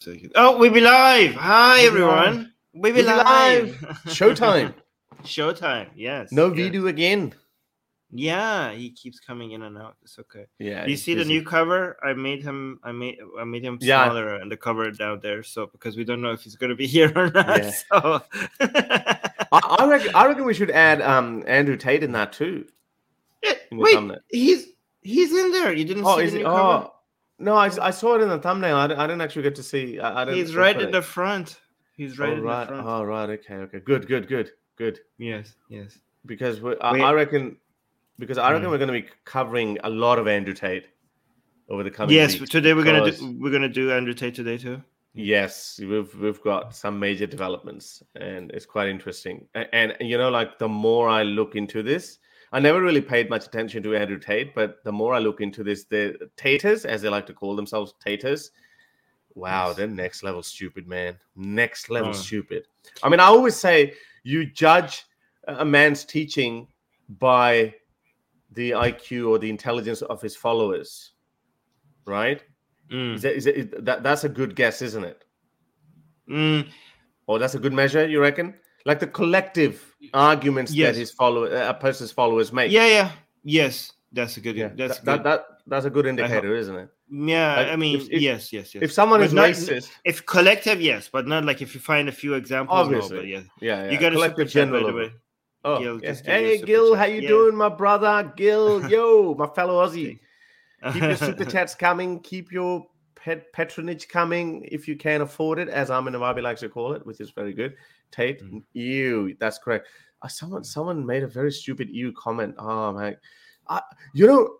second. Oh, we be live. Hi, everyone. We be We be live. Showtime. Showtime. Yes. No video again. Yeah, he keeps coming in and out. It's okay. Yeah. You see the new cover? I made him. I made. I made him Yeah. smaller and the cover down there. So because we don't know if he's gonna be here or not. Yeah. So. I, I reckon. I reckon we should add um Andrew Tate in that too. Yeah, Wait, thumbnail. he's he's in there. You didn't Oh, see the it? new cover? Oh, no. I, I saw it in the thumbnail. I, didn't- I didn't actually get to see. I, I didn't he's right in the front. He's right oh, in right. the front. Oh, right. Okay. Okay. Good. Good. Good. Good. Yes. Yes. Because we, I, I reckon. Because I reckon Mm. we're going to be covering a lot of Andrew Tate over the coming. Yes. Today we're gonna do. We're gonna do Andrew Tate today too. Yes, we've we've got some major developments, and it's quite interesting. A- And, you know, like the more I look into this, I never really paid much attention to Andrew Tate, but the more I look into this, the Taters, as they like to call themselves, Taters. Wow, Yes. they're next level stupid, man. Next level Oh. stupid. I mean, I always say you judge a man's teaching by the IQ or the intelligence of his followers, right? Mm. Is that, is it, that that's a good guess, isn't it? Mm. Or that's a good measure, you reckon? Like the collective arguments Yes. that his follower, uh, a person's followers make. Yeah. Yeah. Yes. That's a good. yeah. That's that, that, good. that that's a good indicator, isn't it? yeah. like, I mean, if- if- yes. Yes. Yes. If someone But is not- racist, if collective, yes, but not like if you find a few examples. No, Obviously. but yeah. yeah, yeah. You got a collective general. the of way. Oh, Gil, yeah. just give you a hey Gil, how you Yeah. doing, my brother? Gil, yo, my fellow Aussie. Keep your super chats coming. Keep your pet patronage coming if you can afford it, as Armin Navabi likes to call it, which is very good. Tate, Mm. ew, that's correct. Uh, someone, someone made a very stupid ew comment. Oh man, I, you know.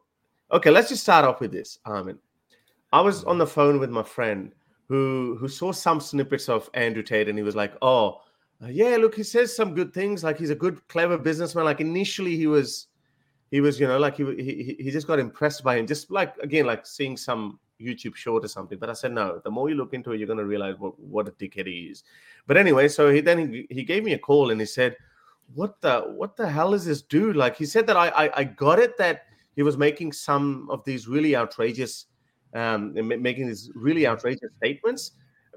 Okay, let's just start off with this, Armin. I was on the phone with my friend who who saw some snippets of Andrew Tate, and he was like, "Oh, uh, yeah, look, he says some good things. Like he's a good, clever businessman. Like initially, he was." he was, you know, like he, he he just got impressed by him, just like again, like seeing some YouTube short or something. But I said, no, the more you look into it, you're gonna realize what, what a dickhead he is. But anyway, so he then he, he gave me a call and he said, What the what the hell is this dude? Like he said that I I, I got it that he was making some of these really outrageous um making these really outrageous statements.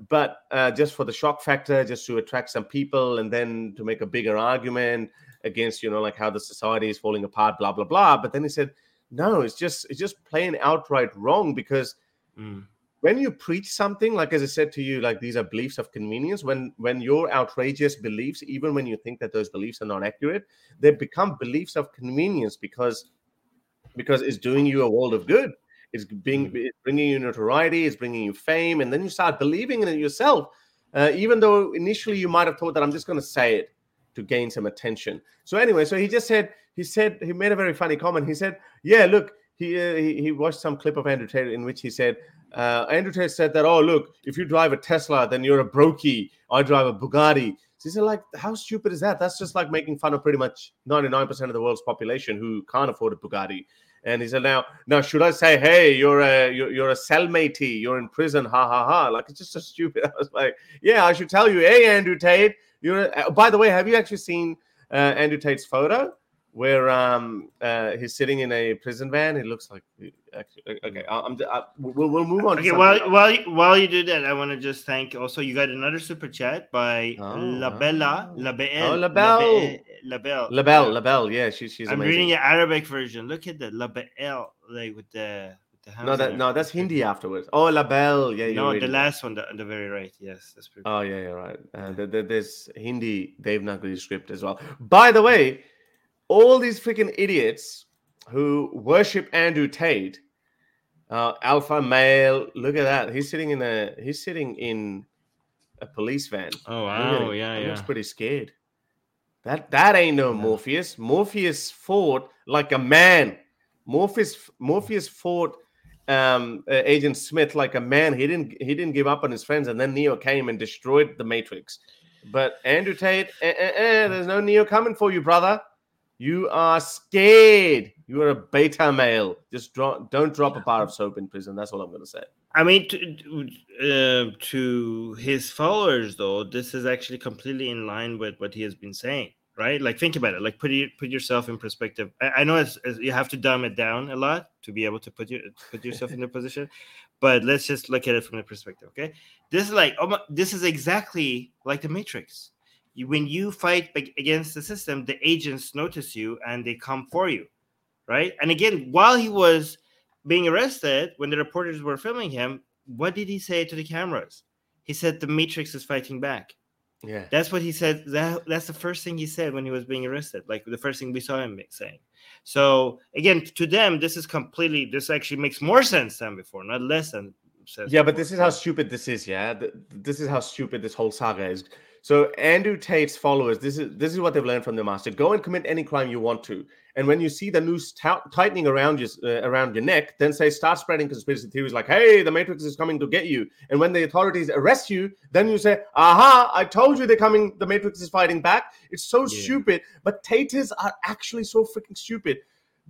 But uh, just for the shock factor, just to attract some people, and then to make a bigger argument, against you know like how the society is falling apart blah blah blah but then he said no it's just it's just plain outright wrong because Mm. when you preach something like as i said to you like these are beliefs of convenience when when your outrageous beliefs even when you think that those beliefs are not accurate they become beliefs of convenience because because it's doing you a world of good. It's being it's bringing you notoriety it's bringing you fame and then you start believing in it yourself uh, even though initially you might have thought that i'm just going to say it to gain some attention. So anyway so he just said he said he made a very funny comment. He said yeah look he uh, he, he watched some clip of andrew tate in which he said uh, andrew tate said that oh look if you drive a tesla then you're a brokey i drive a bugatti so he said like how stupid is that that's just like making fun of pretty much 99% of the world's population who can't afford a bugatti and he said, "Now, now, should I say, hey, you're a you're, you're a cellmatey, you're in prison, ha ha ha?" Like it's just so stupid. I was like, "Yeah, I should tell you, hey, Andrew Tate, you're." A, uh, by the way, have you actually seen uh, Andrew Tate's photo where um uh, he's sitting in a prison van? It looks like okay. I- I'm I, we'll, we'll move on. Okay, while else. while you- while you do that, I want to just thank. Also, you got another super chat by Oh, La Bella, oh. La Oh, La Belle. La Belle. Labelle, Labelle, yeah, she, she's I'm amazing. reading the Arabic version. Look at that La Belle, like with the with the no, that there. no, that's Hindi afterwards. Oh, Labelle, yeah, No, the last one, the, on the very right. Yes, that's pretty. Oh yeah, you're right. Uh, there- there's Hindi Devanagari script as well. By the way, all these freaking idiots who worship Andrew Tate, uh, alpha male. Look at that. He's sitting in a he's sitting in a police van. oh wow, him. yeah, He yeah. looks pretty scared. That that ain't no Yeah. Morpheus. Morpheus fought like a man. Morpheus Morpheus fought um, uh, Agent Smith like a man. He didn't he didn't give up on his friends, and then Neo came and destroyed the Matrix. But Andrew Tate, eh, eh, eh, there's no Neo coming for you, brother. You are scared. You are a beta male. Just dro- don't drop a bar of soap in prison. That's all I'm gonna say. I mean, to, uh, to his followers, though, this is actually completely in line with what he has been saying. right? Like think about it. Like put put yourself in perspective. I, I know it's, it's, you have to dumb it down a lot to be able to put you put yourself in the position, but let's just look at it from the perspective. Okay, this is like oh this is exactly like the Matrix. You, when you fight against the system, the agents notice you and they come for you, right? And again, while he was being arrested, when the reporters were filming him, what did he say to the cameras? He said the Matrix is fighting back yeah, that's what he said. That that's the first thing he said when he was being arrested. Like the first thing we saw him saying. So again, to them, this is completely. This actually makes more sense than before, not less than. Sense yeah, but this is how stupid this is. Yeah, this is how stupid this whole saga is. So Andrew Tate's followers, this is this is what they've learned from the master. Go and commit any crime you want to, and when you see the noose t- tightening around you uh, around your neck, then say start spreading conspiracy theories like, "Hey, the Matrix is coming to get you." And when the authorities arrest you, then you say, "Aha! I told you they're coming. The Matrix is fighting back." It's so yeah. stupid. But Taters are actually so freaking stupid.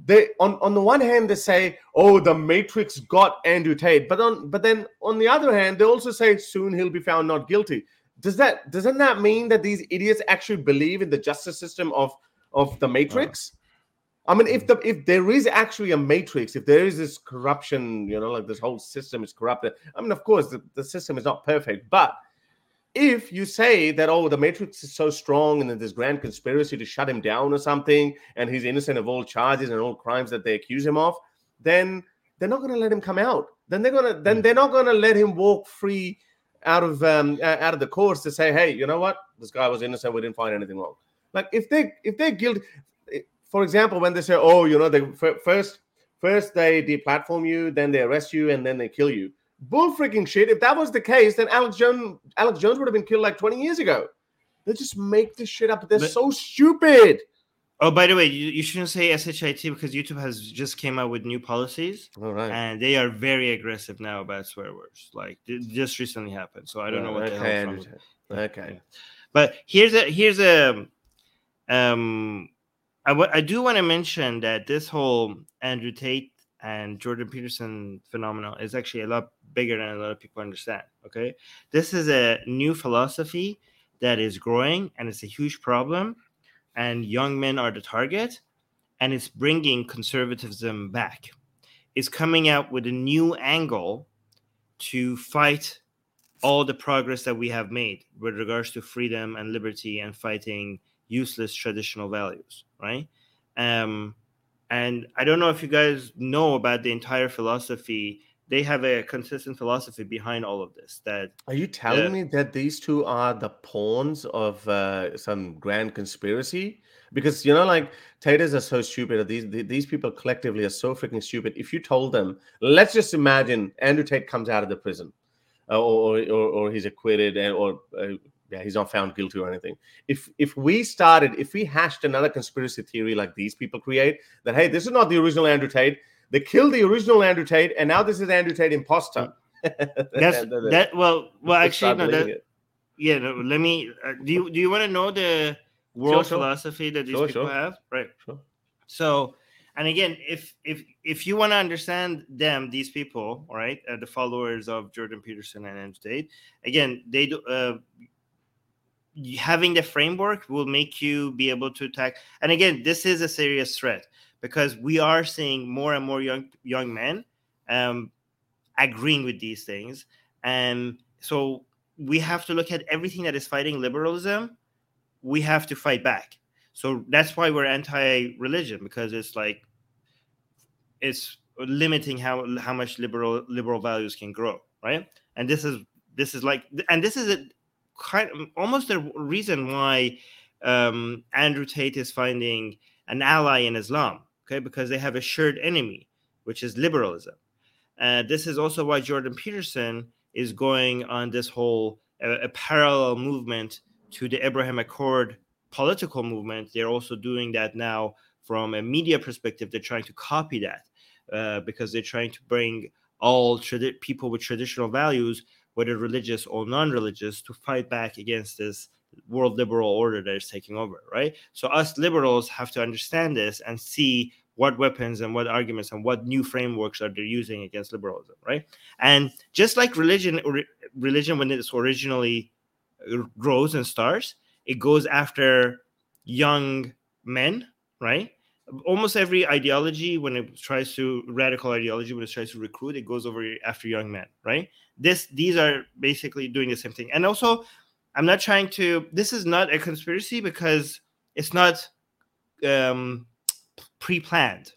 They on on the one hand they say, "Oh, the Matrix got Andrew Tate," but on but then on the other hand they also say, "Soon he'll be found not guilty." Does that doesn't that mean that these idiots actually believe in the justice system of of the matrix? Uh, i mean if the if there is actually a matrix if there is this corruption you know like this whole system is corrupted i mean of course the, the system is not perfect but if you say that oh the matrix is so strong and there's grand conspiracy to shut him down or something and he's innocent of all charges and all crimes that they accuse him of then they're not going to let him come out. Then they're going to then hmm. they're not going to let him walk free out of um, out of the courts to say, hey, you know what, this guy was innocent, we didn't find anything wrong. Like if they if they're guilty, eh, for example, when they say, oh, you know, they first first they deplatform you, then they arrest you, and then they kill you. Bull freaking shit. If that was the case, then Alex Jones Alex Jones would have been killed like 20 years ago. They just make this shit up. They're but, so stupid. Oh, by the way, you, you shouldn't say SHIT because YouTube has just came out with new policies. All right. And they are very aggressive now about swear words. Like it just recently happened. So I don't know what okay, the hell. From okay. But here's a here's a um I, w- I do want to mention that this whole Andrew Tate and Jordan Peterson phenomenon is actually a lot bigger than a lot of people understand. Okay. This is a new philosophy that is growing and it's a huge problem and young men are the target, and it's bringing conservatism back. It's coming out with a new angle to fight all the progress that we have made with regards to freedom and liberty and fighting useless traditional values, right? Um, and I don't know if you guys know about the entire philosophy they have a consistent philosophy behind all of this. That are you telling me that these two are the pawns of uh, some grand conspiracy? Because you know, like Taters are so stupid. These these people collectively are so freaking stupid. If you told them, let's just imagine Andrew Tate comes out of the prison, uh, or, or or he's acquitted, and or uh, yeah, he's not found guilty or anything. If if we started, if we hashed another conspiracy theory like these people create, that hey, this is not the original Andrew Tate they killed the original Andrew Tate, and now this is Andrew Tate imposter. That's that. Well, well, actually, no. That, yeah. No, let me. Uh, do you do you want to know the world sure, philosophy that these sure, people have? Right. So, and again, if if if you want to understand them, these people, all right, uh, the followers of Jordan Peterson and Andrew Tate, again, they do. Uh, having the framework will make you be able to attack. And again, this is a serious threat because we are seeing more and more young young men um, agreeing with these things, and so we have to look at everything that is fighting liberalism. We have to fight back. So that's why we're anti-religion because it's like it's limiting how how much liberal liberal values can grow, right? And this is this is like and this is a kind of almost the reason why um, Andrew Tate is finding an ally in Islam okay, because they have a shared enemy, which is liberalism. Uh, this is also why Jordan Peterson is going on this whole uh, a parallel movement to the Abraham Accord political movement. They're also doing that now from a media perspective. They're trying to copy that uh, because they're trying to bring all tradi- people with traditional values, whether religious or non-religious, to fight back against this world liberal order that is taking over, right? So us liberals have to understand this and see what weapons and what arguments and what new frameworks are they using against liberalism, right? And just like religion, religion when it's originally uh, grows and starts, it goes after young men, right? Almost every ideology, when it tries to radical ideology, when it tries to recruit, it goes over after young men, right? This these are basically doing the same thing. And also, I'm not trying to. This is not a conspiracy because it's not um, pre-planned.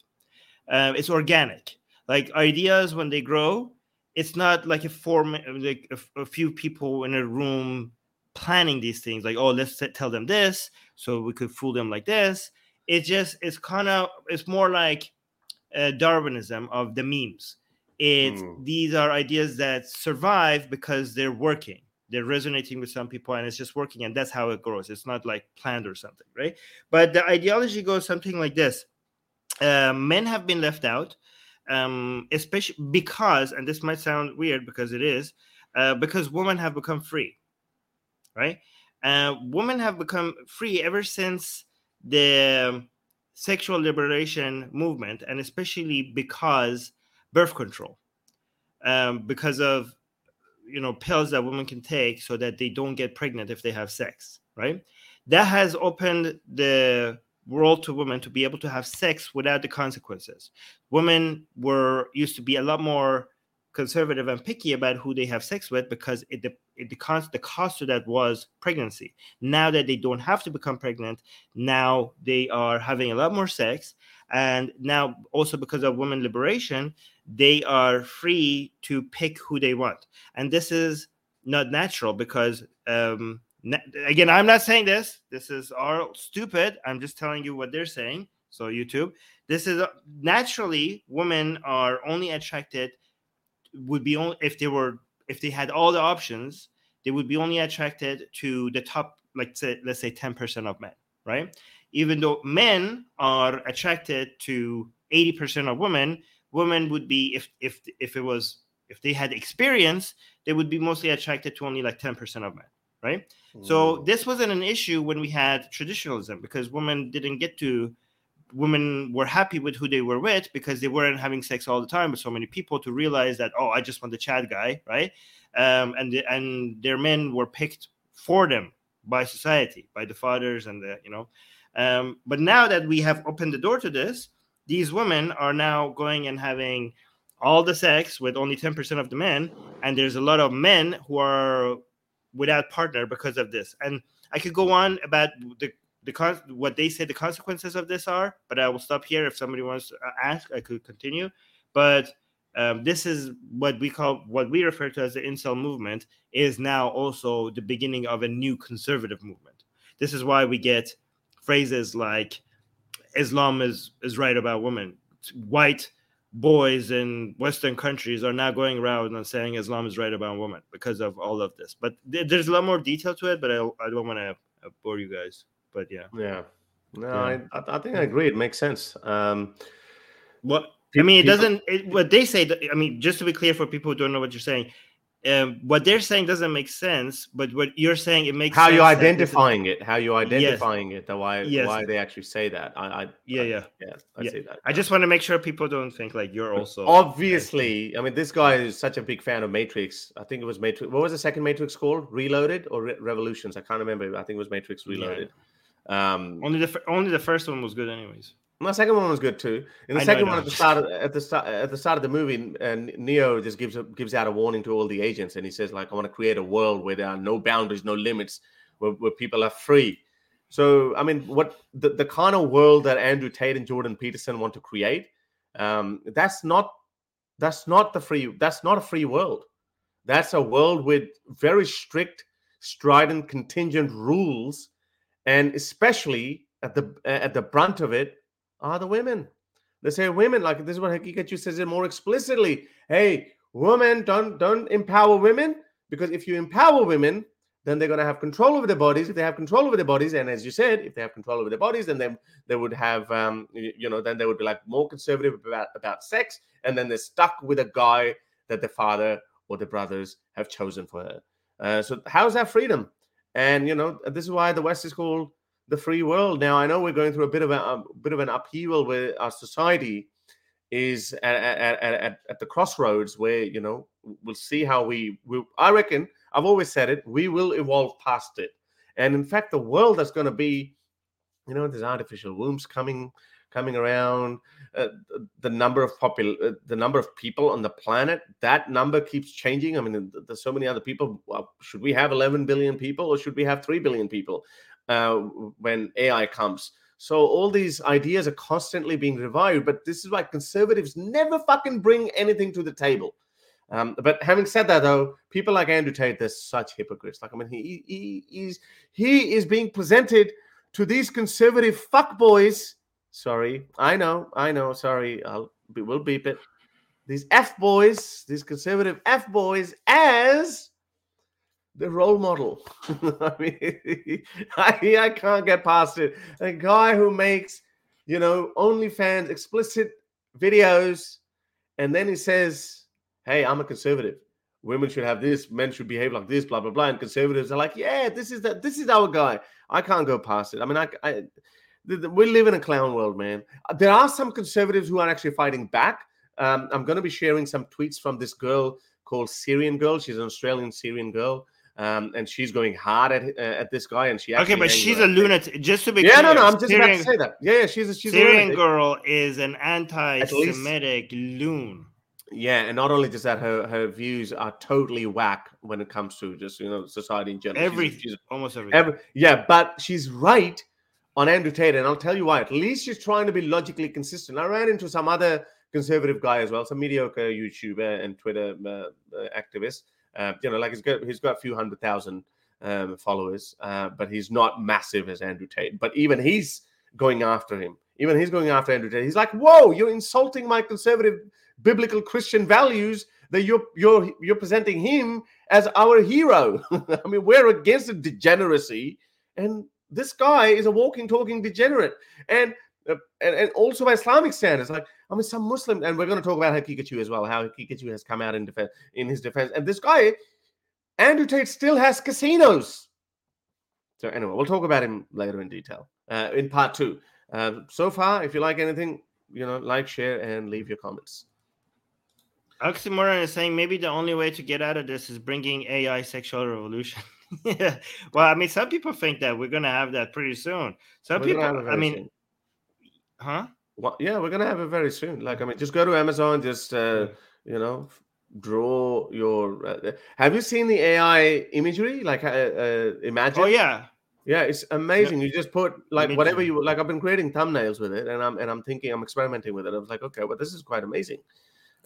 Uh, it's organic. Like ideas when they grow, it's not like a form like a, a, few people in a room planning these things like oh let's tell them this so we could fool them like this it just it's kind of it's more like uh, darwinism of the memes it mm. these are ideas that survive because they're working they're resonating with some people and it's just working and that's how it grows it's not like planned or something right but the ideology goes something like this uh, men have been left out um, especially because, and this might sound weird because it is, uh, because women have become free, right? Uh, women have become free ever since the sexual liberation movement, and especially because birth control, um, because of you know pills that women can take so that they don't get pregnant if they have sex, right? That has opened the world to women to be able to have sex without the consequences. Women were used to be a lot more conservative and picky about who they have sex with because it, the, it, the, cost, the cost to that was pregnancy. Now that they don't have to become pregnant, now they are having a lot more sex. And now, also because of women liberation, they are free to pick who they want. And this is not natural because um, again, I'm not saying this. This is all stupid. I'm just telling you what they're saying. So YouTube, this is uh, naturally women are only attracted would be only if they were if they had all the options, they would be only attracted to the top, like say, let's say 10% of men, right? Even though men are attracted to 80% of women, women would be if if if it was if they had experience, they would be mostly attracted to only like 10% of men, right? So this wasn't an issue when we had traditionalism because women didn't get to women were happy with who they were with because they weren't having sex all the time with so many people to realize that oh I just want the Chad guy right? Um, and the, and their men were picked for them by society by the fathers and the you know. Um, but now that we have opened the door to this these women are now going and having all the sex with only 10% of the men and there's a lot of men who are without partner because of this. And I could go on about the the con- what they say the consequences of this are, but I will stop here. If somebody wants to ask, I could continue. But um, this is what we call what we refer to as the incel movement is now also the beginning of a new conservative movement. This is why we get phrases like Islam is is right about women, white boys in Western countries are now going around and saying Islam is right about women because of all of this. But th- there's a lot more detail to it, but I, I don't want to bore you guys. But yeah. Yeah. No, yeah. I, I think I agree. It makes sense. Um, what I mean, it doesn't. It, what they say. I mean, just to be clear for people who don't know what you're saying, um, what they're saying doesn't make sense, but what you're saying it makes how you identifying it, how you identifying yes. it, the why yes. why they actually say that. I, I yeah I, yeah yeah I yeah. say that. I just want to make sure people don't think like you're also obviously. I mean, this guy is such a big fan of Matrix. I think it was Matrix. What was the second Matrix called? Reloaded or Re- Revolutions? I can't remember. I think it was Matrix Reloaded. Yeah. Um, only the only the first one was good, anyways. My second one was good too. In the I second one, at the start of, at the start at the start of the movie, and Neo just gives a, gives out a warning to all the agents, and he says like, "I want to create a world where there are no boundaries, no limits, where, where people are free." So, I mean, what the, the kind of world that Andrew Tate and Jordan Peterson want to create, um, that's not that's not the free that's not a free world. That's a world with very strict, strident, contingent rules, and especially at the at the brunt of it are the women. They say women, like this is what Haqiqatjou says it more explicitly. Hey, women, don't don't empower women because if you empower women, then they're going to have control over their bodies. If they have control over their bodies, and as you said, if they have control over their bodies, then they, they would have, um, you know, then they would be like more conservative about, about sex, and then they're stuck with a guy that the father or the brothers have chosen for her. Uh, so how's that freedom? And you know, this is why the West is called the free world. Now, I know we're going through a bit of a, a bit of an upheaval where our society is at, at, at, at, the crossroads where you know we'll see how we. I reckon I've always said it. We will evolve past it, and in fact, the world that's going to be you know, there's artificial wombs coming coming around. Uh, the number of popul- uh, the number of people on the planet, that number keeps changing. I mean, there's so many other people. Well, should we have 11 billion people or should we have 3 billion people uh, when AI comes? So all these ideas are constantly being revived, but this is why conservatives never fucking bring anything to the table. Um, but having said that, though, people like Andrew Tate, they're such hypocrites. Like, I mean, he, he he's he is being presented to these conservative fuckboys Sorry, I know, I know. Sorry, I'll we'll beep it. These f boys, these conservative f boys, as the role model. I mean, I, I can't get past it. A guy who makes, you know, OnlyFans explicit videos, and then he says, "Hey, I'm a conservative. Women should have this. Men should behave like this. Blah blah blah." And conservatives are like, "Yeah, this is that. This is our guy. I can't go past it. I mean, I, I we live in a clown world, man. There are some conservatives who are actually fighting back. Um, I'm going to be sharing some tweets from this girl called Syrian Girl. She's an Australian Syrian girl. Um, and she's going hard at uh, at this guy, and she okay, but she's a lunatic. Just to be yeah, clear, no, no, I'm just Syrian, about to say that. Yeah, yeah, she's a she's Syrian a girl is an anti-Semitic loon. Yeah, and not only does that, her her views are totally whack when it comes to just you know society in general. Every she's, she's, almost everything. Every, yeah, but she's right on Andrew Tate, and I'll tell you why. At least she's trying to be logically consistent. I ran into some other conservative guy as well, some mediocre YouTuber and Twitter uh, uh, activist. Uh, you know, like he's got he's got a few hundred thousand um, followers, uh, but he's not massive as Andrew Tate. But even he's going after him. Even he's going after Andrew Tate. He's like, "Whoa, you're insulting my conservative biblical Christian values." That you're you're you're presenting him as our hero. I mean, we're against the degeneracy, and this guy is a walking, talking degenerate. And uh, and, and also by Islamic standards, like I mean, some Muslim, and we're going to talk about Haqiqatjou as well, how Haqiqatjou has come out in defense in his defense. And this guy, Andrew Tate, still has casinos. So anyway, we'll talk about him later in detail uh, in part two. Uh, so far, if you like anything, you know, like, share, and leave your comments. Oxymoron is saying maybe the only way to get out of this is bringing AI sexual revolution. yeah. Well, I mean, some people think that we're gonna have that pretty soon. Some we're people, I mean, soon. huh? Well, yeah, we're gonna have it very soon. Like, I mean, just go to Amazon, just uh, you know, draw your. Uh, have you seen the AI imagery? Like, uh, uh, imagine. Oh yeah. Yeah, it's amazing. You just put like whatever you like. I've been creating thumbnails with it, and I'm and I'm thinking I'm experimenting with it. I was like, okay, well, this is quite amazing.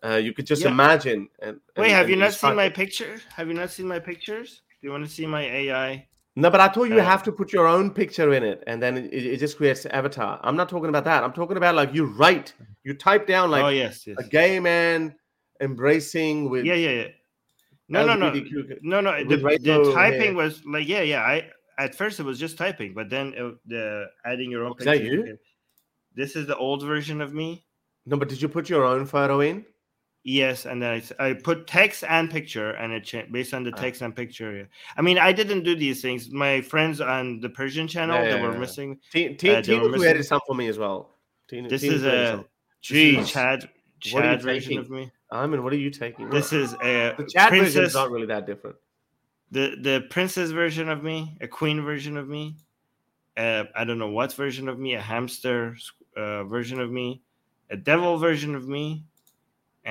Uh, you could just yeah. imagine. And, and, wait, have and you not seen my picture? Have you not seen my pictures? Do you want to see my AI? No, but I told you uh, you have to put your own picture in it, and then it, it, just creates avatar. I'm not talking about that. I'm talking about like you write, you type down like oh yes, yes. a gay man embracing with yeah yeah yeah. No no no no no. The, the typing hair. was like yeah yeah. I at first it was just typing, but then it, the adding your own. Is that you? This is the old version of me. No, but did you put your own photo in? Yes, and I, I put text and picture, and it changed based on the ah. text and picture. I mean, I didn't do these things. My friends on the Persian channel yeah, yeah, were yeah. missing. T- T- uh, Tina created some for me as well. Tina, this Tina is a geez, Chad Chad version taking? of me. I mean, what are you taking? This is a the Chad princess, version is not really that different. The the princess version of me, a queen version of me, uh, I don't know what version of me, a hamster uh, version of me, a devil version of me,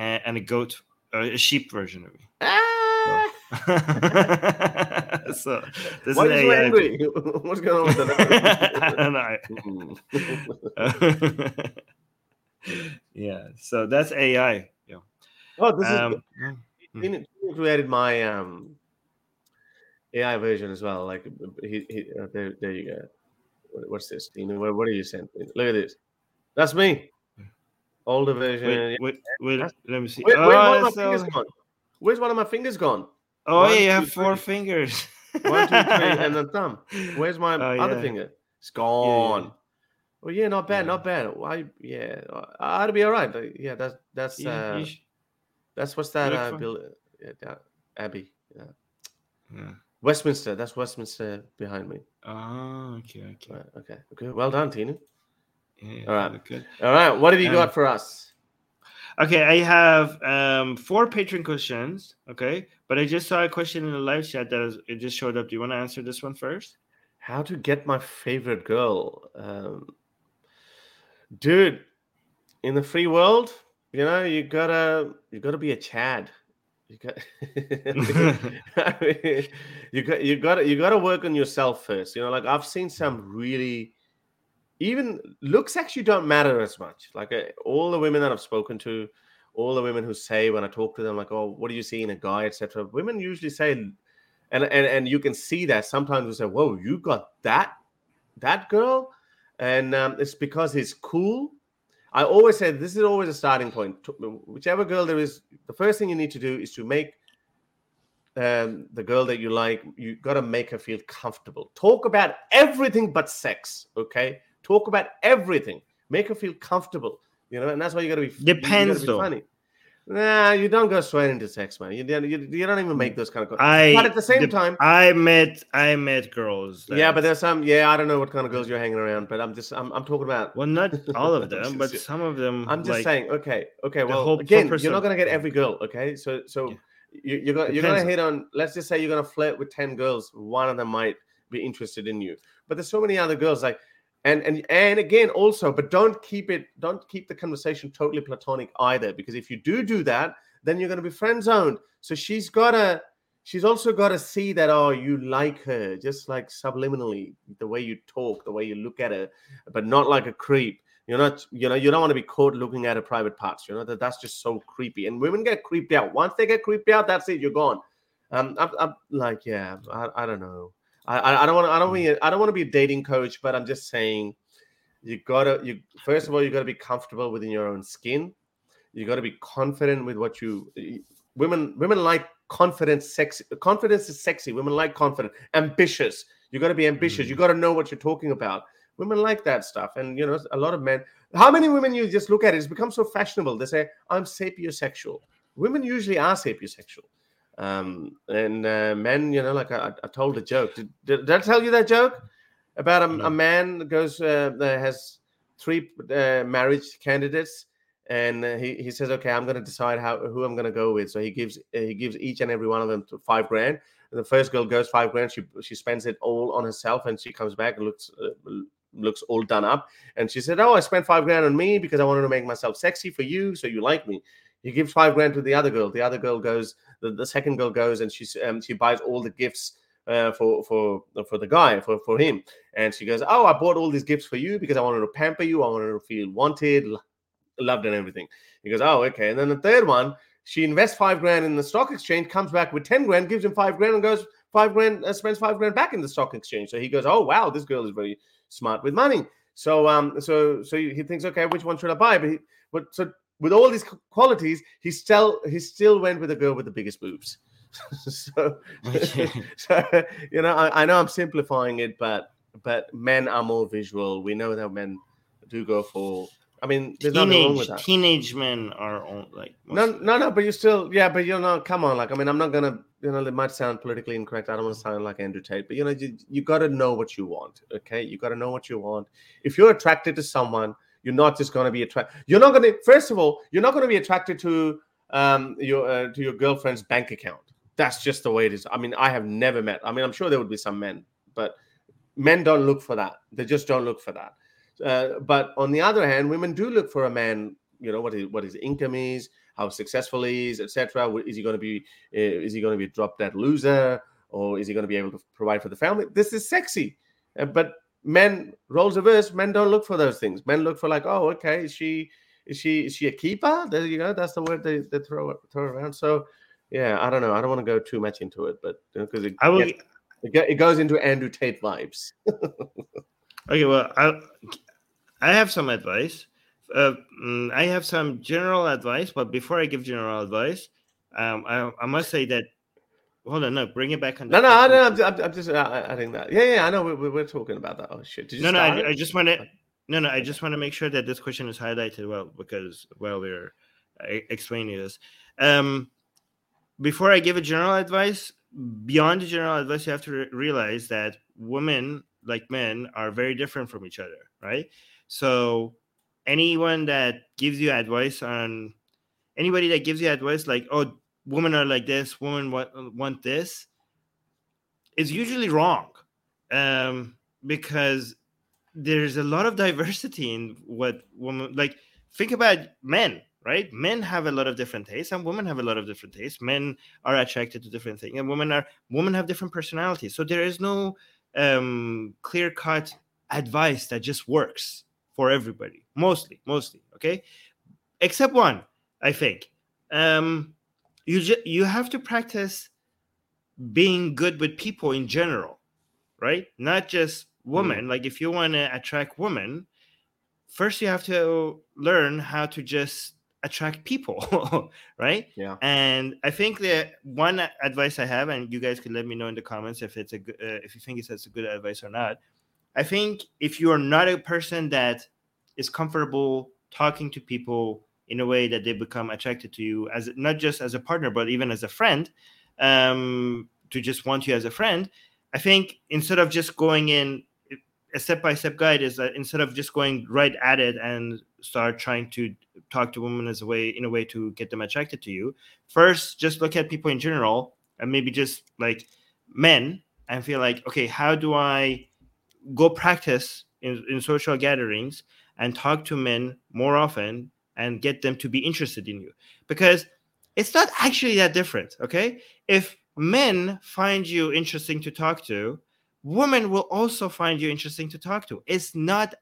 and, and a goat, uh, a sheep version of me. Ah! so this Why is you angry? What's going on with that? I know. yeah, so that's AI. Yeah. Oh, this um, is. He, he created my um AI version as well. Like he, he uh, there, there you go. What's this? You know, what, what are you sending? Look at this. That's me. Older version. Wait, wait, wait let me see. Where, oh, where's, one of my fingers gone? where's one of my fingers gone? Oh, one, yeah, you have four three. fingers. one, two, three, and then thumb. Where's my oh, other yeah. finger? It's gone. Yeah, yeah. Well, yeah, not bad, not bad. Why? Yeah, I'd be all right. But yeah, that's that's uh, that's what's that? Uh, Bill, yeah, that, Abbey. Yeah. yeah. Westminster. That's Westminster behind me. Oh, okay, okay, right, okay, okay. Well done, Tina. Yeah, All right. Good. All right. What have you um, got for us? Okay, I have um, four patron questions. Okay, but I just saw a question in the live chat that it just showed up. Do you want to answer this one first? How to get my favorite girl, um, dude? In the free world, you know, you gotta you gotta be a Chad. You got, I mean, you got you got you got to work on yourself first. You know, like I've seen some really, even looks actually don't matter as much. Like uh, all the women that I've spoken to, all the women who say when I talk to them, like, "Oh, what do you see in a guy?" etc. Women usually say, and and and you can see that sometimes we say, "Whoa, you got that that girl," and um, it's because he's cool I always say this is always a starting point. Whichever girl there is, the first thing you need to do is to make um, the girl that you like, you got to make her feel comfortable. Talk about everything but sex, okay? Talk about everything. Make her feel comfortable, you know, and that's why you got to be. Depends, be though. Funny. Nah, you don't go straight into sex, man. You, you, you don't even make those kind of. I, but at the same the, time, I met I met girls. Yeah, but there's some. Yeah, I don't know what kind of girls you're hanging around, but I'm just I'm, I'm talking about. Well, not all of them, but some of them. I'm just like, saying. Okay, okay. Well, again, you're not gonna get every girl. Okay, so so yeah. you, you're gonna you're gonna hit on. Let's just say you're gonna flirt with ten girls. One of them might be interested in you, but there's so many other girls like and and and again also but don't keep it don't keep the conversation totally platonic either because if you do do that then you're going to be friend zoned so she's got to she's also got to see that oh you like her just like subliminally the way you talk the way you look at her but not like a creep. You're not you know you don't want to be caught looking at her private parts you know that that's just so creepy. And women get creeped out. Once they get creeped out that's it you're gone. Um i'm, I'm like yeah I, I don't know I, I don't want to. I don't mean. I don't want to be a dating coach, but I'm just saying, you gotta. You first of all, you gotta be comfortable within your own skin. You gotta be confident with what you. Women, women like confidence. Sexy. Confidence is sexy. Women like confident, ambitious. You gotta be ambitious. Mm. You gotta know what you're talking about. Women like that stuff, and you know, a lot of men. How many women you just look at it? It's become so fashionable. They say, "I'm sapiosexual." Women usually are sapiosexual um, and uh, men, you know, like I, I told a joke. Did, did, did, I tell you that joke about a, a man that goes uh, that has three uh, marriage candidates, and uh, he, he says, "Okay, I'm going to decide how who I'm going to go with." So he gives uh, he gives each and every one of them five grand. And the first girl goes five grand. She she spends it all on herself, and she comes back and looks uh, looks all done up. And she said, "Oh, I spent five grand on me because I wanted to make myself sexy for you, so you like me." He gives five grand to the other girl. The other girl goes. The, the second girl goes and she um, she buys all the gifts uh, for for for the guy for for him. And she goes, "Oh, I bought all these gifts for you because I wanted to pamper you. I wanted to feel wanted, loved, and everything." He goes, "Oh, okay." And then the third one, she invests five grand in the stock exchange, comes back with ten grand, gives him five grand, and goes five grand, uh, spends five grand back in the stock exchange. So he goes, "Oh, wow, this girl is very smart with money." So um, so so he thinks, okay, which one should I buy? But he, but so with all these qualities, he still he still went with a girl with the biggest boobs. so, so, you know, I, I, know I'm simplifying it, but but men are more visual. We know that men do go for. I mean, there's teenage, nothing wrong with that. Teenage men are all, like no, no, no. But you still, yeah. But you know, come on. Like, I mean, I'm not gonna. You know, it might sound politically incorrect. I don't want to sound like Andrew Tate, but you know, you, you got to know what you want. Okay, you got to know what you want. If you're attracted to someone you're not just going to be attracted. You're not going to. First of all, you're not going to be attracted to um, your uh, to your girlfriend's bank account. That's just the way it is. I mean, I have never met. I mean, I'm sure there would be some men, but men don't look for that. They just don't look for that. Uh, but on the other hand, women do look for a man. You know what his what his income is, how successful he is, etc. Is he going to be? Uh, is he going to be a drop dead loser, or is he going to be able to provide for the family? This is sexy, uh, but men roles reverse men don't look for those things. Men look for like oh okay is she is she is she a keeper? There you go that's the word they, they throw throw around. So yeah i don't know i don't want to go too much into it but because you know, it, I will, gets, it, it goes into andrew tate vibes. Okay well i i have some advice uh, mm, i have some general advice but before i give general advice um, I, I must say that Hold on, no, bring it back on. No, no, I know. I'm, I'm, just adding that. Yeah, yeah, I know. We're, we're talking about that. Oh shit! no, no, I, I, just want to. No, no, I just want to make sure that this question is highlighted well because while we're uh, explaining this, um, before I give a general advice, beyond the general advice, you have to re- realize that women, like men, are very different from each other, right? So, anyone that gives you advice on anybody that gives you advice like, oh, women are like this, women want, want this, is usually wrong. um, because there's a lot of diversity in what women like. Think about men, right? Men have a lot of different tastes, and women have a lot of different tastes. Men are attracted to different things, and women are women have different personalities. So there is no um, clear cut advice that just works for everybody. Mostly, mostly, okay, except one, I think. Um, you ju- you have to practice being good with people in general, right? Not just women. Mm. Like if you want to attract women, first you have to learn how to just attract people right yeah and i think that one advice i have and you guys could let me know in the comments if it's a good uh, if you think it's a good advice or not i think if you are not a person that is comfortable talking to people in a way that they become attracted to you as not just as a partner but even as a friend um to just want you as a friend. I think instead of just going in a step-by-step guide is that instead of just going right at it and start trying to talk to women as a way in a way to get them attracted to you first just look at people in general and maybe just like men and feel like okay how do i go practice in, in social gatherings and talk to men more often and get them to be interested in you because it's not actually that different okay if men find you interesting to talk to women will also find you interesting to talk to. It's not,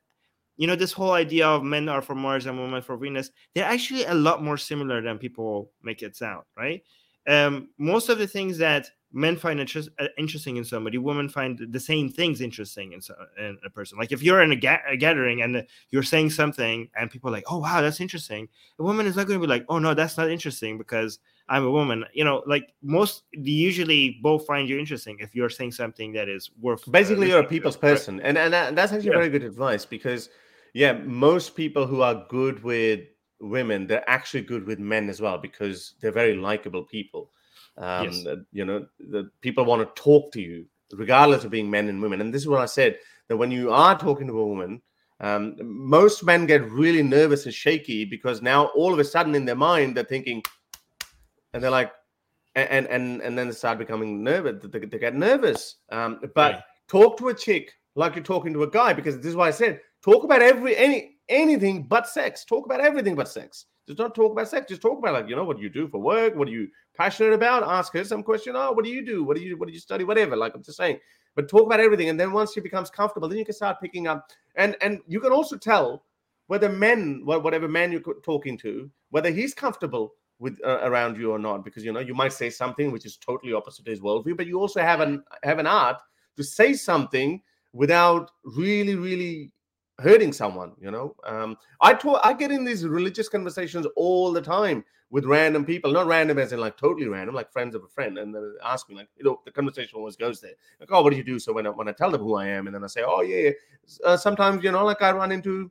you know, this whole idea of men are for Mars and women for Venus. They're actually a lot more similar than people make it sound, right? Um, most of the things that men find interest, uh, interesting in somebody, women find the same things interesting in, so, in a person. Like if you're in a, ga- a, gathering and you're saying something and people are like, oh, wow, that's interesting. A woman is not going to be like, oh, no, that's not interesting because I'm a woman. You know, like most, usually both find you interesting if you're saying something that is worth. Uh, Basically, uh, you're a people's person. And, and that, that's actually yeah. very good advice because, yeah, most people who are good with women, they're actually good with men as well because they're very likable people um, yes. You know, the people want to talk to you, regardless of being men and women. And this is what I said that when you are talking to a woman, um, most men get really nervous and shaky because now all of a sudden in their mind they're thinking, and they're like, and and and then they start becoming nervous. They, they get nervous. Um, but talk to a chick like you're talking to a guy because this is why I said talk about every any anything but sex. Talk about everything but sex. Just don't talk about sex. Just talk about like you know what you do for work. What are you passionate about? Ask her some question. Oh, what do you do? What do you what do you study? Whatever. Like I'm just saying. But talk about everything, and then once she becomes comfortable, then you can start picking up. And and you can also tell whether men, whatever man you're talking to, whether he's comfortable with uh, around you or not, because you know you might say something which is totally opposite to his worldview, but you also have an have an art to say something without really really hurting someone you know? Um, i talk i get in these religious conversations all the time with random people not random as in like totally random like friends of a friend and they ask me like you know the conversation always goes there like oh what do you do? So when I, when I tell them who i am and then i say oh yeah uh, sometimes you know like i run into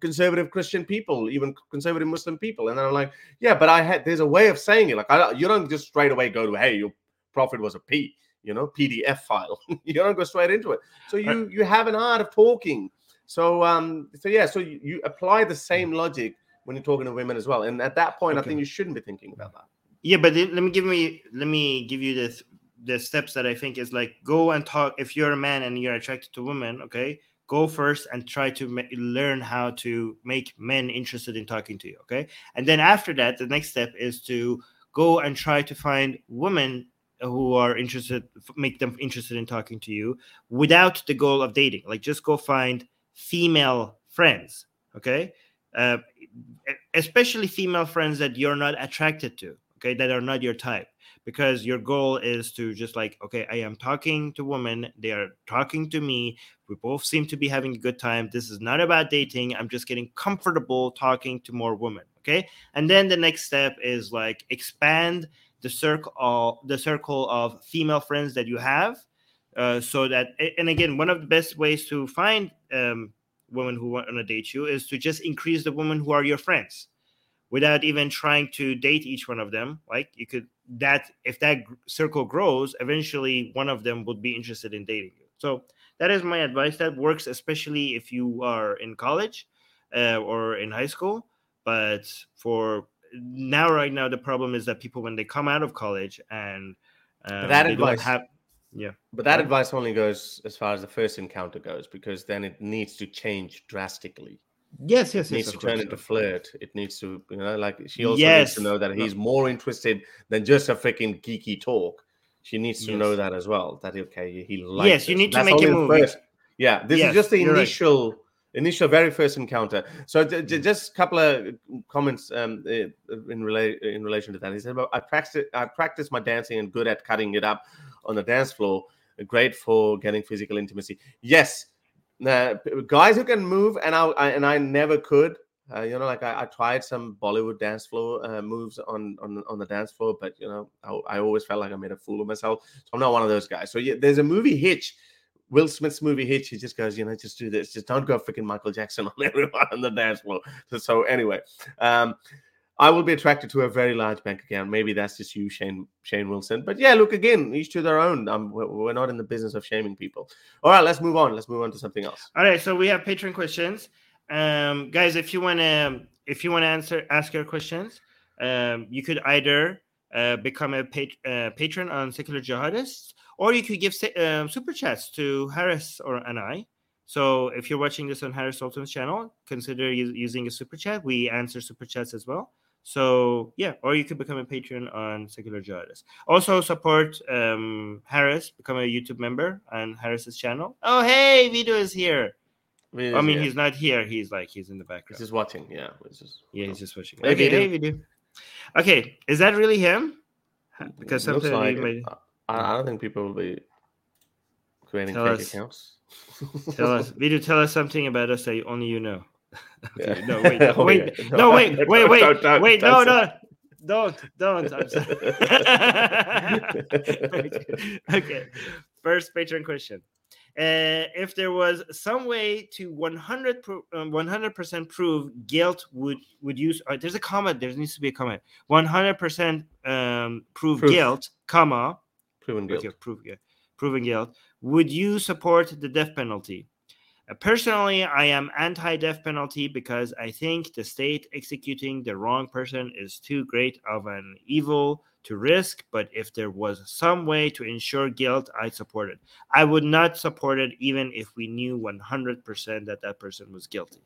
conservative christian people even conservative muslim people and then i'm like yeah but i had there's a way of saying it like I, you don't just straight away go to hey your prophet was a p you know pdf file you don't go straight into it. So you you have an art of talking so um, so yeah, so you, you, apply the same logic when you're talking to women as well. And at that point, okay. I think you shouldn't be thinking about that. Yeah, but let me give me let me give you the the steps that I think is like go and talk. If you're a man and you're attracted to women, okay, go first and try to ma- learn how to make men interested in talking to you. Okay, and then after that, the next step is to go and try to find women who are interested, make them interested in talking to you without the goal of dating. Like just go find female friends okay? Uh, especially female friends that you're not attracted to okay? That are not your type. Because your goal is to just like okay i am talking to women. They are talking to me. We both seem to be having a good time. This is not about dating. I'm just getting comfortable talking to more women okay? And then the next step is like expand the circle the circle of female friends that you have uh, so that and again one of the best ways to find um, women who want to date you is to just increase the women who are your friends without even trying to date each one of them. Like you could that if that circle grows eventually one of them would be interested in dating you. So that is my advice. That works especially if you are in college uh, or in high school. But for now right now the problem is that people when they come out of college and um, that advice have Yeah. But that advice only goes as far as the first encounter goes, because then it needs to change drastically. Yes, yes, it needs to turn into flirt. It needs to, you know, like she also yes. needs to know that he's more interested than just a freaking geeky talk. She needs to yes. know that as well. That okay, he likes. Yes, you need to make a move. First. Yeah, this yes, is just the initial, right. initial, very first encounter. So d- d- just a couple of comments um, in rela- in relation to that. He said, "I practice, I practice my dancing and good at cutting it up on the dance floor. Great for getting physical intimacy. Yes, uh, guys who can move, and I, I and I never could. Uh, you know, like I, I, tried some Bollywood dance floor uh, moves on, on on the dance floor, but you know, I, I, always felt like I made a fool of myself. So I'm not one of those guys. So yeah, there's a movie Hitch, Will Smith's movie Hitch. He just goes, you know, just do this, just don't go freaking Michael Jackson on everyone on the dance floor. So, so anyway, um, I will be attracted to a very large bank account. Maybe that's just you, Shane Shane Wilson. But yeah, look again, each to their own. Um, we're not in the business of shaming people. All right, let's move on. Let's move on to something else. All right, so we have patron questions, um, guys. If you want to, if you want to answer, ask your questions, um, you could either uh, become a pat- uh, patron on Secular Jihadists, or you could give um, super chats to Harris or and I. So if you're watching this on Harris Sultan's channel, consider using a super chat. We answer super chats as well. So yeah, or you could become a patron on Secular Jihadists. Also support um, Harris, become a YouTube member on Harris's channel. Oh hey, Vito is here. I mean, he's not here. He's like he's in the background. He's just watching. Yeah, he's just yeah, he's just watching. Okay, hey, Vito. Okay, is that really him? Because sometimes like might... I, don't think people will be creating tell fake us, accounts. tell us, Vito. Tell us something about us that only you know. No, wait, no, wait, oh, yeah. no, wait, wait, wait, don't, don't, wait, don't, no, no, don't, don't. I'm sorry. okay. First patron question. Uh, if there was some way to 100 um, percent prove guilt, would would use? Uh, there's a comment. There needs to be a comment. 100 percent um, prove, proof. guilt, comma proven guilt. Okay, prove, yeah, proven guilt. Would you support the death penalty? Personally, I am anti death penalty because I think the state executing the wrong person is too great of an evil to risk. But if there was some way to ensure guilt, I'd support it. I would not support it even if we knew 100% that that person was guilty.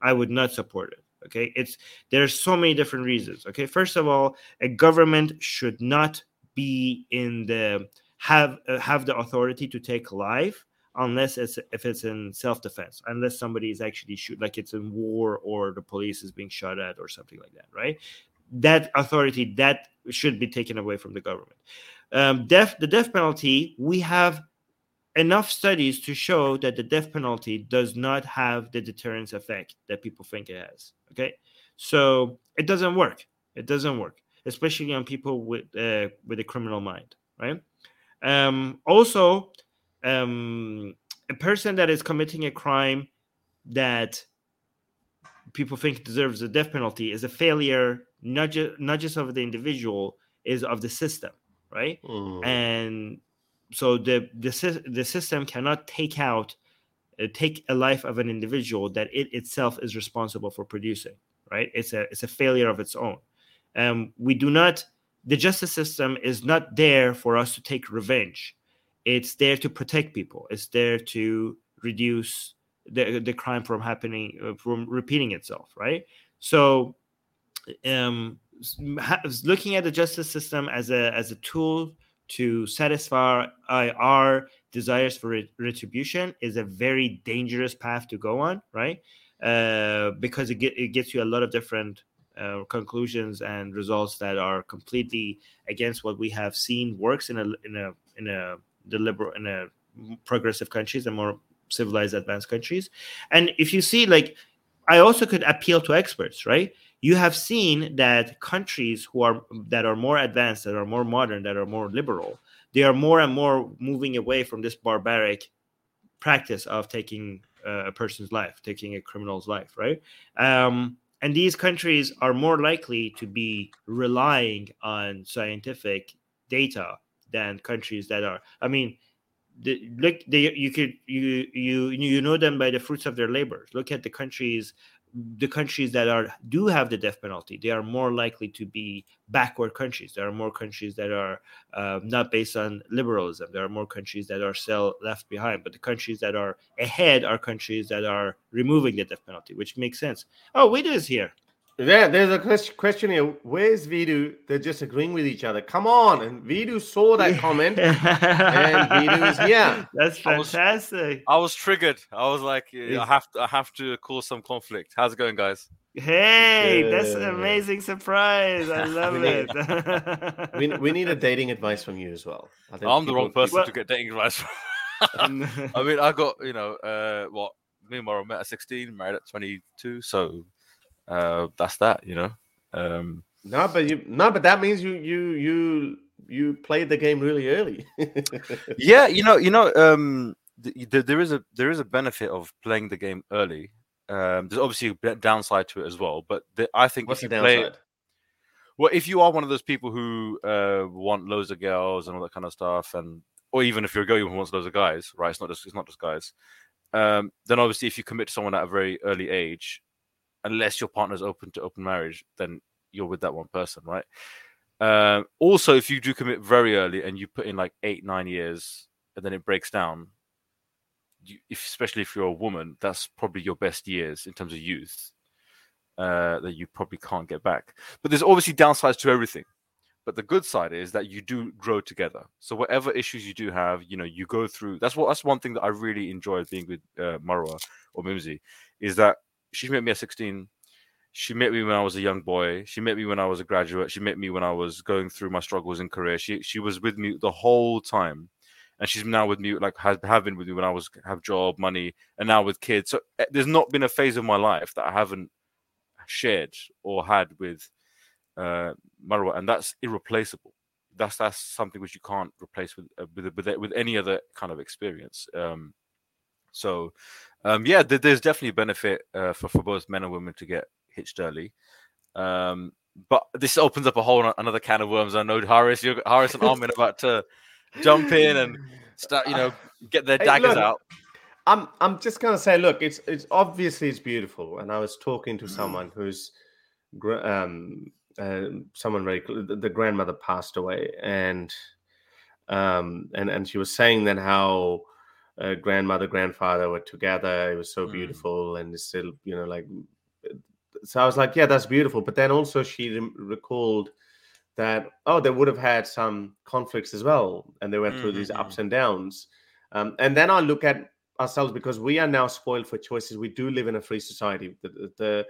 I would not support it. Okay. It's there's so many different reasons. Okay. First of all, a government should not be in the have uh, have the authority to take life unless it's if it's in self-defense unless somebody is actually shoot like it's in war or the police is being shot at or something like that right? That authority that should be taken away from the government. Um, death the death penalty we have enough studies to show that the death penalty does not have the deterrence effect that people think it has okay? So it doesn't work. It doesn't work especially on people with uh, with a criminal mind right? Um, also um, a person that is committing a crime that people think deserves the death penalty is a failure not just not just of the individual is of the system right? Mm. and so the, the the system cannot take out uh, take a life of an individual that it itself is responsible for producing right? It's a it's a failure of its own. Um we do not the justice system is not there for us to take revenge it's there to protect people. It's there to reduce the, the crime from happening uh, from repeating itself right? So um looking at the justice system as a as a tool to satisfy our desires for retribution is a very dangerous path to go on right? Uh, because it, get, it gets you a lot of different uh, conclusions and results that are completely against what we have seen works in a in a in a the liberal in a progressive countries and more civilized advanced countries. And if you see like i also could appeal to experts right? You have seen that countries who are that are more advanced that are more modern that are more liberal they are more and more moving away from this barbaric practice of taking uh, a person's life taking a criminal's life right? Um, and these countries are more likely to be relying on scientific data than countries that are. I mean, the, look, they, you could you you you know them by the fruits of their labors. Look at the countries the countries that are do have the death penalty. They are more likely to be backward countries. There are more countries that are uh, not based on liberalism. There are more countries that are still left behind. But the countries that are ahead are countries that are removing the death penalty which makes sense. Oh wait is here yeah, there's a question here. Where's Vidu? They're just agreeing with each other. Come on. And Vidu saw that comment. and Vidu is here. That's fantastic. I was, I was triggered. I was like, I have to I have to cause some conflict. How's it going, guys? Hey, that's an amazing surprise. I love we it. We, we need a dating advice from you as well. I am the wrong person well, to get dating advice from. I mean, I got, you know, uh, what, me and Marwa met at 16, married at 22. So uh, that's that, you know. Um, no, but you no, but that means you you you you played the game really early. yeah, you know, you know, um, there is a there is a benefit of playing the game early. Um, there's obviously a downside to it as well, but the, I think What's if you play it, well, if you are one of those people who uh, want loads of girls and all that kind of stuff, and or even if you're a girl who wants loads of guys, right? It's not just it's not just guys. Um, then obviously, if you commit to someone at a very early age, unless your partner's open to open marriage, then you're with that one person, right? Um, also, if you do commit very early and you put in like eight, nine years, and then it breaks down, you, if, especially if you're a woman, that's probably your best years in terms of youth uh, that you probably can't get back. But there's obviously downsides to everything. But the good side is that you do grow together. So whatever issues you do have, you know, you go through. That's what. That's one thing that I really enjoy being with uh, Marwa or Mimsy, is that she met me at 16. She met me when I was a young boy. She met me when I was a graduate. She met me when I was going through my struggles in career. She she was with me the whole time, and she's now with me like has have been with me when I was have job, money, and now with kids. So eh, there's not been a phase of my life that I haven't shared or had with uh, Marwa, and that's irreplaceable. That's that's something which you can't replace with uh, with, with with any other kind of experience. Um, so um, yeah, there's definitely a benefit uh, for for both men and women to get hitched early. Um, but this opens up a whole another can of worms. I know Harris, you Harris and Armin about to jump in and start, you know, get their daggers hey, look, out. I'm I'm just gonna say, look, it's it's obviously it's beautiful, and I was talking to someone who's um uh, someone very the, the grandmother passed away, and um and and she was saying that how uh, grandmother, grandfather were together. It was so mm. beautiful, and it's still, you know, like. So I was like, yeah, that's beautiful. But then also she re- recalled that oh, they would have had some conflicts as well, and they went mm-hmm. through these ups mm-hmm. and downs. Um, and then I look at ourselves because we are now spoiled for choices. We do live in a free society. The, the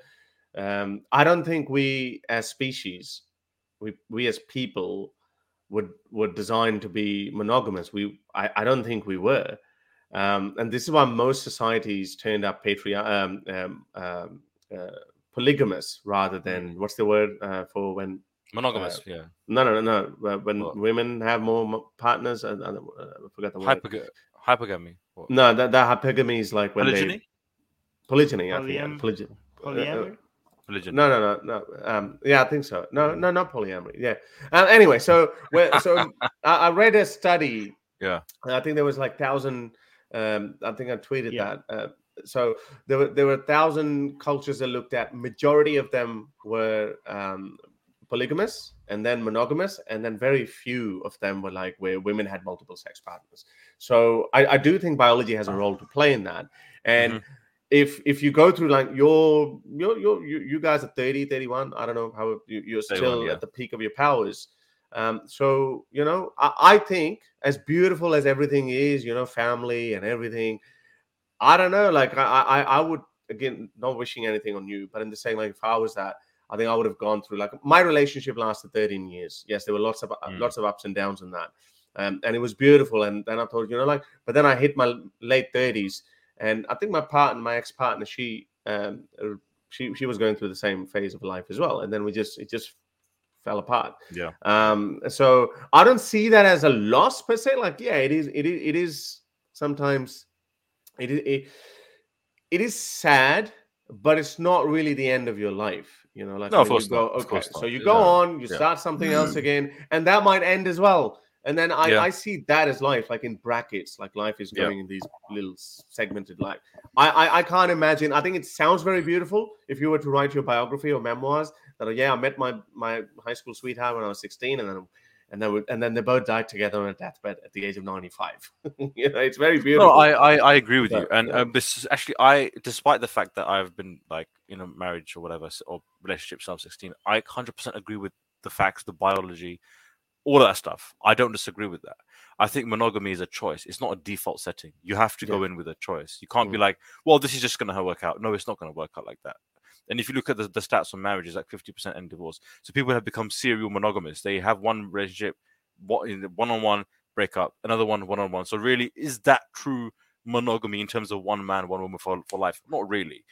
um, I don't think we as species, we we as people, would were designed to be monogamous. We I, I don't think we were. Um, and this is why most societies turned up patriarch, um, um, um, uh, polygamous rather than what's the word uh, for when monogamous? Uh, yeah. No, no, no, no. When what? women have more partners, I, I, forgot the word. Hyperg- hypergamy. What? No, that, that hypergamy is like when polygyny. They, polygyny. I think. Yeah. Polygyny. Polyamory. Polygyny. No, no, no, no. Um, yeah, I think so. No, no, not polyamory. Yeah. Uh, anyway, so so I, I read a study. Yeah. I think there was like thousand um, I think I tweeted yeah. that. Uh, so there were there were a thousand cultures that looked at. Majority of them were um, polygamous and then monogamous, and then very few of them were like where women had multiple sex partners. So I, I do think biology has a role to play in that. And mm-hmm. if if you go through like your your your you, you guys are 30, 31, I don't know how you, are still yeah. at the peak of your powers. Um, so you know, I, I, think as beautiful as everything is, you know, family and everything. I don't know, like I, I, I would again not wishing anything on you, but in the same like if I was that, I think I would have gone through like my relationship lasted 13 years. Yes, there were lots of mm. lots of ups and downs in that, um, and it was beautiful. And then I thought, you know, like, but then I hit my late 30s, and I think my partner, my ex partner, she um, she she was going through the same phase of life as well, and then we just it just fell apart. Yeah. Um. So I don't see that as a loss per se. Like, yeah, it is. It is. It is sometimes. It is. It, it is sad, but it's not really the end of your life. You know, like no, of course go, not. Okay, so you go yeah. on, you yeah. start something else again, and that might end as well. And then I, yeah. I see that as life, like in brackets, like life is going in these little segmented life. I, I, I can't imagine. I think it sounds very beautiful if you were to write your biography or memoirs. That yeah, I met my my high school sweetheart when I was sixteen, and then and then and then they both died together on a deathbed at the age of ninety five. you know, it's very beautiful. No, I I, I agree with you, and yeah. um, this is actually I, despite the fact that I've been like in a marriage or whatever or relationship since I was sixteen, I hundred percent agree with the facts, the biology all that stuff. I don't disagree with that. I think monogamy is a choice. It's not a default setting. You have to yeah. go in with a choice. You can't mm. be like, well, this is just going to work out. No, it's not going to work out like that. And if you look at the, the stats on marriages, like 50% end divorce. So people have become serial monogamous. They have one relationship, one on one, break up, another one, one on one. So really, is that true monogamy in terms of one man, one woman for, for life? Not really.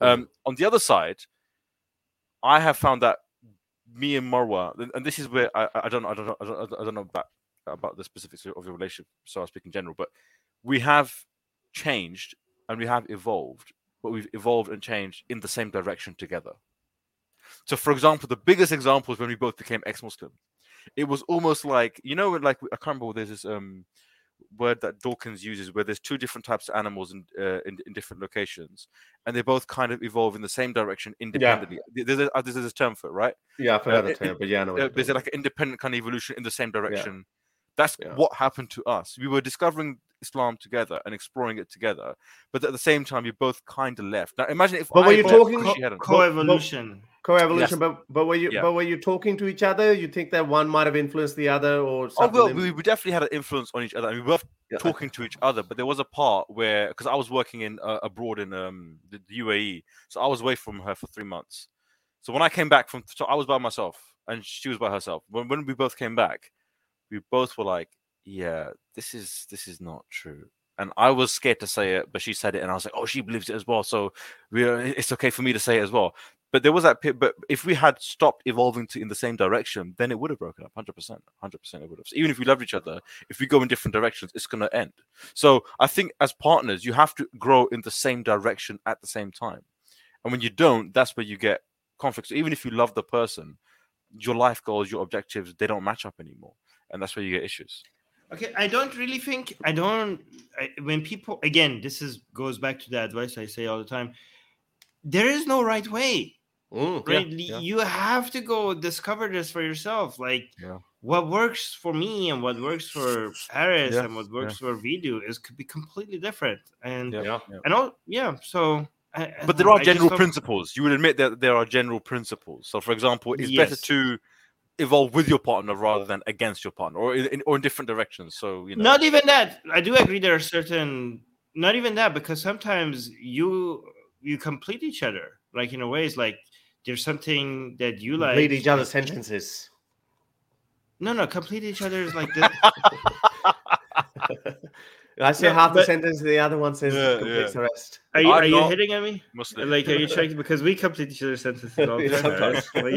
Mm. Um, on the other side, I have found that me and Marwa, and this is where I, I don't know, I don't know, I don't, I don't know about about the specifics of your relationship, so I speak in general, but we have changed and we have evolved, but we've evolved and changed in the same direction together. So, for example, the biggest example is when we both became ex-Muslim. It was almost like you know, like I can't remember. There's this um word that Dawkins uses, where there's two different types of animals in, uh, in, in different locations, and they both kind of evolve in the same direction independently. Yeah. There's, a, uh, there's a term for it, right? Yeah, I've heard uh, the term, but yeah, no, uh, there's like an independent kind of evolution in the same direction. Yeah. That's yeah. what happened to us. We were discovering Islam together and exploring it together, but at the same time, you both kind of left. Now, imagine if. But I were you talking co- co-evolution? co-evolution yes. but but were you yeah. but were you talking to each other you think that one might have influenced the other or something? oh well we, we definitely had an influence on each other I mean, we were yeah. talking to each other but there was a part where because i was working in uh, abroad in um the, the uae so i was away from her for three months so when i came back from so i was by myself and she was by herself when, when we both came back we both were like yeah this is this is not true and I was scared to say it, but she said it, and I was like, "Oh, she believes it as well." So we uh, are, it's okay for me to say it as well. But there was that pit. But if we had stopped evolving to in the same direction, then it would have broken up. Hundred percent, hundred percent, it would have. So even if we loved each other, if we go in different directions, it's going to end. So I think as partners, you have to grow in the same direction at the same time. And when you don't, that's where you get conflicts. Even if you love the person, your life goals, your objectives, they don't match up anymore, and that's where you get issues. Okay, I don't really think I don't. I, when people again, this is goes back to the advice I say all the time. There is no right way. Mm, right? Yeah, yeah. You have to go discover this for yourself. Like yeah. what works for me and what works for Harris and what works for Vidu is could be completely different. And yeah, and all yeah. So I, but there are I general principles. You would admit that there are general principles. So, for example, it's yes. better to evolve with your partner rather than against your partner, or in, or in different directions. So, you know, not even that. I do agree there are certain. Not even that, because sometimes you you complete each other. Like in a ways, like there's something that you like. Complete each other's sentences. No, no, complete each other's like this. I say no, half but, the sentence, the other one says yeah, completes yeah. the rest. Are you, are you hitting at me? Muslim. Like, are you trying because we complete each other's sentences all the time?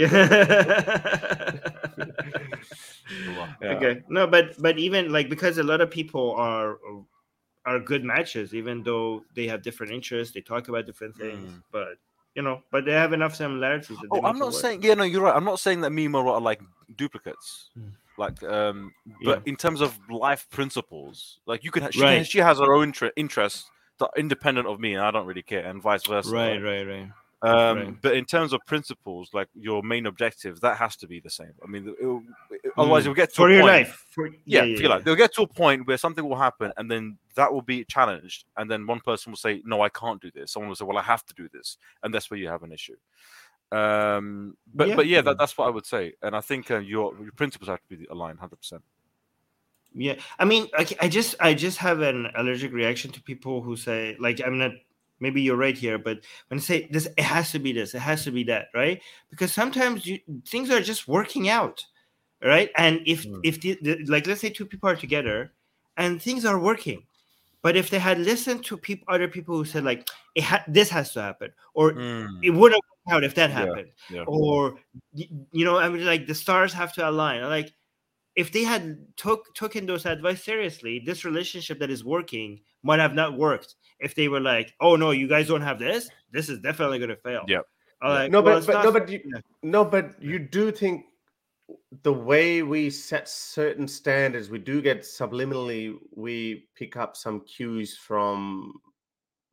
yeah. Okay, no, but but even like because a lot of people are are good matches, even though they have different interests, they talk about different things, mm. but you know, but they have enough similarities. oh, I'm not saying, yeah, no, you're right. I'm not saying that me and Marwa are like duplicates. Mm. Like, um, but yeah. in terms of life principles, like you can, she, right. she has her own inter- interests that independent of me, and I don't really care, and vice versa. Right, right, right. Um, right. But in terms of principles, like your main objective, that has to be the same. I mean, it, it, otherwise, you'll get to for your point, life. For, yeah, yeah, yeah, yeah. Life. They'll get to a point where something will happen, and then that will be challenged, and then one person will say, "No, I can't do this." Someone will say, "Well, I have to do this," and that's where you have an issue. Um, but yeah. but yeah, that, that's what I would say, and I think uh, your your principles have to be aligned, hundred percent. Yeah, I mean, I, I just I just have an allergic reaction to people who say like I'm not maybe you're right here but when i say this it has to be this it has to be that right because sometimes you things are just working out right and if mm. if the, the, like let's say two people are together and things are working but if they had listened to people other people who said like it ha- this has to happen or mm. it wouldn't out if that happened yeah, yeah. or you know i mean like the stars have to align like if they had took taken those advice seriously this relationship that is working might have not worked if they were like, "Oh no, you guys don't have this. This is definitely going to fail." Yeah. Like, no, but, but no, but you, no, but you do think the way we set certain standards, we do get subliminally, we pick up some cues from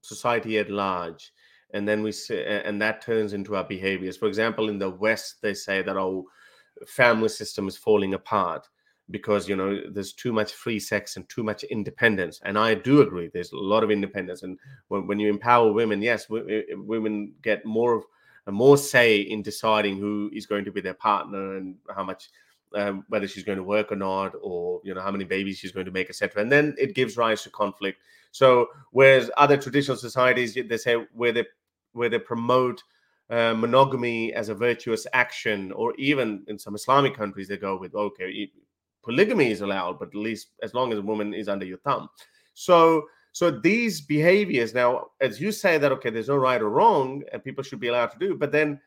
society at large. And then we say, and that turns into our behaviors. For example, in the West, they say that our family system is falling apart because you know there's too much free sex and too much independence and i do agree there's a lot of independence and when, when you empower women yes w- women get more of more say in deciding who is going to be their partner and how much um, whether she's going to work or not or you know how many babies she's going to make etc and then it gives rise to conflict so whereas other traditional societies they say where they where they promote uh, monogamy as a virtuous action or even in some islamic countries they go with okay polygamy is allowed, but at least as long as a woman is under your thumb. So so these behaviors now, as you say that okay, there's no right or wrong, and people should be allowed to do, but then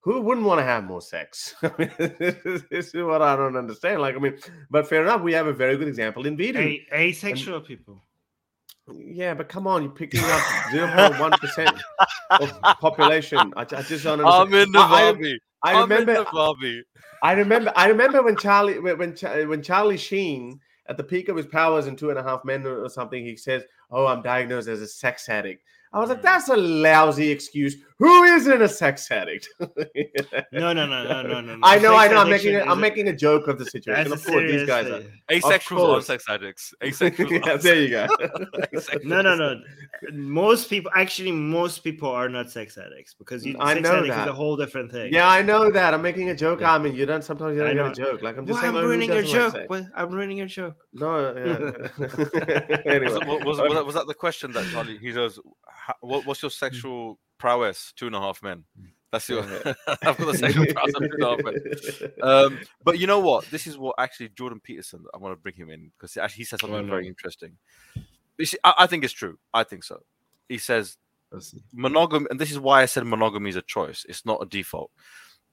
who wouldn't want to have more sex? this is what I don't understand. Like, I mean, but fair enough, we have a very good example in video. A- asexual and, people. Yeah, but come on, you're picking up 0.1% of population. I, I just don't understand. I'm in the lobby. I, I remember. I remember. I remember when Charlie when when Charlie Sheen at the peak of his powers in Two and a Half Men or something, he says, "Oh, I'm diagnosed as a sex addict." I was like, mm. that's a lousy excuse. Who isn't a sex addict? no, no, no, no, no, no. no. I know, I know. I'm making, a, I'm making a joke of the situation. Of course, these guys are asexuals are sex addicts. Asexuals. yeah, there you go. no, no, no. Most people, actually, most people are not sex addicts because you. I sex know that. is a whole different thing. Yeah, I know that. I'm making a joke. Yeah. I mean, you don't. Sometimes you don't get a joke. Like I'm just well, saying. I'm ruining your joke. Like I'm ruining your joke. No. Yeah. anyway, was, was, was, that the question that Charlie? He goes what, what's your sexual prowess? Two and a half men. That's your. I've got the sexual prowess of two and a half men. Um, but you know what? This is what actually Jordan Peterson. I want to bring him in because actually he said something oh, very interesting. See, I, I think it's true. I think so. He says monogamy, and this is why I said monogamy is a choice. It's not a default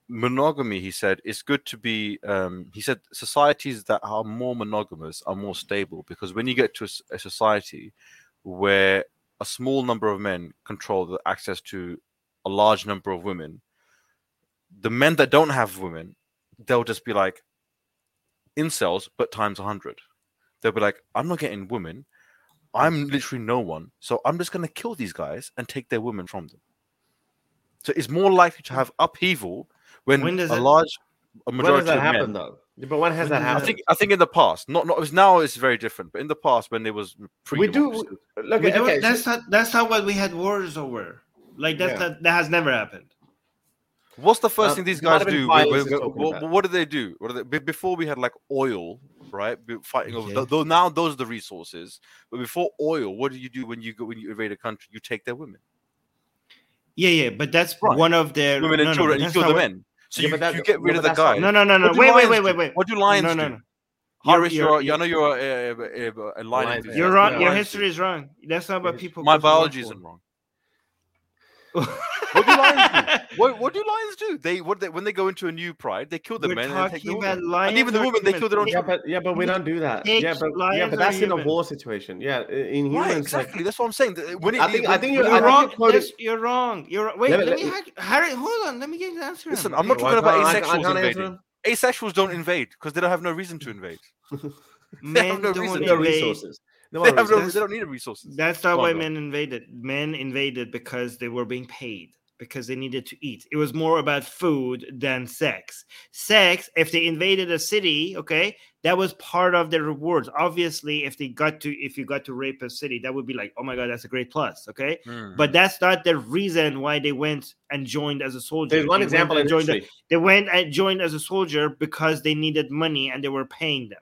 monogamy he said is good to be um, he said societies that are more monogamous are more stable because when you get to a, a, society where a small number of men control the access to a large number of women, the men that don't have women, they'll just be like incels, but times a hundred. They'll be like, I'm not getting women. I'm literally no one. So I'm just going to kill these guys and take their women from them. So it's more likely to have upheaval when, when a it, large a majority when does that happen, men, though? But when has that happened? I think I think in the past, not not was now it's very different. But in the past, when there was pre, we do look. We okay, that's so, not that's not what we had wars over. Like that's yeah. not, that has never happened. What's the first uh, thing these guys do? what, what, do they do? What they, before we had like oil, right? Fighting okay. over. Though now those are the resources. But before oil, what do you do when you go when you invade a country? You take their women. Yeah, yeah, but that's right. one of their women and no, children. No, you kill the men. So yeah, you, that, you get rid of the guy. No, no, no, no. Wait, wait, wait, wait, wait. What do lions no, no, no. do? Harris, you're, you're, I know you're a, a, a, a lion. You're wrong. Your history is wrong. That's not what people. My biology isn't wrong. What do lions do? What, what, do lions do? They what they, when they go into a new pride, they kill the We're men and take the women. And even the women, they kill their own. Yeah, but yeah, but we don't do that. Yeah, but yeah, but that's in a war situation. Yeah, in humans, right, exactly. Like, that's what I'm saying. Uh, when it, I think I think you're, you're wrong. You're, yes, you're wrong. You're wait. Let, let me, Harry. Hold on. Let me get the answer. Listen, I'm not talking about asexuals invading. Asexuals don't invade because they don't have no reason to invade. Men don't invade. resources. No, they, have no, they don't need resources. That's not why men invaded. Men invaded because they were being paid because they needed to eat. It was more about food than sex. Sex, if they invaded a city, okay, that was part of their rewards. Obviously, if they got to if you got to rape a city, that would be like, oh my god, that's a great plus, okay. Mm. But that's not the reason why they went and joined as a soldier. There's one they example in joined. The, they went and joined as a soldier because they needed money and they were paying them.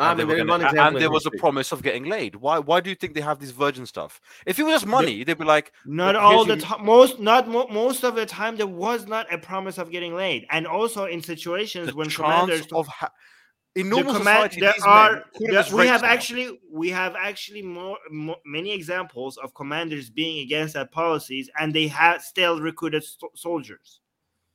And, gonna, and there was a promise of getting laid. Why? Why do you think they have this virgin stuff? If it was just money, they'd be like, not all the time. Most, not mo- most of the time, there was not a promise of getting laid. And also in situations the when commanders of ha- in normal command, society, there are there, we have actually we have actually more, more, many examples of commanders being against that policies, and they have still recruited soldiers.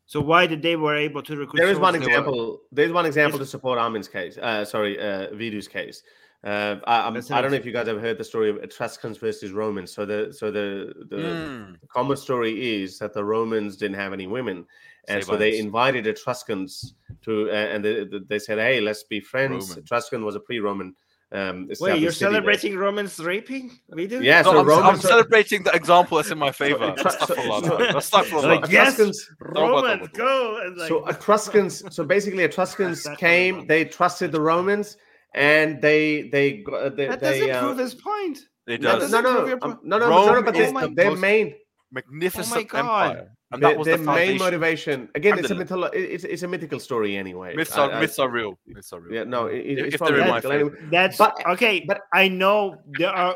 So why did they were able to recruit? There is one example. There's one example to support Armin's case. Uh, sorry, uh, Vidu's case. Uh, I, I'm, I don't know if you guys have heard the story of Etruscans versus Romans. So the so the the, mm. common story is that the Romans didn't have any women, and so they invited Etruscans to, uh, and they, they said, "Hey, let's be friends." Roman. Etruscan was a pre-Roman um, Wait, you're celebrating there. Romans raping? We do? Yeah, so no, I'm, Romans I'm celebrating the example that's in my favor. like, yes, Romans, go. And like, so Etruscans, so basically Etruscans came, they trusted the Romans, and they they they that they, doesn't uh, prove his point. It does. No, no, no, no, no, no, no, but oh their main magnificent oh empire. And that was the, main motivation. Again, it's a mytholo- it's, it's a mythical story anyway. Myths are, I, myths are real. Myths are real. Yeah, no, it, it's if they're in my anyway. That's but, okay. But I know there are.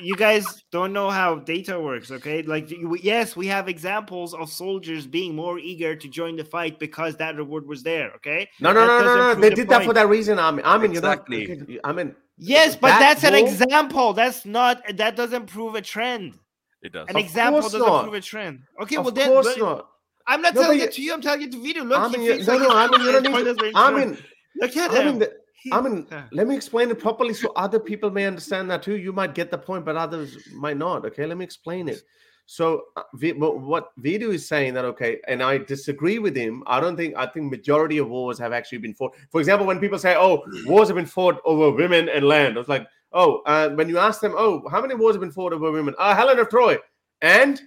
You guys don't know how data works. Okay, like yes, we have examples of soldiers being more eager to join the fight because that reward was there. Okay. No, no, no, no, no. They the did point. that for that reason. I mean, I mean, exactly. You know, I mean. Yes, but that that's an example. That's not. That doesn't prove a trend. It does. An of example doesn't not. prove a trend. Okay, of well then. Of course not. I'm not no, telling it to you. I'm telling it to Vito. Look, I mean, no, no, I mean, you don't need. I mean, look at I mean, the, I mean, let me explain it properly so other people may understand that too. You might get the point, but others might not. Okay, let me explain it. So, uh, what Vito is saying that okay, and I disagree with him. I don't think I think majority of wars have actually been fought. For example, when people say, "Oh, wars have been fought over women and land," it's like, "Oh," uh, when you ask them, "Oh, how many wars have been fought over women?" Uh, Helen of Troy, and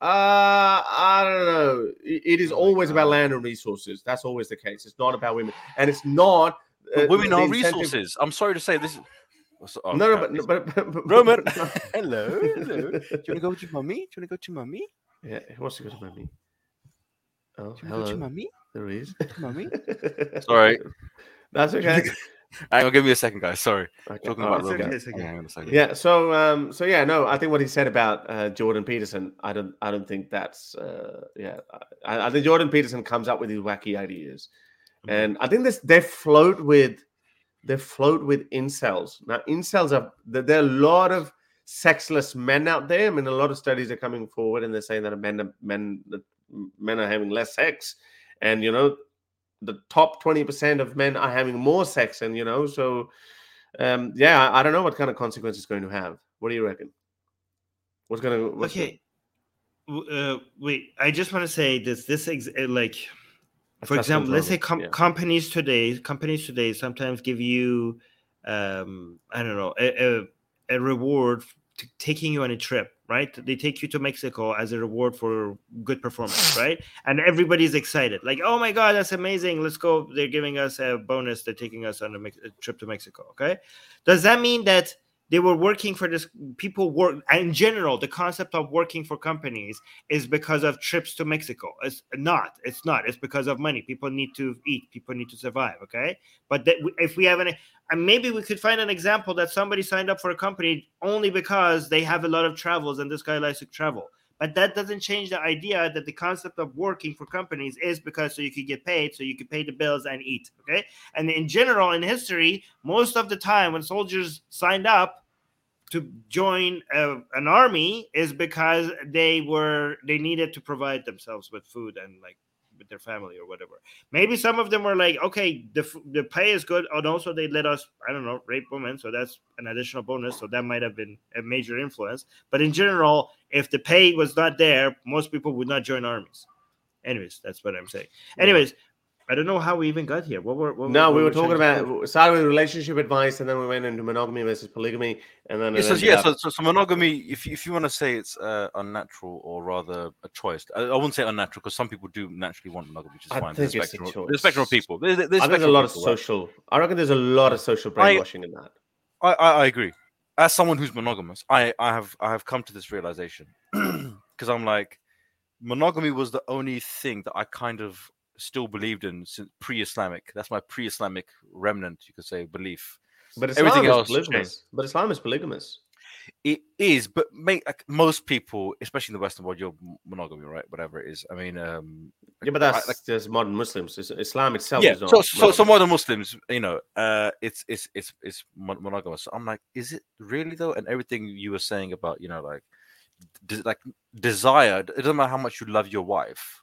uh, I don't know. It is oh always about land and resources. That's always the case. It's not about women, and it's not. Uh, women are resources. I'm sorry to say this. Oh, no, no, but, but, but, but Roman. hello, hello. Do you want to go with your mummy? Do you want to go to mummy? Yeah, he wants to go to mummy. Oh, hello. Go to mummy? There is. Mummy. Sorry. That's okay. Hang on, give me a second, guys. Sorry. Okay. Talking oh, about Yeah. So, um, so yeah, no, I think what he said about uh, Jordan Peterson, I don't, I don't think that's, uh, yeah, I, I think Jordan Peterson comes up with these wacky ideas, mm-hmm. and I think this they float with, they float with incels. Now, incels are there are a lot of sexless men out there. I mean, a lot of studies are coming forward, and they're saying that men, men, men are having less sex, and you know the top 20% of men are having more sex and you know so um yeah i, I don't know what kind of consequence it's going to have. What do you reckon? What's going to what's okay. Uh, wait i just want to say this this ex- uh, like for example let's say com- yeah. companies today companies today sometimes give you um i don't know a, a, a reward taking you on a trip right? They take you to Mexico as a reward for good performance, right? And everybody's excited, like, oh my god, that's amazing! Let's go. They're giving us a bonus. They're taking us on a, a trip to Mexico. Okay, does that mean that? They were working for this. People work in general. The concept of working for companies is because of trips to Mexico. It's not. It's not. It's because of money. People need to eat. People need to survive. Okay. But that, if we have an and maybe we could find an example that somebody signed up for a company only because they have a lot of travels and this guy likes to travel. But that doesn't change the idea that the concept of working for companies is because so you could get paid, so you could pay the bills and eat. Okay. And in general, in history, most of the time when soldiers signed up to join a, an army is because they were they needed to provide themselves with food and like with their family or whatever. Maybe some of them were like, okay, the the pay is good, and also they let us, I don't know, rape women, so that's an additional bonus. So that might have been a major influence. But in general, if the pay was not there, most people would not join armies. Anyways, that's what I'm saying. Anyways, I don't know how we even got here. What were what, no? What we were, talking about started with relationship advice, and then we went into monogamy versus polygamy, and then yeah. So, yeah, so, so, so, monogamy. If if you want to say it's uh, unnatural or rather a choice, I, I wouldn't say unnatural because some people do naturally want monogamy, which is I fine. Think there's, spectrum, there's spectrum of people. There's, there's I think there's a lot of social. Right? I reckon there's a lot of social brainwashing I, in that. I, I, I agree. As someone who's monogamous, I I have I have come to this realization because I'm like monogamy was the only thing that I kind of still believed in pre-Islamic. That's my pre-Islamic remnant, you could say, belief. But Islam everything else polygamous. But Islam is polygamous. It is, but make, like, most people, especially in the Western world, you're monogamy, right? Whatever it is. I mean, um, yeah, but that's I, like, there's modern Muslims. Islam itself yeah, is so, so, so modern Muslims, you know, uh, it's it's it's it's monogamous. So I'm like, is it really though? And everything you were saying about, you know, like, de- like desire. It doesn't matter how much you love your wife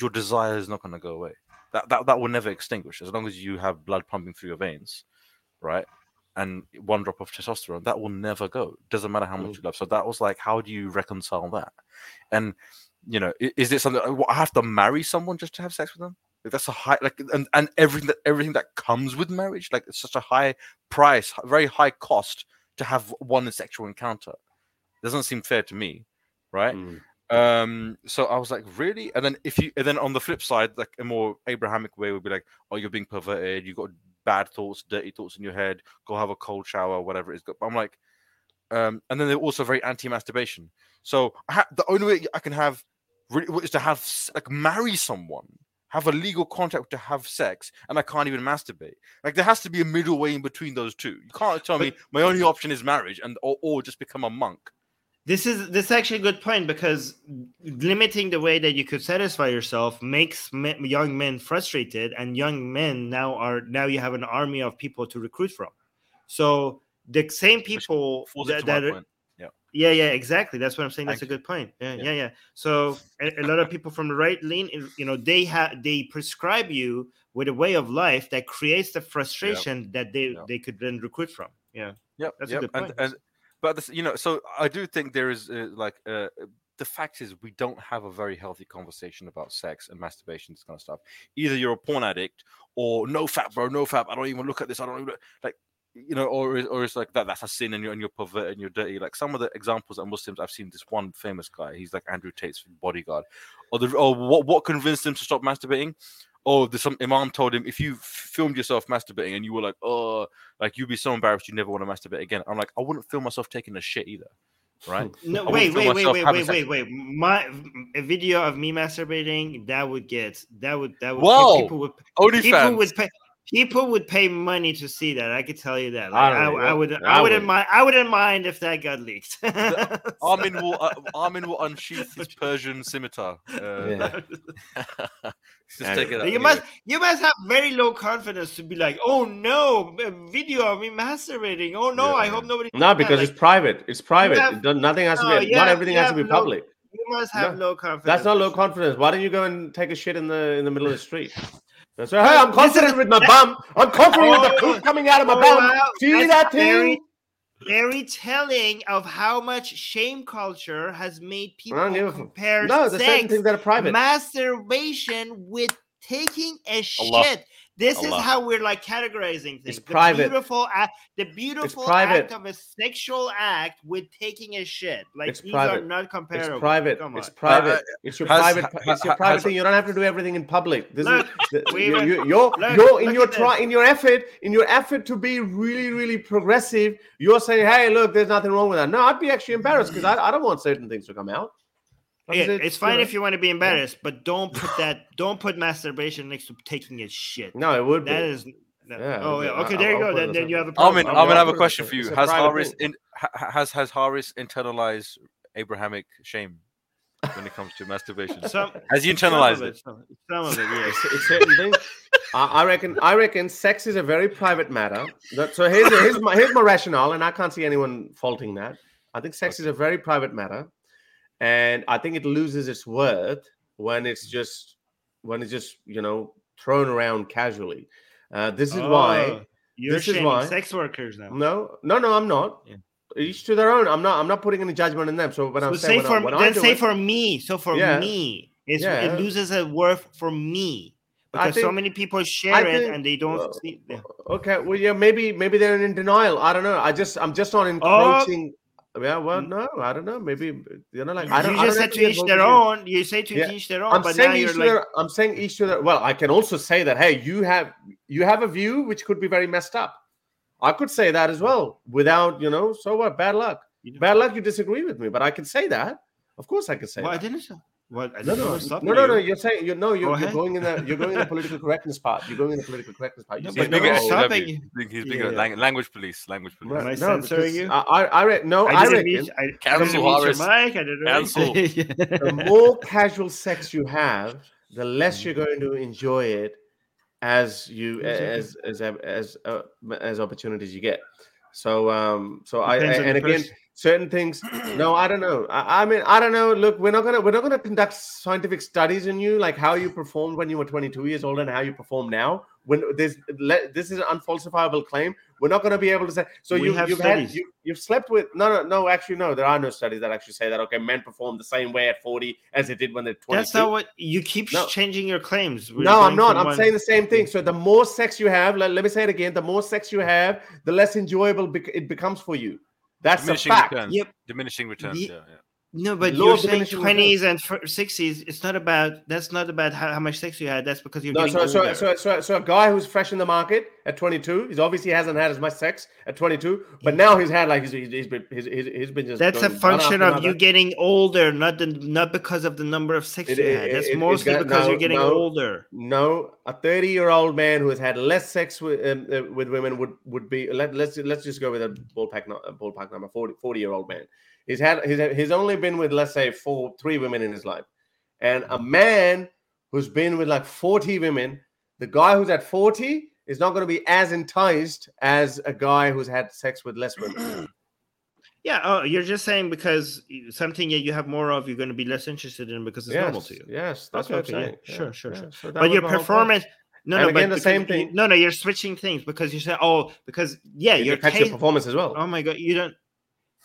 your desire is not going to go away. That, that that will never extinguish as long as you have blood pumping through your veins, right? and one drop of testosterone, that will never go. Doesn't matter how much mm. you love. So that was like, how do you reconcile that? And you know, is, it something I have to marry someone just to have sex with them? Like, that's a high like and, and everything that everything that comes with marriage, like it's such a high price, very high cost to have one sexual encounter. Doesn't seem fair to me, right? Mm. Um, so I was like, really? And then if you, and then on the flip side, like a more Abrahamic way would be like, oh, you're being perverted, you got bad thoughts, dirty thoughts in your head, go have a cold shower, whatever it is. But I'm like, um, and then they're also very anti-masturbation. So ha- the only way I can have really is to have like marry someone, have a legal contract to have sex, and I can't even masturbate. Like there has to be a middle way in between those two. You can't tell me my only option is marriage and or, or just become a monk. This is this is actually a good point because limiting the way that you could satisfy yourself makes young men frustrated, and young men now are now you have an army of people to recruit from. So the same people that, that are, yeah. yeah, yeah, exactly. That's what I'm saying. That's you. a good point. Yeah, yeah, yeah. yeah. So a, a, lot of people from the right lean, you know, they have they prescribe you with a way of life that creates the frustration that they they could then recruit from. Yeah, yeah, that's yep. a good point. And, and but this, you know, so I do think there is uh, like uh, the fact is we don't have a very healthy conversation about sex and masturbation, this kind of stuff. Either you're a porn addict or no fap, bro, no fap. I don't even look at this. I don't even like you know, or or it's like that. That's a sin, and you're and you're perverted and you're dirty. Like some of the examples of Muslims I've seen. This one famous guy, he's like Andrew Tate's bodyguard. Or the or what what convinced him to stop masturbating? Oh, there's some imam told him if you filmed yourself masturbating and you were like, oh, like you'd be so embarrassed you never want to masturbate again. I'm like, I wouldn't film myself taking a shit either. Right? No, wait, wait, wait, wait, wait, wait, wait. My a video of me masturbating that would get that would that would Whoa, people would only people would pay people would pay money to see that. I could tell you that. Like, I, I, I, would. I, I wouldn't mind. I wouldn't mind if that got leaked. Armin will. Uh, Armin will unsheath his Persian scimitar. Uh, yeah. Just take it. You must. You must have very low confidence to be like, oh no, video of me masturbating. Oh no, yeah. I hope nobody. No, because like, it's private. It's private. Have, it nothing has to be. Yeah, not everything has to be low, public. You must have no, low confidence. That's not low confidence. Why don't you go and take a shit in the in the middle of the street? That's right. Hey, I'm confident with my bum. I'm confident with the poop coming out of my bum. Wow. See that thing? Very, very telling of how much shame culture has made people compare no, sex, certain things that are private. masturbation with taking a Allah. shit. This Allah. is how we're like categorizing things. It's the private. Beautiful act, the beautiful act of a sexual act with taking a shit. Like it's these private. are not comparable. It's private. It's private. Uh, it's your has, private. Has, it's your private has, thing. You don't have to do everything in public. This look, is the, you, you, you're look, you're in your try in your effort in your effort to be really really progressive. You're saying, hey, look, there's nothing wrong with that. No, I'd be actually embarrassed because I, I don't want certain things to come out. Yeah, it, it's fine you if you want to be embarrassed, but don't put that. don't put masturbation next to taking a shit. No, it would. That be. is. That, yeah, oh yeah. Okay, there you go. Then, then you have a problem. Armin, Armin, I have a question for you. Has Harris in, has has Harris internalized Abrahamic shame when it comes to masturbation? Some, has he internalized some it? Some, some of it, yes. it's certain things. I reckon. I reckon sex is a very private matter. That, so here's here's my here's my rationale, and I can't see anyone faulting that. I think sex okay. is a very private matter and I think it loses its worth when it's just when it's just you know thrown around casually. Uh, this is oh, why. You're this is why sex workers now. No, no, no, I'm not. Yeah. Each to their own. I'm not. I'm not putting any judgment in them. So when so I'm saying, say for when then say it, for me. So for yeah, me, yeah. it loses a worth for me because think, so many people share it and they don't uh, see. Okay, well, yeah, maybe maybe they're in denial. I don't know. I just I'm just not oh, encroaching. Oh yeah, well, no, I don't know. Maybe uh, you know, like I don't. You just said to each their own. You say to yeah. each their own. I'm but saying each like... their. I'm saying each to their. Well, I can also say that. Hey, you have you have a view which could be very messed up. I could say that as well without you know. So what? Bad luck. You know, Bad luck. You disagree with me, but I can say that. Of course, I can say. Well, that. I didn't say. What? no, no, no, no, no, no. You're saying you know you're, you're going in the you're going in the political correctness part. You're going in the political correctness part. You no, but no, no, stopping. He's being yeah, yeah. language police. Language police. Am I censoring you? I, I, I no, I, I reckon. Mean, I, cancel Harris. Mic. I didn't cancel. the more casual sex you have, the less you're going to enjoy it as you as as as as, uh, as opportunities you get. So um so I and again certain things no i don't know I, I, mean i don't know look we're not gonna we're not gonna conduct scientific studies on you like how you performed when you were 22 years old and how you perform now when there's this is an unfalsifiable claim we're not to be able to say. So we you, have had you, you've slept with no, no, no. Actually, no. There are no studies that actually say that. Okay, men perform the same way at forty as they did when they're twenty. That's not what you keep no. changing your claims. We're no, I'm not. I'm one... saying the same thing. So the more sex you have, let, let, me say it again. The more sex you have, the less enjoyable it becomes for you. That's a fact. Returns. Yep. Diminishing returns. The, yeah, yeah. No, but you're saying twenties and sixties. It's not about that's not about how, how, much sex you had. That's because you're no. So, so, so, so, so, a guy who's fresh in the market at 22, he's obviously hasn't had as much sex at 22, but now he's had like he's, he's been he's, he's been just. That's a function of you getting older, not the not because of the number of sex it, you had. That's it, mostly got, because no, you're getting no, older. No, a 30 year old man who has had less sex with um, uh, with women would would be let let's let's just go with a ballpark ballpark number 40 40 year old man He's had he's, he's only been with let's say four three women in his life, and a mm-hmm. man who's been with like forty women, the guy who's at forty is not going to be as enticed as a guy who's had sex with less women. Yeah, oh, you're just saying because something that you have more of, you're going to be less interested in because it's yes, normal to you. Yes, that's okay, what I'm saying. Sure, yeah, sure, yeah. sure. So but your performance, no, and no, again, but the same thing. No, no, you're switching things because you say, oh, because yeah, your, your performance as well. Oh my god, you don't.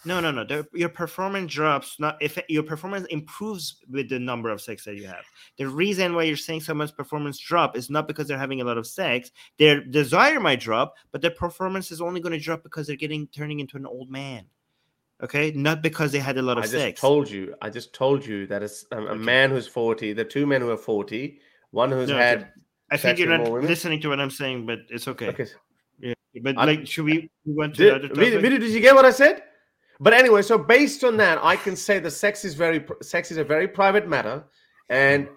No, no, no. The, your performance drops. Not if your performance improves with the number of sex that you have. The reason why you're saying someone's performance drop is not because they're having a lot of sex. Their desire might drop, but their performance is only going to drop because they're getting turning into an old man. Okay, not because they had a lot of I sex. I just told you. I just told you that it's a, a okay. man who's forty. The two men who are forty. One who's no, had. I think you're not listening to what I'm saying, but it's okay. Okay. Yeah, but I, like, should we, we went to did, Vidu, did you get what I said? But anyway, so based on that, I can say the sex is very sex is a very private matter, and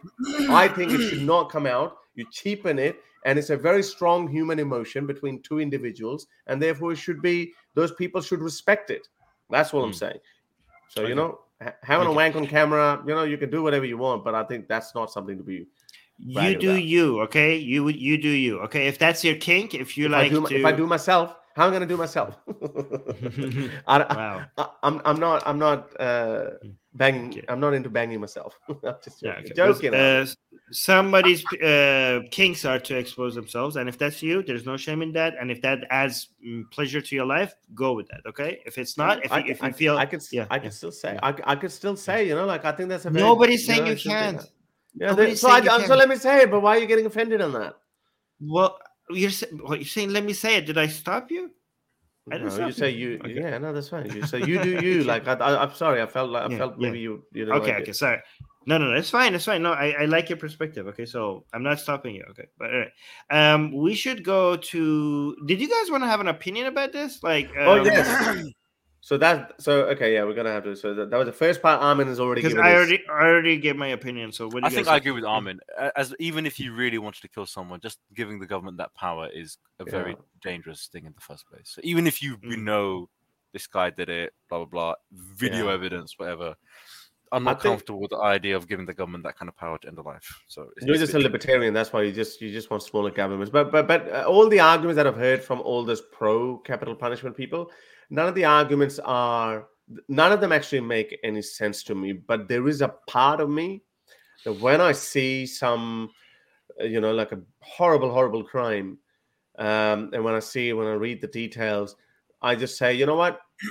I think it should not come out. You cheapen it, and it's a very strong human emotion between two individuals, and therefore it should be those people should respect it. That's what mm. I'm hmm. saying. So okay. you know, having okay. a wank on camera, you know, you can do whatever you want, but I think that's not something to be. You do about. you, okay? You you do you, okay? If that's your kink, if you if like I do, to... if I do myself, how am I going to do myself? I, wow. I, am I'm, I'm not I'm not uh, banging. Okay. I'm not into banging myself. I'm just joking. Yeah, okay. joking uh, somebody's uh, kinks are to expose themselves, and if that's you, there's no shame in that. And if that adds mm, pleasure to your life, go with that. Okay. If it's not, if, I, you, if you feel, I could, yeah, I could still say, I, I could still say, you know, like I think that's a very, nobody's saying you, know, you can't. Yeah, they, so I, so let me say it, but why are you getting offended on that? Well, you're what you're saying. Let me say it. Did I stop you? I no, you say you. Okay. Yeah, no, that's fine. You say you do you. like I, am sorry. I felt like I yeah, felt maybe yeah. you. You okay. Like okay. It. Sorry. No, no, no. It's fine. It's fine. No, I, I like your perspective. Okay, so I'm not stopping you. Okay, but all right. Um, we should go to. Did you guys want to have an opinion about this? Like, oh, um, oh yes. So that so okay, yeah, we're gonna have to. So that, that was the first part. Armin has already given. I already I already gave my opinion. So I think I agree with Armin. As even if you really wanted to kill someone, just giving the government that power is a yeah. very dangerous thing in the first place. So even if you, mm. know this guy did it, blah blah blah, video yeah. evidence, whatever. I'm not comfortable with the idea of giving the government that kind of power to end a life. So you're just a libertarian. That's why you just you just want smaller governments. But but but uh, all the arguments that I've heard from all those pro capital punishment people, none of the arguments are none of them actually make any sense to me but there is a part of me that when i see some uh, you know like a horrible horrible crime um, and when i see when i read the details i just say you know what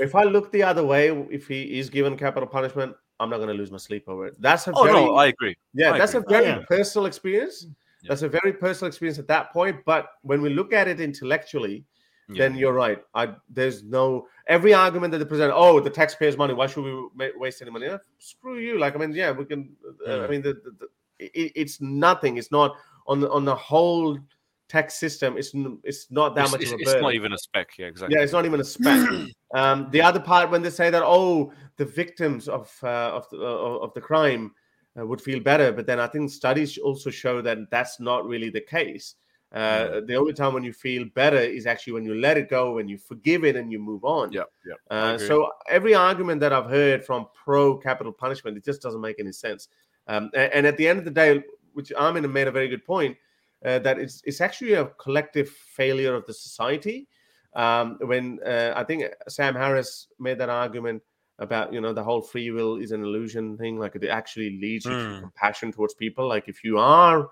if i look the other way if he is given capital punishment i'm not going to lose my sleep over it that's a oh, very no, i agree yeah I that's agree. a very yeah. personal experience yeah. that's a very personal experience at that point but when we look at it intellectually yeah. then you're right. I there's no every argument that they present. Oh, the taxpayers' money. Why should we waste any money? Yeah, screw you. Like I mean, yeah, we can. Uh, I mean, the, the, the, it, it's nothing. It's not on the on the whole tax system. It's it's not that it's, much it's, of a burden. It's not even a speck. Yeah, exactly. Yeah, it's not even a speck. um, the other part when they say that oh, the victims of uh, of the uh, of the crime. Uh, would feel better, but then I think studies also show that that's not really the case. Uh, the only time when you feel better is actually when you let it go, when you forgive it, and you move on. Yeah, yeah. Uh, so every argument that I've heard from pro capital punishment, it just doesn't make any sense. Um, and, and, at the end of the day, which Armin made a very good point, uh, that it's it's actually a collective failure of the society. Um, when uh, I think Sam Harris made that argument about you know the whole free will is an illusion thing, like it actually leads you mm. to hmm. compassion towards people. Like if you are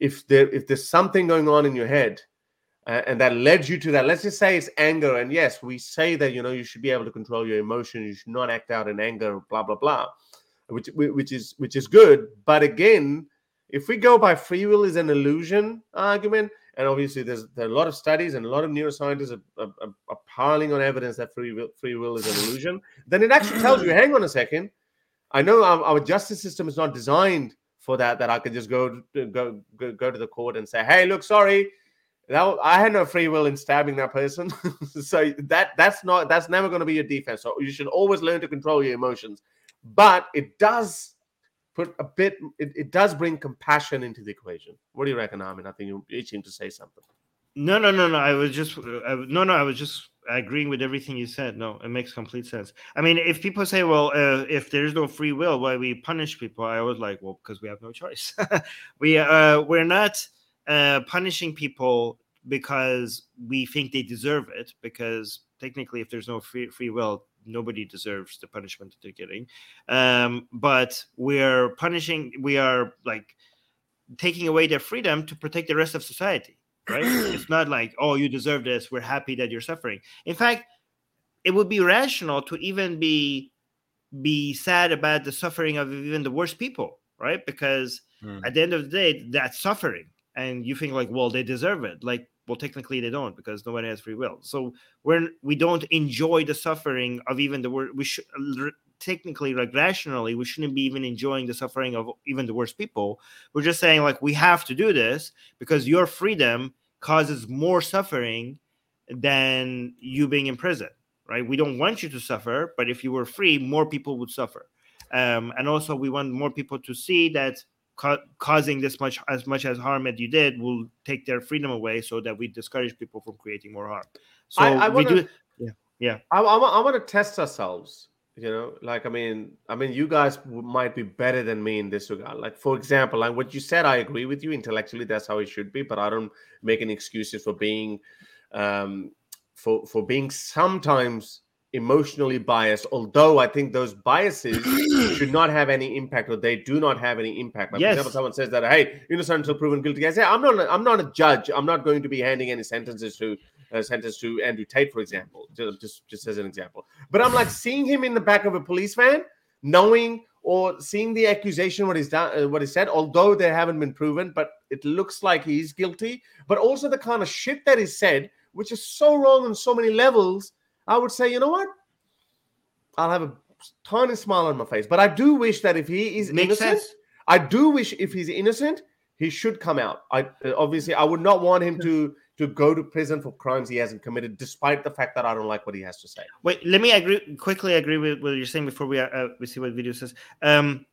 if there if there's something going on in your head uh, and that led you to that. Let's just say it's anger. And yes, we say that you know you should be able to control your emotion. You should not act out in anger. Blah blah blah, which which is which is good. But again, if we go by free will is an illusion argument, and obviously there's there are a lot of studies and a lot of neuroscientists are, are, are piling on evidence that free will free will is an illusion, then it actually tells you, hang on a second. I know our, our justice system is not designed for that. That I could just go go go, go to the court and say, hey, look, sorry that I had no free will in stabbing that person. so that that's not that's never going to be your defense. So you should always learn to control your emotions. But it does put a bit. It, it does bring compassion into the equation. What do you reckon, Armin? I think you're itching to say something. No, no, no, no. I was just I, no, no. I was just agreeing with everything you said. No, it makes complete sense. I mean, if people say, "Well, uh, if there's no free will, why we punish people?" I was like, "Well, because we have no choice. we uh, we're not." Uh, punishing people because we think they deserve it. Because technically, if there's no free, free will, nobody deserves the punishment that they're getting. Um, but we're punishing, we are like taking away their freedom to protect the rest of society. Right? it's not like, oh, you deserve this. We're happy that you're suffering. In fact, it would be rational to even be be sad about the suffering of even the worst people, right? Because mm. at the end of the day, that's suffering and you think like well they deserve it like well technically they don't because nobody has free will so we're we don't enjoy the suffering of even the worst we should technically like rationally we shouldn't be even enjoying the suffering of even the worst people. We're just saying like we have to do this because your freedom causes more suffering than you being in prison right? We don't want you to suffer but if you were free more people would suffer. Um, and also we want more people to see that ca- causing this much as much as harm as you did will take their freedom away so that we discourage people from creating more harm. So I, I wanna, we do yeah yeah. I, I, I want to test ourselves you know like i mean i mean you guys might be better than me in this regard. Like for example like what you said i agree with you. Intellectually that's how it should be but i don't make any excuses for being um for for being sometimes emotionally biased, although I think those biases should not have any impact or they do not have any impact. Like, yes. For example, someone says that, hey, innocent until proven guilty. I say, I'm not, I'm not a judge. I'm not going to be handing any sentences to uh, sentence to Andrew Tate, for example, just, just, just as an example. But I'm like seeing him in the back of a police van, knowing or seeing the accusation, what he's done, uh, what he said, although they haven't been proven, but it looks like he's guilty. But also the kind of shit that is said, which is so wrong on so many levels I would say, you know what? I'll have a tiny smile on my face. But I do wish that if he is Makes innocent, sense. I do wish if he's innocent, he should come out. I obviously I would not want him to to go to prison for crimes he hasn't committed, despite the fact that I don't like what he has to say. Wait, let me agree quickly. Agree with what you're saying before we uh, we see what Vidu says. Um,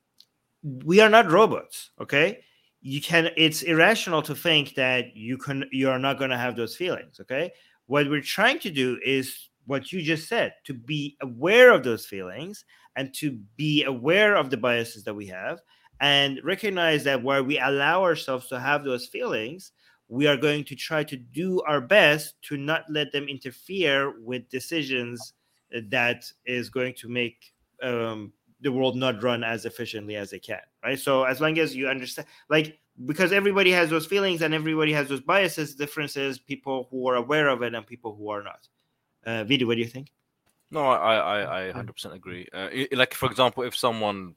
we are not robots, okay? You can. It's irrational to think that you can. You are not going to have those feelings, okay? What we're trying to do is what you just said to be aware of those feelings and to be aware of the biases that we have and recognize that where we allow ourselves to have those feelings we are going to try to do our best to not let them interfere with decisions that is going to make um, the world not run as efficiently as it can right? So as long as you understand like because everybody has those feelings and everybody has those biases differences people who are aware of it and people who are not uh, what do you think? No, I I, I 100% agree. Uh, like for example, if someone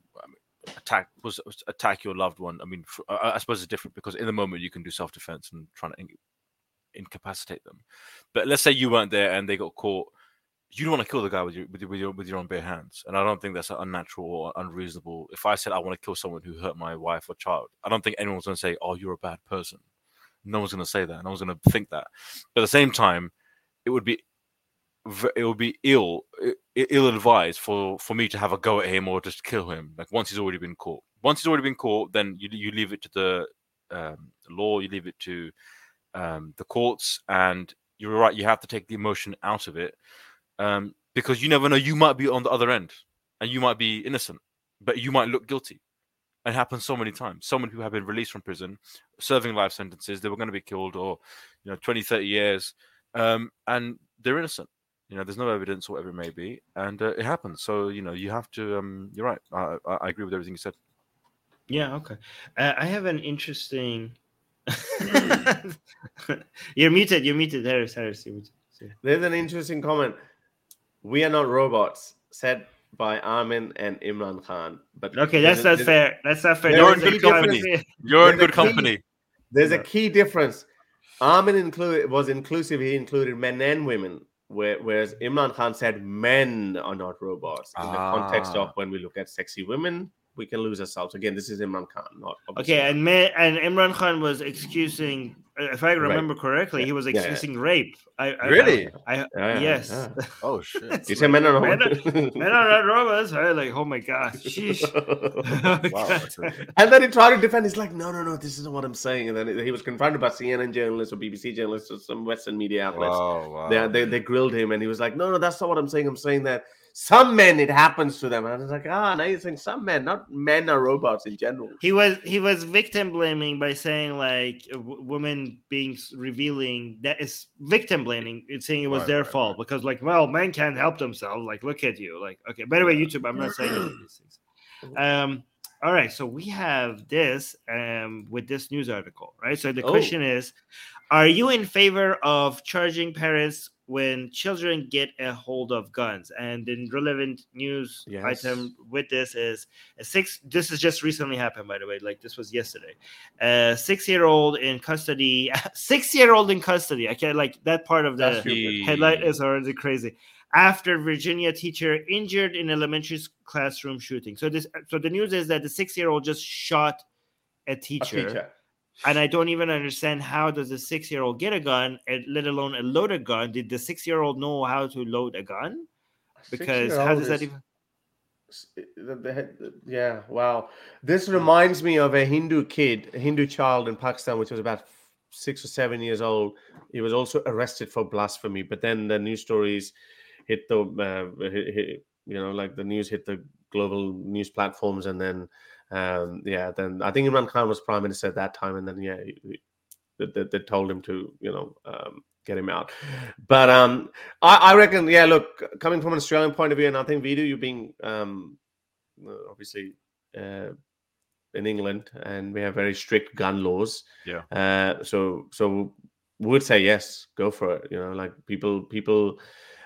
attack was attack your loved one, I mean, for, I, I, suppose it's different because in the moment you can do self defense and try to in, incapacitate them. But let's say you weren't there and they got caught. You don't want to kill the guy with your, with your with your with your own bare hands, and I don't think that's unnatural or unreasonable. If I said I want to kill someone who hurt my wife or child, I don't think anyone's going to say, "Oh, you're a bad person." No one's going to say that. No one's going to think that. But at the same time, it would be it would be ill ill advised for for me to have a go at him or just kill him. Like once he's already been caught. Once he's already been caught then you, you leave it to the um, law you leave it to um, the courts and you're right you have to take the emotion out of it um, because you never know you might be on the other end and you might be innocent but you might look guilty. It happens so many times. So many people have been released from prison serving life sentences they were going to be killed or you know 20 30 years um, and they're innocent you know, there's no evidence, whatever it may be, and uh, it happens. So you know, you have to. Um, you're right. I, I agree with everything you said. Yeah. Okay. Uh, I have an interesting you're muted. You're muted, Harris. Harris, you're muted. There's an interesting comment. We are not robots, said by Armin and Imran Khan. But okay, that's not fair. That's not fair. You're in good company. You're in good company. There's a key difference. Armin included was inclusive. He included men and women, whereas Imran Khan said men are not robots in ah. the context of ah. when we look at sexy women we can lose ourselves. Again, this is Imran Khan, not okay. And May, and Imran Khan was excusing, if I remember right. correctly, yeah. he was excusing yeah, yeah. rape. I, I really, I, I yes. Oh shit! you said men are men, men are not robots. I like, oh my god, sheesh. wow, and then he tried to defend. He's like, no, no, no, this isn't what I'm saying. And then he was confronted by CNN journalists or BBC journalists or some Western media outlets. Oh, wow, wow. They, they they grilled him, and he was like, no, no, that's not what I'm saying. I'm saying that some men it happens to them. And i was like ah now you're saying some men not men are robots in general. He was he was victim blaming by saying like women being revealing that is victim blaming it's saying it was right, their right, fault right. because like well men can't help themselves. Like look at you. Like okay by the way youtube i'm not saying these things. Um all right so we have this um with this news article right? So the oh. question is are you in favor of charging parents when children get a hold of guns. And the relevant news yes. item with this is a six. This has just recently happened, by the way. Like this was yesterday. A six-year-old in custody. Six-year-old in custody. I can't like that part of the headline is already crazy. After Virginia teacher injured in elementary classroom shooting. So this. So the news is that the six-year-old just shot a teacher. A teacher and I don't even understand how does a six year old get a gun, let alone a loaded gun. Did the six year old know how to load a gun? Because how does that even? Yeah, wow. This reminds me of a Hindu kid, a Hindu child in Pakistan, which was about six or seven years old. He was also arrested for blasphemy, but then the news stories hit the, uh, hit, hit, you know, like the news hit the global news platforms, and then um, yeah, then I think Imran Khan was prime minister at that time, and then yeah, they, they told him to you know um, get him out. But um, I, I, reckon, yeah, look, coming from an Australian point of view, and I think Vidu, you being um, obviously uh, in England, and we have very strict gun laws. Yeah. Uh, so so would say yes, go for it. You know, like people people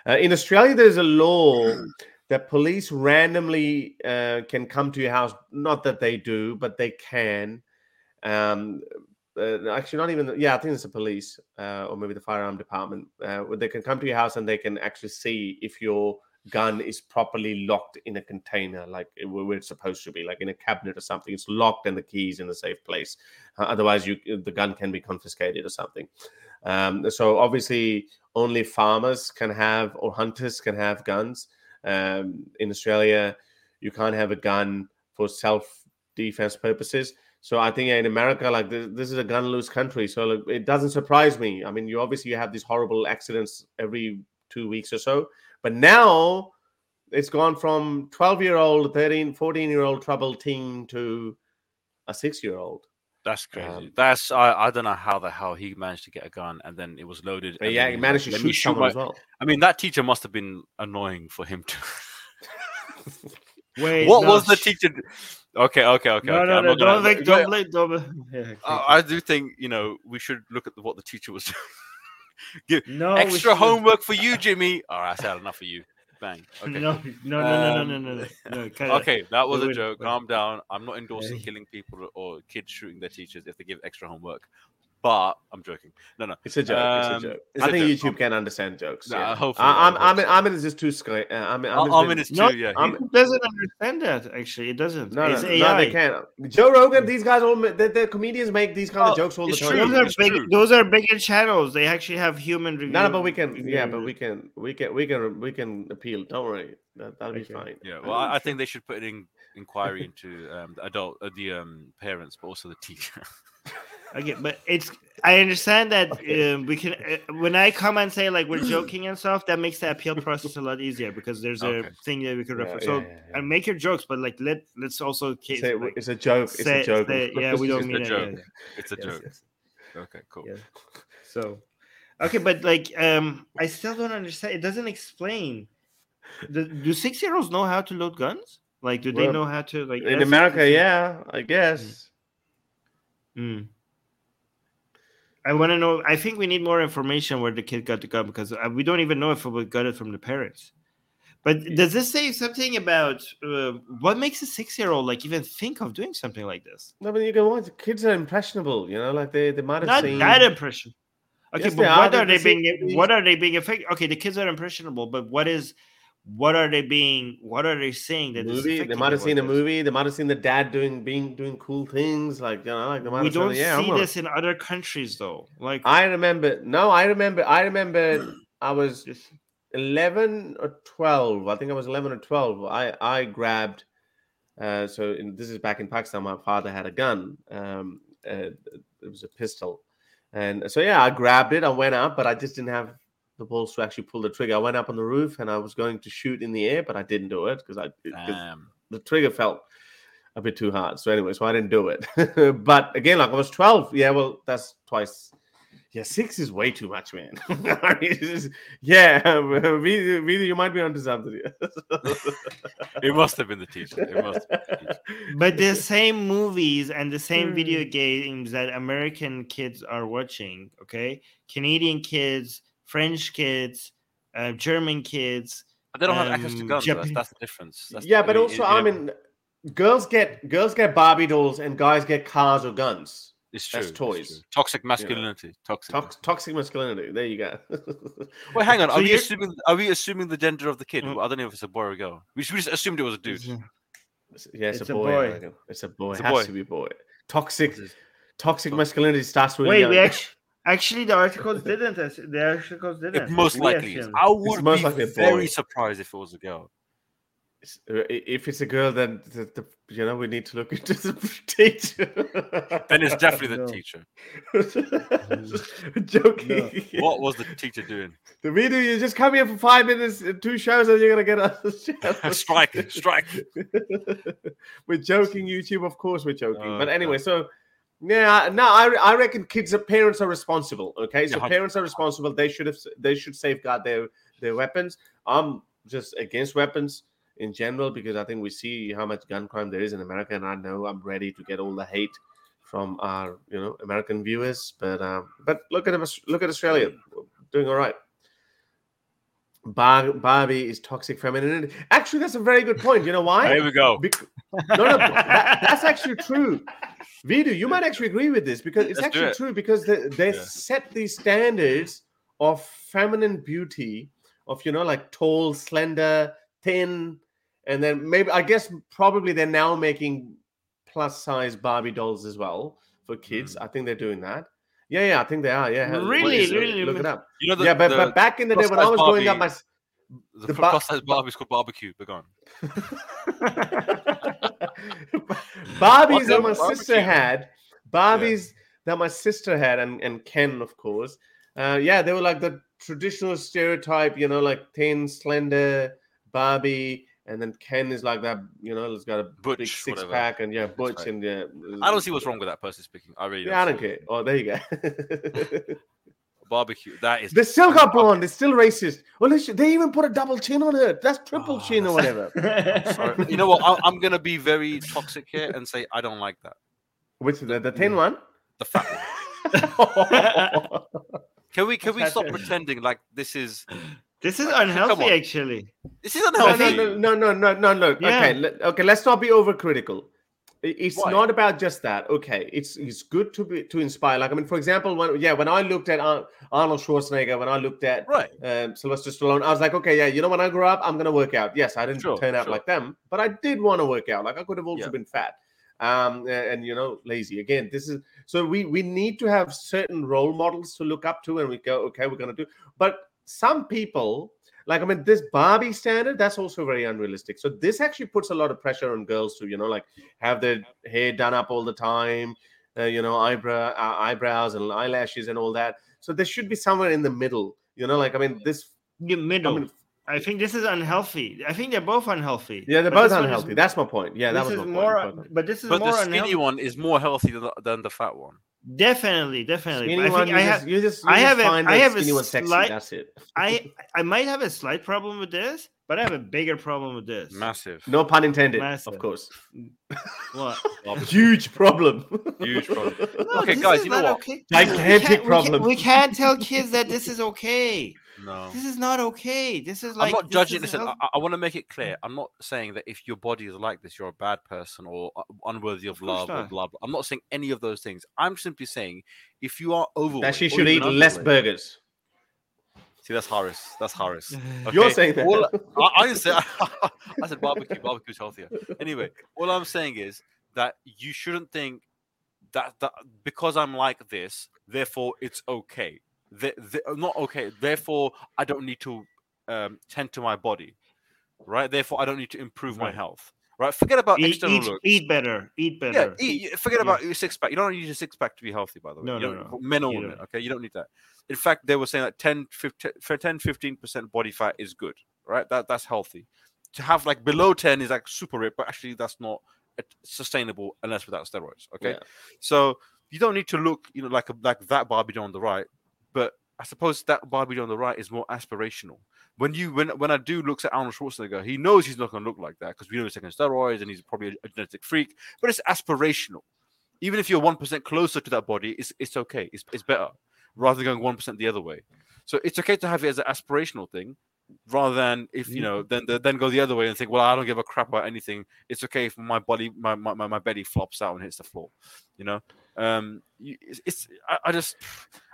uh, in Australia, there's a law that police randomly uh, can come to your house. Not that they do, but they can. Um, uh, actually, not even. Yeah, I think it's the police uh, or maybe the firearm department. Uh, they can come to your house and they can actually see if your gun is properly locked in a container, like where it's supposed to be, like in a cabinet or something. It's locked and the keys in a safe place. Uh, otherwise, you the gun can be confiscated or something. Um, so obviously, only farmers can have or hunters can have guns. Um, in Australia, you can't have a gun for self defense purposes. So I think in America, like this, this is a gun loose country. So like, it doesn't surprise me. I mean, you obviously you have these horrible accidents every two weeks or so, but now it's gone from 12 year old, 13, 14 year old troubled teen to a six year old. That's crazy. Um, That's I, I don't know how the hell he managed to get a gun and then it was loaded. yeah, he managed to shoot, shoot someone my, as well. I mean, that teacher must have been annoying for him to. Wait, what no, was the teacher? Okay, okay, okay. No, okay. no, no, don't think, don't blame, don't. Yeah, I do think you know we should look at what the teacher was doing. Give no, extra homework for you, Jimmy. All right, I said enough for you. Bang. Okay. No, no, no, um, no, no, no, no, no. no okay, that was a joke. Calm down. I'm not endorsing killing people or kids shooting their teachers if they give extra homework. But I'm joking. No, no, it's a joke. Um, it's a um, joke. It's I think joke. YouTube can understand jokes. Nah, yeah. hopefully, I'm, I'm, I'm, in just too sky. Uh, I'm, I'm, I'm in, is too. No, yeah, he doesn't understand that. Actually, it doesn't. No, no, no, they can't. Joe Rogan, these guys all, the, the comedians make these kind oh, of jokes all the time. Those are big. Those are bigger channels. They actually have human review. No, no, but we can. Yeah, but we can. We can. We can. We can appeal. Don't worry. That, will be fine. Yeah. Well, I, I, think they should put an in, inquiry into um, the adult, uh, the um, parents, but also the teacher. Okay, but it's I understand that okay. um, we can uh, when I come and say like we're joking and stuff, that makes the appeal process a lot easier because there's okay. a thing that we could refer. Yeah, so yeah, yeah, and make your jokes, but like let let's also case, say, like, it's a joke. Say, it's a joke. Say, yeah, we don't mean it. Joke. It's a yes, joke. Yes. Okay, cool. So, okay, but like um, I still don't understand. It doesn't explain. The, do six year olds know how to load guns? Like, do well, they know how to like in America? Yeah, I guess. Mm. I want to know. I think we need more information where the kid got the gun because uh, we don't even know if it got it from the parents. But does this say something about uh, what makes a six-year-old like even think of doing something like this? No, but you can watch. Kids are impressionable. You know, like they they might have not seen... that impression. Okay, yes, but what are, are they being? What are they being affected? Okay, the kids are impressionable, but what is? What are they being? What are they seeing That movie? They might have seen a movie. They might have seen the dad doing being doing cool things. Like you know, like they might we don't said, yeah, see this in other countries though. Like I remember. No, I remember. I remember. I was 11 or 12 i think i was 11 or 12 i i grabbed uh, so in, this is back in pakistan my father had a gun um, uh, it was a pistol and so yeah i grabbed it i went out but i just didn't have the balls to actually pull the trigger i went up on the roof and i was going to shoot in the air but i didn't do it because i the trigger felt a bit too hard so anyway so i didn't do it but again like i was 12 yeah well that's twice yeah, six is way too much, man. yeah, Vidu, you might be onto something. it must have been the teacher. It must. The teacher. But the same movies and the same video hmm. games that American kids are watching, okay, Canadian kids, French kids, uh, German kids. But they don't um, have access to um, guns. That's, that's, the difference. That's yeah, the, but also, I mean, girls get girls get Barbie dolls and guys get cars or guns. It's true. That's toys. True. Toxic masculinity. Yeah. Toxic. Tox- toxic masculinity. There you go. Wait, hang on. So are we assuming? Are we assuming the gender of the kid? Mm. I don't know if it's a boy or a girl. We, just assumed it was a dude. Yeah, it's, it's a, boy. a, boy. It's a boy. It has boy. to be a boy. Toxic. Toxic masculinity starts with. Wait, young. we actually. Actually, the articles didn't. The articles didn't. It most likely is. I would be very surprised if it was a girl. Uh, if it's a girl, then the, the, you know we need to look into the teacher. then it's definitely the no. teacher. Joking. No. What was the teacher doing? The Vidu you just come here for five minutes, uh, two shows, and you're gonna get a strike. Strike. we're joking, YouTube. Of course, we're joking. Oh, but anyway, so. Yeah, no, I, I reckon kids, parents are responsible. Okay, so yeah, parents are responsible. They should have, they should safeguard their their weapons. I'm just against weapons in general because I think we see how much gun crime there is in America, and I know I'm ready to get all the hate from our you know American viewers. But um, but look at look at Australia doing all right. Bar- Barbie is toxic femininity. Actually, that's a very good point. You know why? There we go. No, no, that, that's actually true. Vidu, you might actually agree with this because it's Let's actually it. true because they, they yeah. set these standards of feminine beauty, of you know, like tall, slender, thin, and then maybe I guess probably they're now making plus size Barbie dolls as well for kids. Mm. I think they're doing that. Yeah, yeah, I think they are. Yeah, really, really. Look it up. You know, the, yeah, but, the, but back in the day when I was Barbie, growing up, my the, the plus size Barbie's called barbecue. But gone. Barbies that my sister had. Barbies yeah. that my sister had, and and Ken, of course. Uh, yeah, they were like the traditional stereotype, you know, like thin, slender Barbie and then Ken is like that, you know, he's got a Butch, big six whatever. pack, and yeah, Butch, right. and yeah. I don't see what's wrong with that person speaking. I really, yeah, I don't care. Oh, there you go. Barbecue. That is. They still got blonde. They're still racist. Well, they, they even put a double chin on it. That's triple oh, chin or whatever. you know what? I, am gonna be very toxic here and say I don't like that. Which the the mm. thin one? The fat one. can we can we stop pretending like this is this is unhealthy, actually. This is unhealthy. No, no, no, no, no, no. Yeah. Okay, okay. Let's not be overcritical. It's Why? not about just that. Okay, it's it's good to be to inspire. Like I mean, for example, when yeah, when I looked at Arnold Schwarzenegger, when I looked at right um, Sylvester Stallone, I was like, okay, yeah, you know, when I grow up, I'm gonna work out. Yes, I didn't sure, turn out sure. like them, but I did want to work out. Like I could have also yeah. been fat, um, and, and you know, lazy. Again, this is so we we need to have certain role models to look up to, and we go, okay, we're gonna do. But some people like i mean this barbie standard that's also very unrealistic so this actually puts a lot of pressure on girls to you know like have their hair done up all the time uh, you know eyebrow uh, eyebrows and eyelashes and all that so there should be somewhere in the middle you know like i mean this the middle I, mean, I think this is unhealthy. I think they're both unhealthy. Yeah, they're both unhealthy. Is, That's my point. Yeah, that was more. Point. But this is but more the skinny unhealthy. one is more healthy than the, than the fat one. Definitely, definitely. Skinny I one, I have, you just, you I have, a, I have a slight, sexy, that's it. I, I might have a slight problem with this, but I have a bigger problem with this. Massive. No pun intended. Massive. Of course. What? Huge problem. Huge problem. No, okay, guys, you know what? Okay. Gigantic problem. We, can, we can't tell kids that this is okay. No, this is not okay. This is like I'm not judging. Listen, I, I want to make it clear. I'm not saying that if your body is like this, you're a bad person or uh, unworthy of, of love or blah blah. I'm not saying any of those things. I'm simply saying if you are overweight, that she should eat less burgers. See, that's Harris. That's Harris. Okay? You're saying that. All, I, I, said, I said barbecue. Barbecue's healthier. Anyway, all I'm saying is that you shouldn't think that, that because I'm like this, therefore it's okay the, not okay. Therefore, I don't need to um, tend to my body, right? Therefore, I don't need to improve right. my health. Right, forget about eat, external eat, looks. Eat better. Eat better. Yeah, eat, forget about your six pack. You don't need a six pack to be healthy, by the way. No, no, no. Men or women, okay? You don't need that. In fact, they were saying that 10, 15, 10 15% body fat is good, right? That That's healthy. To have like below 10 is like super rip, but actually that's not sustainable unless without steroids, okay? Yeah. So you don't need to look, you know, like a, like that Barbie on the right, but I suppose that Barbie on the right is more aspirational. When you when when I do looks at Arnold Schwarzenegger, he knows he's not going to look like that because we know he's taking steroids and he's probably a, a, genetic freak. But it's aspirational. Even if you're one percent closer to that body, it's it's okay. It's it's better rather than going one percent the other way. So it's okay to have it as an aspirational thing, rather than if you know then then go the other way and think, well, I don't give a crap about anything. It's okay if my body my my, my belly flops out and hits the floor. You know, um, it's, it's I, I, just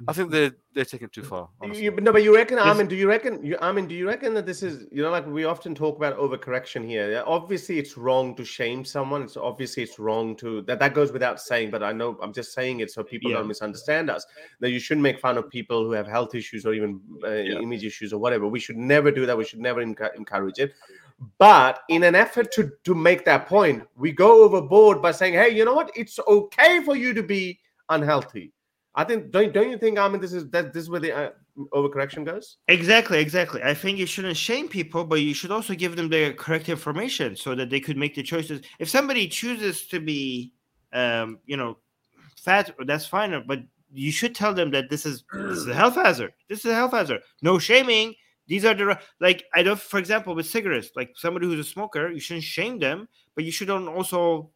I think they're they're taking it too far. You, no, but you reckon, Armin? Do you reckon? You, Armin, do you reckon that this is you know like we often talk about overcorrection here? Obviously, it's wrong to shame someone. It's obviously it's wrong to that. That goes without saying. But I know I'm just saying it so people yeah. don't misunderstand us. That you shouldn't make fun of people who have health issues or even uh, yeah. image issues or whatever. We should never do that. We should never encourage it. But in an effort to, to make that point, we go overboard by saying, hey, you know what? It's okay for you to be unhealthy. I think don't don't you think I mean this is that this is where the uh, overcorrection goes? Exactly, exactly. I think you shouldn't shame people, but you should also give them the correct information so that they could make the choices. If somebody chooses to be, um, you know, fat, that's fine, but you should tell them that this is this is a health hazard. This is a health hazard. No shaming. These are the like I don't. For example, with cigarettes, like somebody who's a smoker, you shouldn't shame them, but you shouldn't also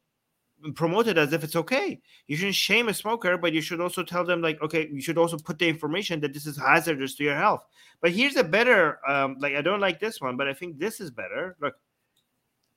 promote it as if it's okay. You shouldn't shame a smoker, but you should also tell them like, okay, you should also put the information that this is hazardous to your health. But here's a better, um, like I don't like this one, but I think this is better. Look,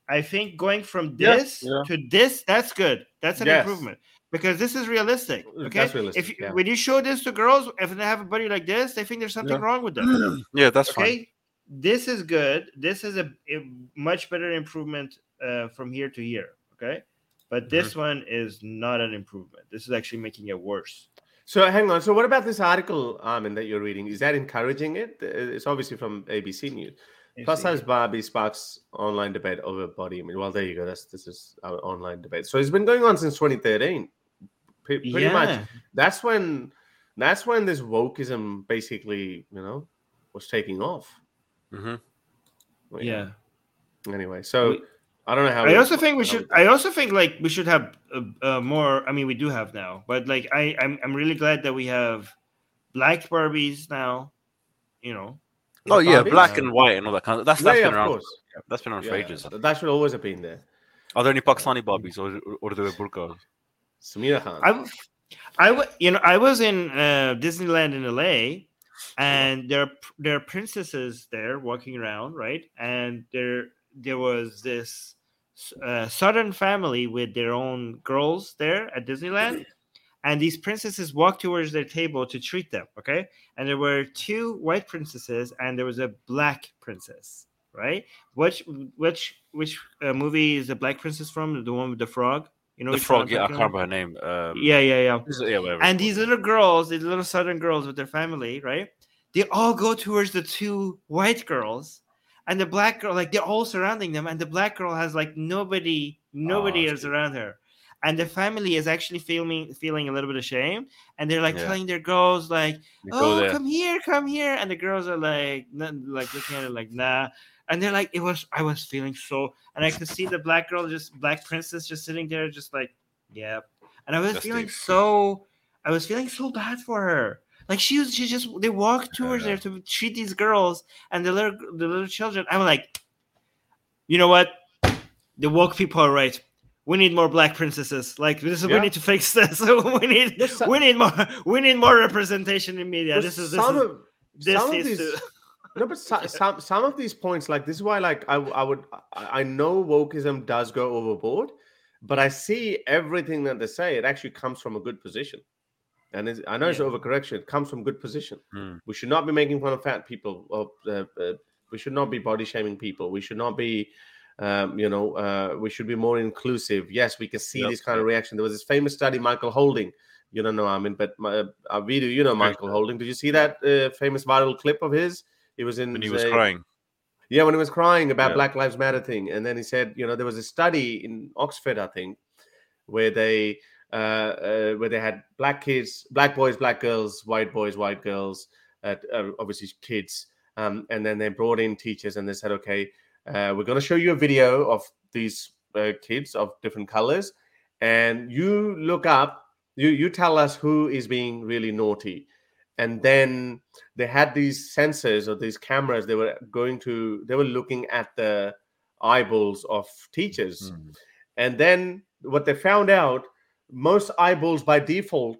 I think going from this yeah, yeah. to this, that's good. That's an yes. improvement because this is realistic. Okay, that's realistic, if yeah. when you show this to girls, if they have a body like this, they think there's something yeah. wrong with them. yeah, that's okay. Fine. This is good. This is a, a much better improvement uh, from here to here. Okay, but mm-hmm. this mm-hmm. one is not an improvement. This is actually making it worse. So hang on. So what about this article, Armin, that you're reading? Is that encouraging it? It's obviously from ABC News. Plus size Barbie sparks online debate over body image. Well, there you go. That's this is our online debate. So it's been going on since 2013 pretty yeah. much that's when that's when this wokeism basically you know was taking off mm-hmm. well, yeah. yeah. anyway so we, i don't know how i also think we should i also think like we should have uh, uh, more i mean we do have now but like i I'm, I'm really glad that we have black barbies now you know oh yeah black and white and all that kind of that's, that's yeah, been around that's been around for ages that should always have been there are there any Pakistani Barbies or, or do they wear burqas? Samira I, you know, I was in uh, Disneyland in LA, and there, there are princesses there walking around, right? And there, there was this uh, Southern family with their own girls there at Disneyland, and these princesses walked towards their table to treat them. Okay, and there were two white princesses, and there was a black princess. Right? Which, which, which uh, movie is the black princess from? The one with the frog? You know, the frog. Yeah, I can't remember her name. Um, yeah, yeah, yeah. yeah whatever. And these little girls, these little southern girls with their family, right? They all go towards the two white girls, and the black girl, like they're all surrounding them, and the black girl has like nobody, nobody oh, is around her. And the family is actually feeling feeling a little bit of shame, and they're like yeah. telling their girls like, "Oh, come here, come here," and the girls are like, like looking at it like, "Nah." And they're like, it was. I was feeling so, and I could see the black girl, just black princess, just sitting there, just like, yeah. And I was feeling so. I was feeling so bad for her. Like she was, she just they walked towards uh-huh. there to treat these girls and the little the little children. I'm like, you know what? The woke people are right. We need more black princesses. Like this is yeah. we need to fix this. we need we need more we need more representation in media. This is this is, of, this some of these. No, but some, some some of these points, like this is why, like I I would I know wokeism does go overboard, but I see everything that they say. It actually comes from a good position. And I know it's overcorrection. It comes from good position. Mm. We should not be making fun of fat people. Or, uh, uh, we should not be body shaming people. We should not be, um, you know, uh, we should be more inclusive. Yes, we can see yep. this kind of reaction. There was this famous study, Michael Holding. You don't know, I mean, but my, our Vidu, you know, Michael Holding. Did you see that uh, famous viral clip of his? It was in. When he was crying. Yeah, when he was crying about yeah. Black Lives Matter thing, and then he said, you know, there was a study in Oxford, I think, where they uh, uh, where they had black kids, black boys, black girls, white boys, white girls, uh, obviously kids, um, and then they brought in teachers and they said, okay, we're going to show you a video of these kids of different colors, and you look up, you you tell us who is being really naughty and then they had these sensors or these cameras they were going to they were looking at the eyeballs of teachers mm. and then what they found out most eyeballs by default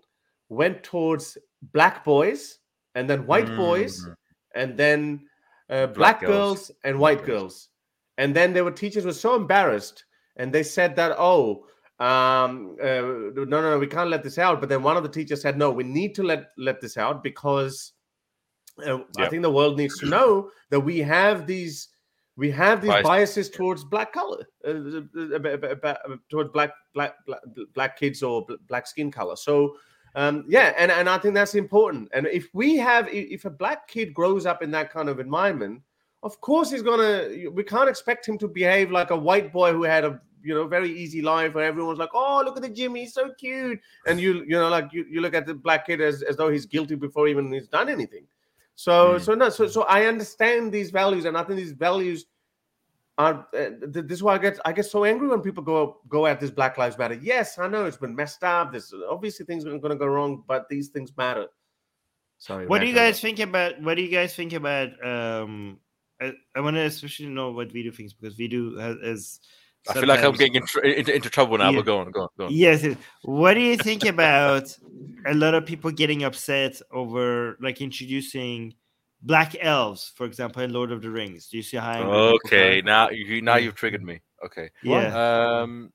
went towards black boys and then white mm. boys and then uh, black, black girls. girls. and white girls. And then there were teachers were so embarrassed and they said that, oh, um, uh, no, no, no, we can't let this out. But then one of the teachers said, no, we need to let let this out because uh. I think the world needs to know that we have these we have these biases towards black color, uh, uh, uh, towards black, black black black kids or black skin color. So um, yeah, and and I think that's important. And if we have, if a black kid grows up in that kind of environment, of course he's gonna. We can't expect him to behave like a white boy who had a you know very easy life where everyone's like, oh look at the Jimmy, he's so cute, and you you know like you, you look at the black kid as, as though he's guilty before even he's done anything. So mm. so no so so I understand these values, and I think these values are. Uh, this is why I get I get so angry when people go go at this Black Lives Matter. Yes, I know it's been messed up. This obviously things are going to go wrong, but these things matter. Sorry. What do you guys think about? What do you guys think about? Um, I, I want to especially know what Vidu thinks because Vidu has. has I feel like I'm getting into, into, into trouble now. Yeah. But go on, go on, go on. Yes. What do you think about a lot of people getting upset over like introducing black elves, for example, in Lord of the Rings? Do you see how? Okay, now you now you've triggered me. Okay. Yeah. Um.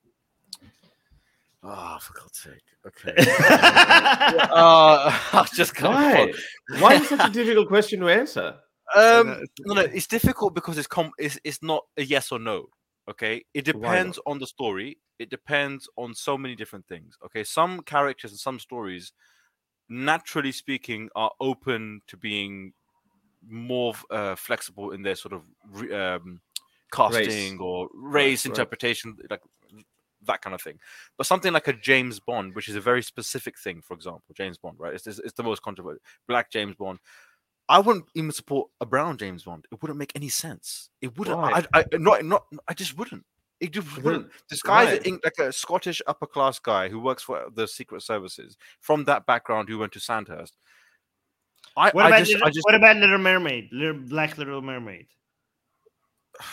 Oh, for God's sake. Okay. uh, I just can't. Why? Why is such a difficult question to answer? Um, no, no, it's difficult because it's com- it's, it's not a yes or no. Okay, it depends on the story. It depends on so many different things. Okay, some characters and some stories, naturally speaking, are open to being more uh, flexible in their sort of um, casting race. or race right, interpretation, right. like that kind of thing. But something like a James Bond, which is a very specific thing, for example, James Bond, right? It's, it's, it's the most controversial. Black James Bond. I wouldn't even support a brown James Bond. It wouldn't make any sense. It wouldn't. Right. I, I, not, not. I just wouldn't. It just wouldn't. This guy's right. like a Scottish upper class guy who works for the Secret Services from that background who went to Sandhurst. I, what, I about just, little, just, what about Little Mermaid? Little Black Little Mermaid.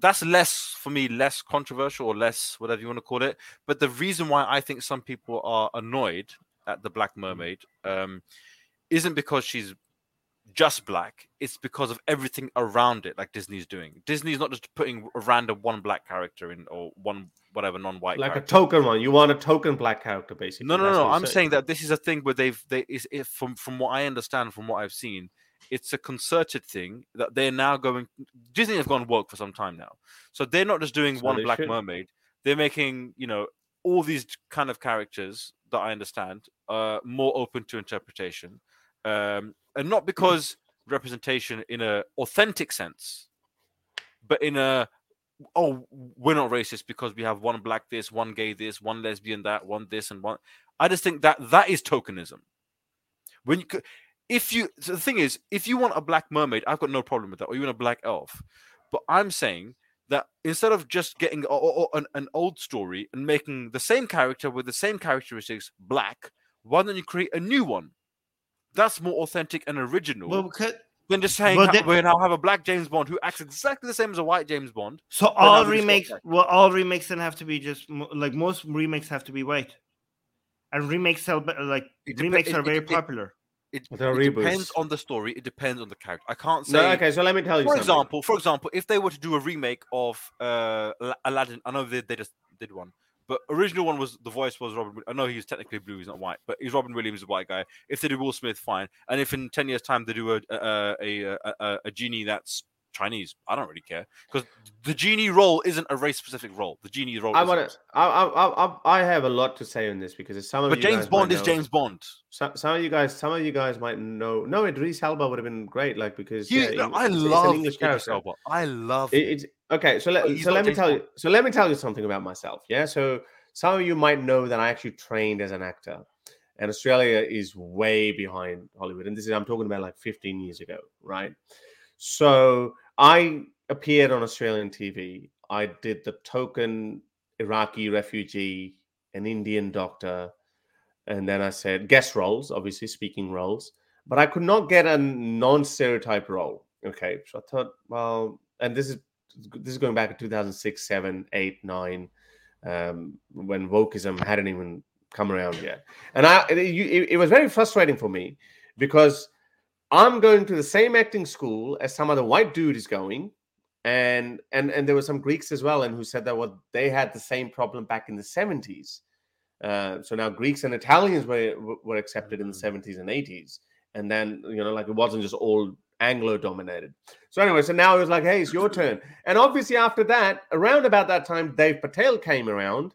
That's less for me, less controversial or less whatever you want to call it. But the reason why I think some people are annoyed at the Black Mermaid um, isn't because she's just black. It's because of everything around it, like Disney's doing. Disney's not just putting a random one black character in or one whatever non-white, like character. a token one. You want a token black character, basically. No, no, That's no. no. I'm saying. saying that this is a thing where they've they is from from what I understand, from what I've seen, it's a concerted thing that they're now going. Disney have gone woke for some time now, so they're not just doing so one Black should. Mermaid. They're making you know all these kind of characters that I understand uh, more open to interpretation um, and not because representation in a authentic sense, but in a oh we're not racist because we have one black this, one gay this, one lesbian that, one this and one. I just think that that is tokenism. When you if you so the thing is if you want a black mermaid, I've got no problem with that, or even a black elf. But I'm saying that instead of just getting an, an old story and making the same character with the same characteristics black Why don't you create a new one? That's more authentic and original. Well, because, than just saying well, we now have a black James Bond who acts exactly the same as a white James Bond. So all remakes, well, all remakes then have to be just like most remakes have to be white, and remakes sell like it remakes are very it, popular. It, it depends on the story. It depends on the character. I can't say. No, okay, so let me tell you. For something. example, for example, if they were to do a remake of uh, Aladdin, I know they, they just did one, but original one was the voice was Robin. I know he's technically blue, he's not white, but he's Robin Williams, a white guy. If they do Will Smith, fine. And if in ten years' time they do a a a, a, a genie that's Chinese, I don't really care because the genie role isn't a race specific role. The genie role. I want to. I, I I I have a lot to say on this because some of. But James Bond is know, James Bond. Some, some of you guys, some of you guys might know. No, Idris Elba would have been great, like because you, yeah, I love English character. Elba. I love. It, it's okay. So let so let me tell Bond. you. So let me tell you something about myself. Yeah. So some of you might know that I actually trained as an actor, and Australia is way behind Hollywood. And this is I'm talking about like 15 years ago, right? So I appeared on Australian TV. I did the token Iraqi refugee, an Indian doctor, and then I said guest roles, obviously speaking roles, but I could not get a non-stereotype role. Okay, so I thought, well, and this is this is going back to 2006, 7, 8, 9 um, when wokeism hadn't even come around yet. And I, it, it, it was very frustrating for me because I'm going to the same acting school as some other white dude is going, and and and there were some Greeks as well, and who said that what they had the same problem back in the 70s. Uh, so now Greeks and Italians were were accepted in the 70s mm. and 80s, and then you know like it wasn't just all Anglo dominated. So anyway, so now it was like, hey, it's your turn. And obviously after that, around about that time, Dev Patel came around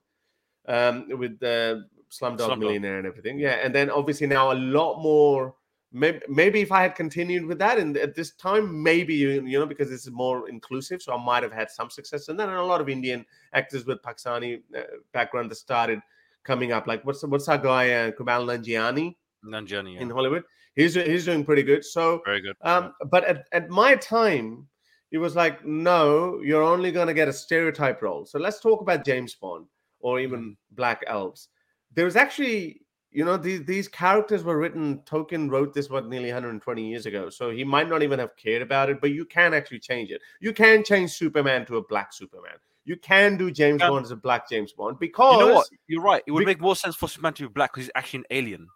um, with the Slumdog, Slumdog Millionaire and everything. Yeah, and then obviously now a lot more. Maybe, maybe if I had continued with that, and at this time, maybe you, you know because this is more inclusive, so I might have had some success. And then a lot of Indian actors with Pakistani uh, background that started coming up. Like what's what's that guy uh, Kumail Nanjiani? Nanjiani yeah. in Hollywood he's he's doing pretty good. So very good. Um, but at, at my time, it was like, no, you're only going to get a stereotype role. So let's talk about James Bond or even mm. Black Elves. There's actually, you know, these these characters were written. Tolkien wrote this what nearly 120 years ago, so he might not even have cared about it. But you can actually change it. You can change Superman to a black Superman. You can do James. Bond as a black James Bond because you know what? You're right. It would be- make more sense for Superman to be black because he's actually an alien.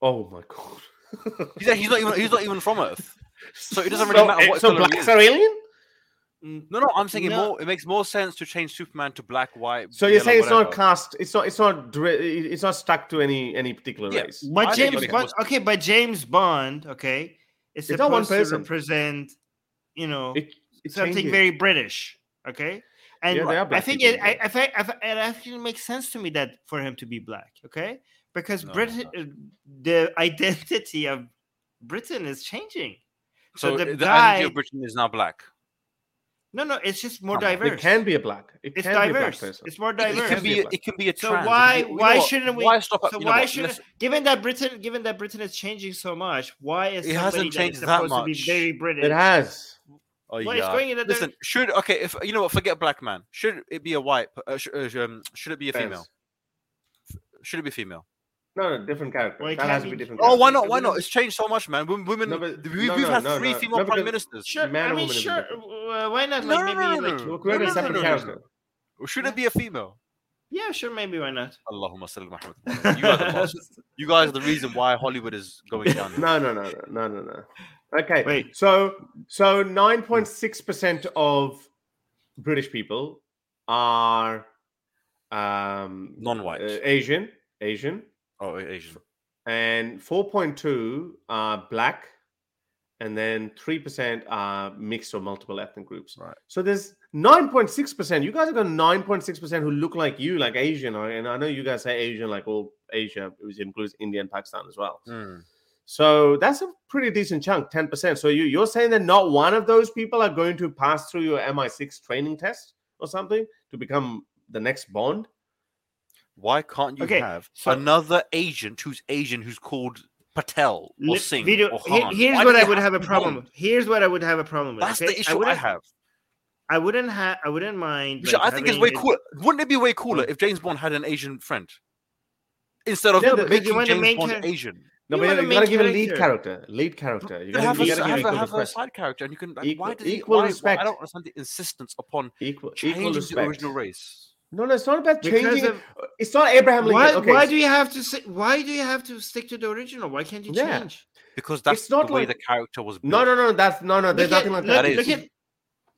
Oh my god. he's, he's not even he's not even from Earth. So it doesn't really so, matter what so blacks are alien? Mm, no, no, I'm saying no. it more. It makes more sense to change Superman to black, white. So you say it's whatever. not cast. It's not. It's not. It's not stuck to any any particular yeah. race. But I James Bond. Okay, but James Bond. Okay, it's, it's not one person. to represent. You know, it, something changes. very British. Okay, and yeah, I think it. I, I, I, it actually makes sense to me that for him to be black. Okay, because no, Britain, no. Uh, the identity of Britain is changing. So, so the, the guy, identity of Britain is now black. No, no, it's just more diverse. It can be a black. It it's diverse. It's more diverse. It, can be. It can be a. Trans. So why? why shouldn't we? Why stop? So why should? Given that Britain, given that Britain is changing so much, why is it hasn't changed that, that much? To be very British? It has. Oh what yeah. Going Listen, should okay if you know what? Forget black man. Should it be a white? Uh, sh- uh, um, should it be a female? Should it be female? No, no, different character. Well, that has to be different. Oh, why not? Why not? It's changed so much, man. Women, no, but, we, have no, had three female prime ministers. Sure, man I mean, sure. Uh, why not? Like, maybe no, like, we'll create a character. Should it be a female? Yeah, sure, maybe why not? Allahumma salli Muhammad. You guys, are you guys are the reason why Hollywood is going down. no, no, no, no, no, no, no. Okay, wait. So, so nine point six percent of British people are um, non-white, uh, Asian, Asian, Oh, Asian. And 4.2 are black, and then 3% are mixed or multiple ethnic groups. Right. So there's 9.6%. You guys have got 9.6% who look like you, like Asian. And I know you guys say Asian, like all Asia, which includes India and Pakistan as well. Mm. So that's a pretty decent chunk, 10%. So you, you're saying that not one of those people are going to pass through your MI6 training test or something to become the next Bond? Why can't you okay, have so, another agent who's Asian who's called Patel or Singh video, or Khan? Here's Why what I would have, have a problem with. Here's what I would have a problem with. That's okay? the issue I, I, have. I wouldn't have. I wouldn't mind. Like, I think it's way cooler. Wouldn't it be way cooler hmm. if James Bond had an Asian friend? instead of yeah, making James Bond char- Asian. No, you but you gotta give a lead character. Lead character. You gotta, have, you a, have, a, have a side character, and you can. Like, equal, why does equal he, respect. Why, I don't understand the insistence upon equal, changing equal respect. the original race. No, no, it's not about changing. Of, it's not Abraham Lincoln. Why, okay. why do you have to say? Why do you have to stick to the original? Why can't you yeah. change? Because that's it's not the way the character was. Built. No, no, no. That's no, no. There's look nothing at, like that. Look, that look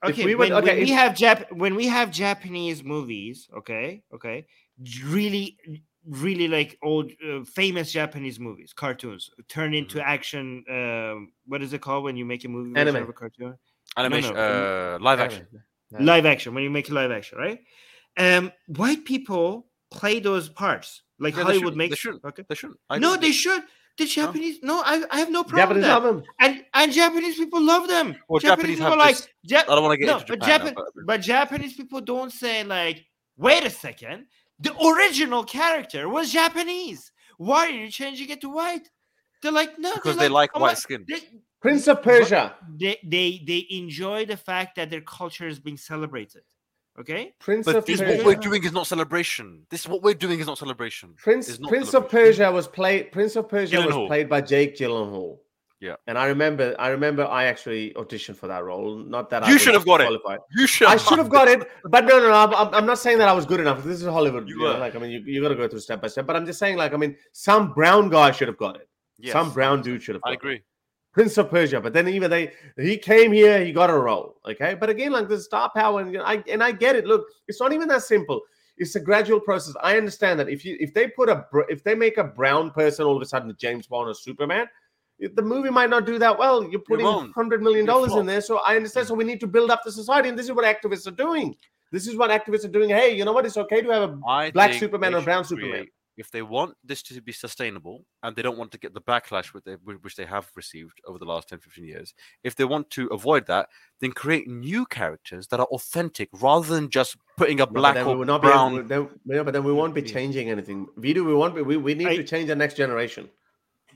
at, okay, we would, when, okay, when we have Jap when we have Japanese movies, okay, okay, really, really like old uh, famous Japanese movies, cartoons turned into mm-hmm. action. Uh, what is it called when you make a movie? Anime. A cartoon? Animation. No, no. Uh, live action. Live action. When you make a live action, right? Um, white people play those parts like yeah, Hollywood makes. They shouldn't. Okay, they shouldn't. I no, they should. The Japanese, no, I, I have no problem. Japanese love them, and and Japanese people love them. Well, Japanese, Japanese people like. Ja- I don't want to get no, into Japan, but, Japan, now, but... but Japanese people don't say like, wait a second, the original character was Japanese. Why are you changing it to white? They're like, no, because they like, like white skin. They, Prince of Persia. They, they they enjoy the fact that their culture is being celebrated. Okay, Prince but of this Persia. what we're doing is not celebration. This what we're doing is not celebration. Prince Prince of Persia was played. Prince of Persia Gyllenhaal. was played by Jake Gyllenhaal. Yeah, and I remember, I remember, I actually auditioned for that role. Not that you should have got qualified. it. You should. I should have got it, but no, no, no. I'm, I'm not saying that I was good enough. This is Hollywood. You, you know, like, I mean, you, you got to go through step by step. But I'm just saying, like, I mean, some brown guy should have got it. Yes. Some brown dude should have. I agree. It. Prince of Persia. But then even they he came here, he got a role. Okay. But again, like the star power, and you know, I and I get it. Look, it's not even that simple. It's a gradual process. I understand that if you if they put a if they make a brown person all of a sudden James Bond or Superman, the movie might not do that well. You're putting hundred million dollars in there, so I understand. So we need to build up the society, and this is what activists are doing. This is what activists are doing. Hey, you know what? It's okay to have a I black Superman or brown Superman if they want this to be sustainable and they don't want to get the backlash which they, which they have received over the last 10 15 years if they want to avoid that then create new characters that are authentic rather than just putting a black no, or brown able, then, yeah, but then we won't be changing anything. We do we want we, we need I, to change the next generation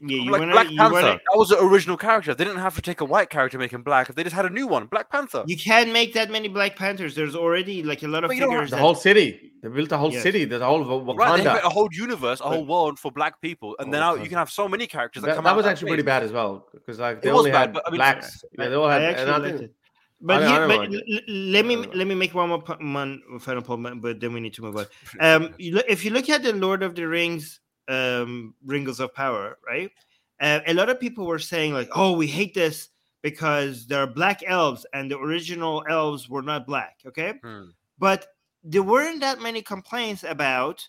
yeah, you like wanna, Black Panther. Wanna... That was the original character. They didn't have to take a white character make him black. They just had a new one, Black Panther. You can't make that many Black Panthers. There's already like a lot of figures. The that... whole city. They built a whole yes. city. There's a whole Wakanda. Right, they built a whole universe, a whole world for black people, and oh, then now you can have so many characters that, that come that out. Was that was actually pretty bad as well because like they it only bad, had I mean, blacks. Yeah, they all had. I actually but, I but let me let me make one more one final point, but then we need to move on. Um, if you look at the Lord of the Rings, um, Rings of Power, right? Uh, a lot of people were saying like, "Oh, we hate this because there are black elves and the original elves were not black." Okay, hmm. but there weren't that many complaints about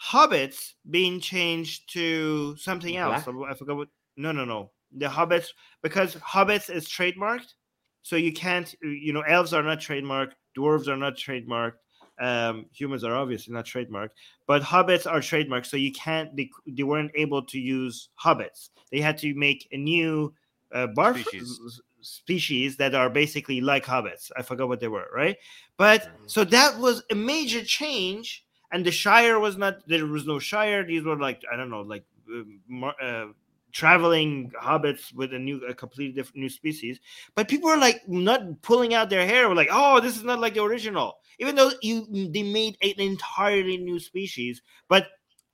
hobbits being changed to something else. Black? I forgot what. No, no, no. The hobbits because hobbits is trademarked, so you can't. You know, elves are not trademarked. Dwarves are not trademarked. Um, humans are obviously not trademarked, but hobbits are trademarked, so you can't. They, they weren't able to use hobbits. They had to make a new uh, barf species. species that are basically like hobbits. I forgot what they were, right? But mm-hmm. so that was a major change, and the Shire was not. There was no Shire. These were like I don't know, like uh, uh traveling hobbits with a new a completely different new species but people are like not pulling out their hair were like oh this is not like the original even though you they made an entirely new species but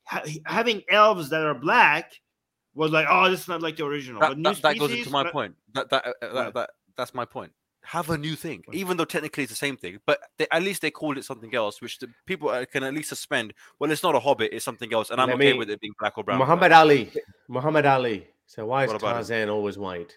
ha- having elves that are black was like oh this is not like the original that, that, that goes into my but, point that that, uh, that, that that's my point have a new thing, even though technically it's the same thing. But they, at least they called it something else, which the people uh, can at least suspend. Well, it's not a Hobbit; it's something else, and I'm Let okay me, with it being black or brown. Muhammad Ali, Muhammad Ali. So why is Tarzan always white?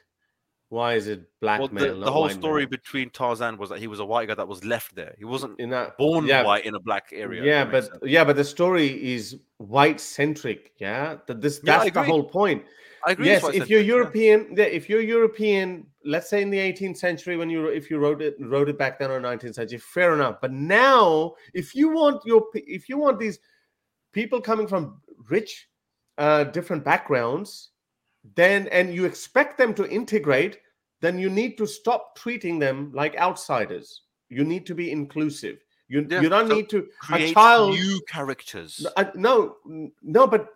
Why is it black well, The, the whole story man? between Tarzan was that he was a white guy that was left there. He wasn't in that born yeah, white in a black area. Yeah, but sense. yeah, but the story is white centric. Yeah, that this that's yeah, the whole point. I agree. Yes, if you're European, yeah. if you're European, let's say in the 18th century when you if you wrote it wrote it back then or 19th century, fair enough. But now, if you want your if you want these people coming from rich, uh, different backgrounds, then and you expect them to integrate, then you need to stop treating them like outsiders. You need to be inclusive. You, yeah, you don't so need to create a child new characters. No, no, but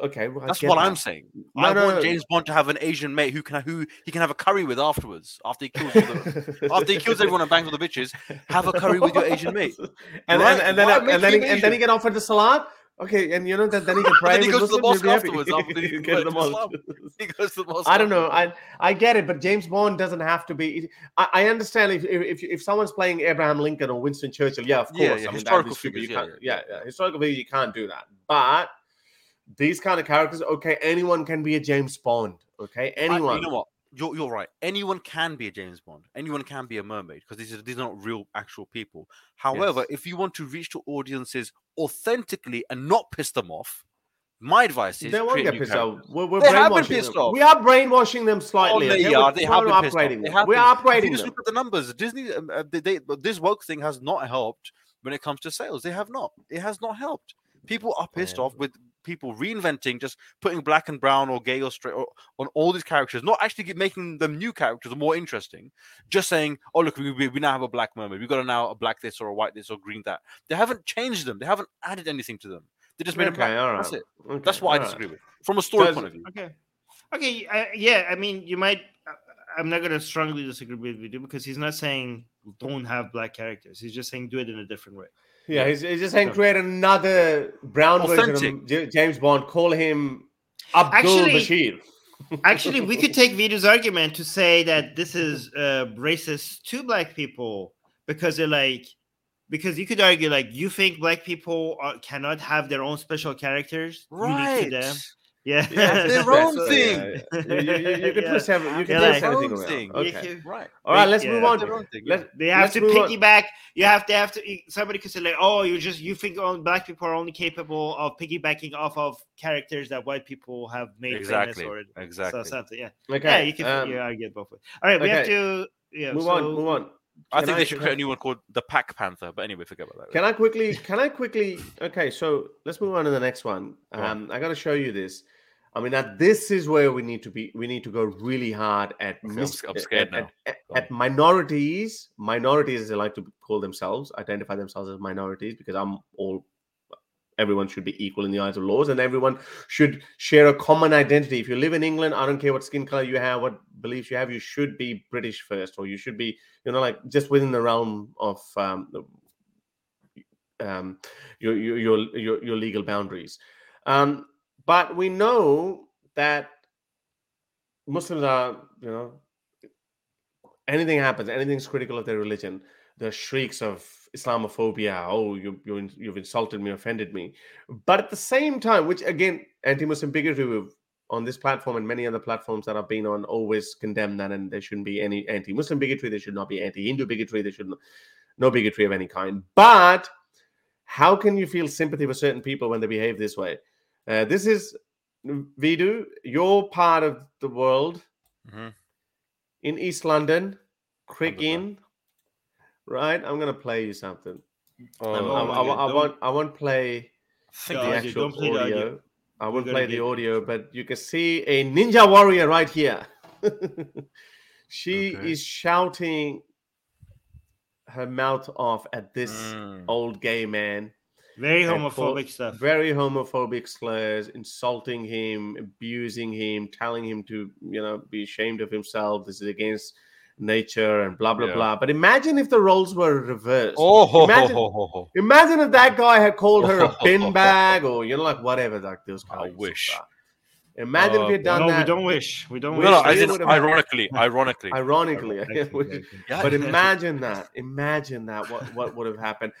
Okay, well, that's what that. I'm saying. No, I no, want no, James Bond to have an Asian mate who can who he can have a curry with afterwards. After he kills the, after he kills everyone and bangs all the bitches, have a curry with your Asian mate. And, right? and, and, then and then he, and then he get offered the salad. Okay, and you know that then he can pray. he goes to the mosque afterwards. After he, he, goes to the mosque. I don't know. I I get it, but James Bond doesn't have to be. I, I understand if, if if someone's playing Abraham Lincoln or Winston Churchill, yeah, of course. Yeah, yeah. I mean, historical figures. Yeah, yeah, yeah, Historical figure, you can't do that. But these kind of characters, okay, anyone can be a James Bond. Okay, anyone. I, you know what? You're, you're right. Anyone can be a James Bond. Anyone can be a mermaid because these are these are not real actual people. However, yes. if you want to reach to audiences authentically and not piss them off, my advice is they won't get pissed off. We're, we're they have been pissed them. off. We are brainwashing them slightly. Oh, they, they are. They have been upgrading them. We're upgrading Just look at the numbers. Disney, um, uh, they, they, this woke thing has not helped when it comes to sales. They have not. It has not helped. People are pissed off with people reinventing, just putting black and brown or gay or straight or, on all these characters, not actually making them new characters more interesting. Just saying, oh look, we, we, now have a black mermaid. We've got a now a black this or a white this or green that. They haven't changed them. They haven't added anything to them. They just made okay, them black. Right. That's it. Okay, That's what I disagree right. with from a story point of view. Okay. Okay. Uh, yeah. I mean, you might. Uh, I'm not going to strongly disagree with you because he's not saying don't have black characters. He's just saying do it in a different way. Yeah, he's, he's just saying create another brown Authentic. version of James Bond. Call him Abdul actually, Bashir. actually, we could take Vito's argument to say that this is uh, racist to black people because they're like, because you could argue like you think black people are, cannot have their own special characters right. unique to them. Yeah, yeah their own thing. Yeah, yeah. You, you, you, can yeah. push every, you can yeah, like, everything around. Thing. Okay, right. All right, let's move on. Let, they have to piggyback. On. You have to have to. Somebody could say like, "Oh, you just you think only black people are only capable of piggybacking off of characters that white people have made exactly. famous or exactly so, something." Yeah. Okay. Yeah, you can. Um, yeah, I get both ways. All right, we okay. have to. Yeah, move so, on. Move on. I think I, they should create a new one called the Pack Panther. But anyway, forget about that. Can I quickly? Can I quickly? Okay, so let's move on to the next one. Um, I got to show you this. I mean, that this is where we need to be. We need to go really hard at mis- I'm scared at, at, at, minorities. Minorities, as they like to call themselves, identify themselves as minorities because I'm all. Everyone should be equal in the eyes of laws, and everyone should share a common identity. If you live in England, I don't care what skin color you have, what beliefs you have, you should be British first, or you should be, you know, like just within the realm of um, um, your, your your your legal boundaries. Um, but we know that Muslims are, you know, anything happens, anything's critical of their religion, the shrieks of Islamophobia, oh, you, you, you've insulted me, offended me. But at the same time, which again, anti Muslim bigotry on this platform and many other platforms that I've been on always condemn that, and there shouldn't be any anti Muslim bigotry, there should not be anti Hindu bigotry, there should not, no bigotry of any kind. But how can you feel sympathy for certain people when they behave this way? Uh, this is Vidu, your part of the world mm-hmm. in East London, Crick Inn, right? I'm gonna play you something. Oh, um, I, I, I, I won't. I won't play the actual audio. I won't play the audio, but you can see a ninja warrior right here. she okay. is shouting her mouth off at this mm. old gay man very homophobic stuff. Very homophobic slurs, insulting him, abusing him, telling him to, you know, be ashamed of himself. This is against nature and blah blah yeah. blah. But imagine if the roles were reversed. Oh, imagine, ho, ho, ho, imagine if that guy had called her a bin bag or you know, like whatever, like those kind I of wish. Stuff. Imagine uh, if you'd done no, that. we don't wish. We don't no, wish. No, as in, ironically, ironically, ironically. but imagine that. Imagine that. What what would have happened?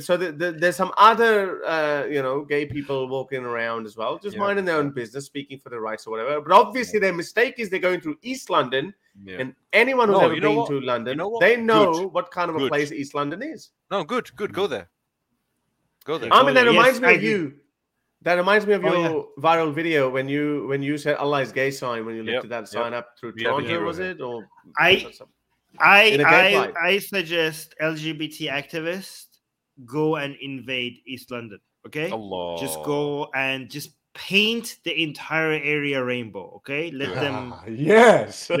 so the, the, there's some other, uh, you know, gay people walking around as well, just yeah. minding their own business, speaking for their rights or whatever. But obviously, their mistake is they're going through East London, yeah. and anyone who's no, ever been to London, you know they know good. what kind of good. a place East London is. No, good, good. Go there. Go there. I mean, that reminds yes, me of you. That reminds me of oh, your yeah. viral video when you when you said Allah is gay sign when you lifted yep. that sign yep. up through Toronto, was it? Or I I I, I suggest LGBT activists go and invade East London. Okay, Allah. just go and just paint the entire area rainbow. Okay, let them. yes. Do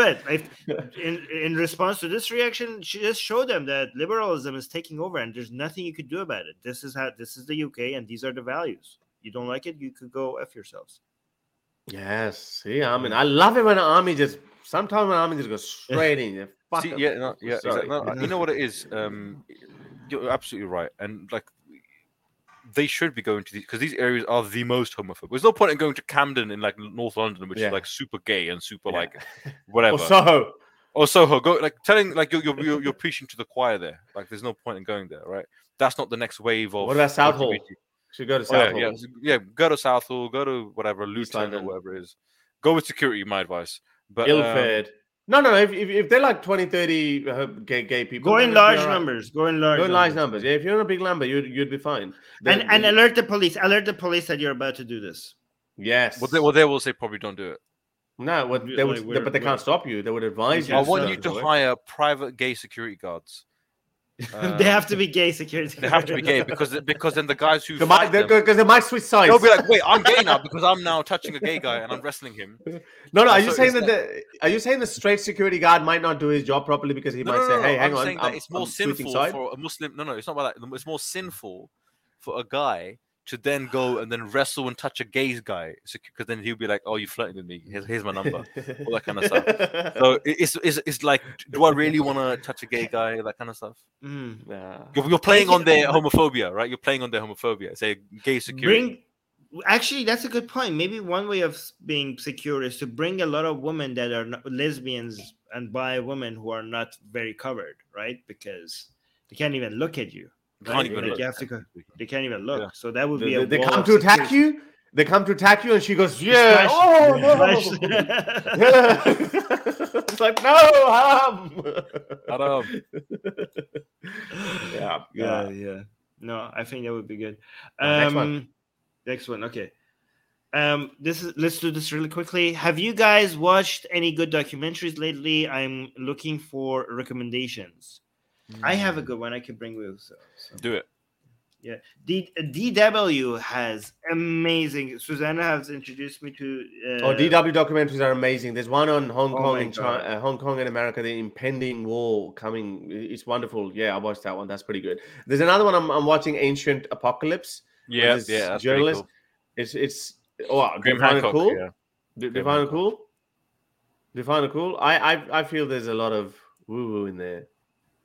it. If, in in response to this reaction, just show them that liberalism is taking over, and there's nothing you could do about it. This is how. This is the UK, and these are the values. You don't like it, you could go f yourselves. Yes. See, I mean, I love it when the army just. Sometimes when the army just goes straight in. See, yeah, no, yeah, exactly. no, you know what it is. Um, you're absolutely right, and like they should be going to these because these areas are the most homophobic. There's no point in going to Camden in like North London, which yeah. is like super gay and super yeah. like whatever. or Soho. Or Soho. Go like telling like you're, you're you're preaching to the choir there. Like there's no point in going there, right? That's not the next wave of. What about Southall? Should go to Southall. Oh, yeah, yeah, yeah, go to Southall. Go to whatever Luton or whatever it is. Go with security. My advice. But Ilford. Um, no, no. If, if, if, they're like 20, 30 uh, gay, gay people, go in large numbers. Go in large. Go in large numbers. Yeah, if you're in a big number, you'd you'd be fine. and and alert the police. Alert the police that you're about to do this. Yes. Well, they, well, they will say probably don't do it. No, what they would, but they can't stop you. They would advise you. I want you to hire private gay security guards they have to be gay security. They have to be gay because because then the guys who because they, they might switch sides. They'll be like, wait, I'm gay now because I'm now touching a gay guy and I'm wrestling him. No, no. Are you saying that, that the are you saying the straight security guard might not do his job properly because he no, might no, say, no, hey, hang I'm on, saying I'm, that it's more I'm sinful for a Muslim. No, no, it's not about that. It's more sinful for a guy to then go and then wrestle and touch a gay guy because then he'll be like, "Oh, you flirting with me? Here's, here's my number," all that kind of stuff. So it's, it's it's like, do I really want to touch a gay guy? That kind of stuff. Mm. Yeah. You're, you're, playing on their homophobia, right? You're playing on their homophobia. Say gay security. Bring, actually, that's a good point. Maybe one way of being secure is to bring a lot of women that are not, lesbians and bi women who are not very covered, right? Because they can't even look at you. Right? Can't even like you have to go, they can't even look. Yeah. So that would be they, they come to attack you. They come to attack you, and she goes, "Yeah, oh no!" it's like no, haram, haram. yeah, yeah, yeah. No, I think that would be good. Um, next one. Next one. Okay. Um, this is let's do this really quickly. Have you guys watched any good documentaries lately? I'm looking for recommendations. I have a mm. good one I could bring with. So, so. Do it. Yeah, D- DW has amazing. Susanna has introduced me to. Uh, oh, DW documentaries are amazing. There's one on Hong oh Kong and China, uh, Hong Kong and America, the impending war coming. It's wonderful. Yeah, I watched that one. That's pretty good. There's another one I'm, I'm watching, Ancient Apocalypse. Yeah, yeah, journalist. Cool. It's it's oh, do you find it cool? Yeah. Do, do you find it cool? Do you find it cool? I I I feel there's a lot of woo woo in there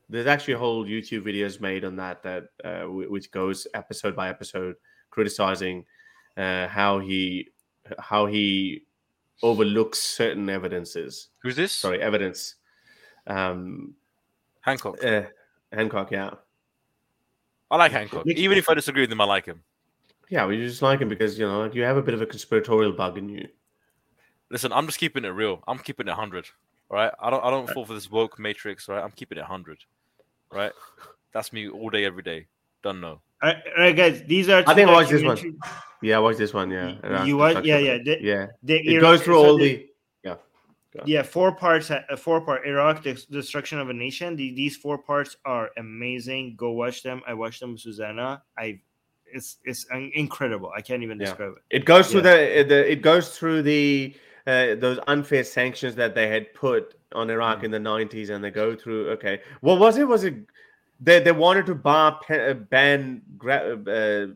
there's actually a whole YouTube videos made on that that uh, which goes episode by episode criticizing uh, how he how he overlooks certain evidences. Who's this? Sorry, evidence. Um, Hancock. Uh, Hancock, yeah. I like Hancock. Even if I disagree with him, I like him. Yeah, we just like him because you know you have a bit of a conspiratorial bug in you. Listen, I'm just keeping it real. I'm keeping it hundred. All right, I don't I don't fall for this woke matrix. Right, I'm keeping it hundred right? That's me all day, every day. Don't know. All right, all right guys. These are. I think I watched this one. Yeah, I watched this one. Yeah. You, watch? Yeah, yeah. The, yeah. The it goes through all the. Yeah. Yeah, four parts. Uh, four part Iraq, the destruction of a nation. The, these four parts are amazing. Go watch them. I watched them with Susanna. I, it's it's incredible. I can't even describe it. It goes through the, the it goes through the uh, those unfair sanctions that they had put on Iraq mm. in the 90s and they go through okay what was it was it they, they wanted to bar, uh, ban gra- uh,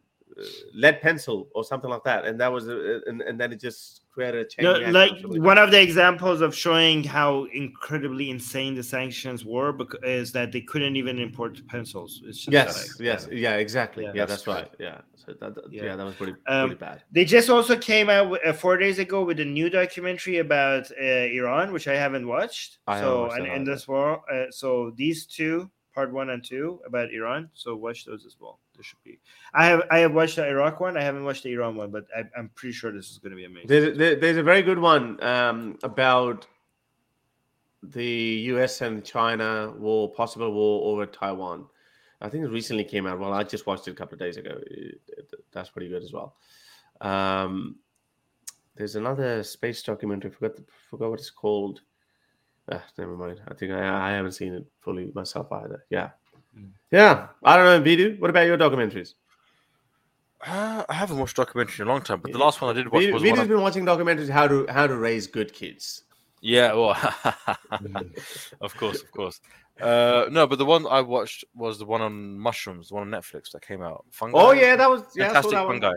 lead pencil or something like that and that was uh, and, and then it just created a change no, like one of the examples of showing how incredibly insane the sanctions were is that they couldn't even import pencils. Yes yes yeah, yeah exactly. Yeah, yeah that's, that's right. yeah. So that, that yeah. yeah. that was pretty, um, pretty bad. they just also came out with, uh, four days ago with a new documentary about uh, iran which i haven't watched. I so watched and in this war uh, so these two part one and two about iran. So watch those as well there should be. I have I have watched the Iraq one. I haven't watched the Iran one, but I, am pretty sure this is going to be amazing. There's, there's a very good one um, about the U.S. and China war, possible war over Taiwan. I think it recently came out. Well, I just watched it a couple of days ago. That's pretty good as well. Um, there's another space documentary. Forgot the, forgot what it's called. Ah, never mind. I think I, I haven't seen it fully myself either. Yeah, yeah, I don't know, Vidu. What about your documentaries? Uh, I haven't watched documentary in a long time, but the last one I did watch Vidu, was Vidu's one been watching documentaries how to how to raise good kids. Yeah, well, of course, of course. Uh, no, but the one I watched was the one on mushrooms, the one on Netflix that came out. Fungi. Oh yeah, that was yeah, fantastic that fungi.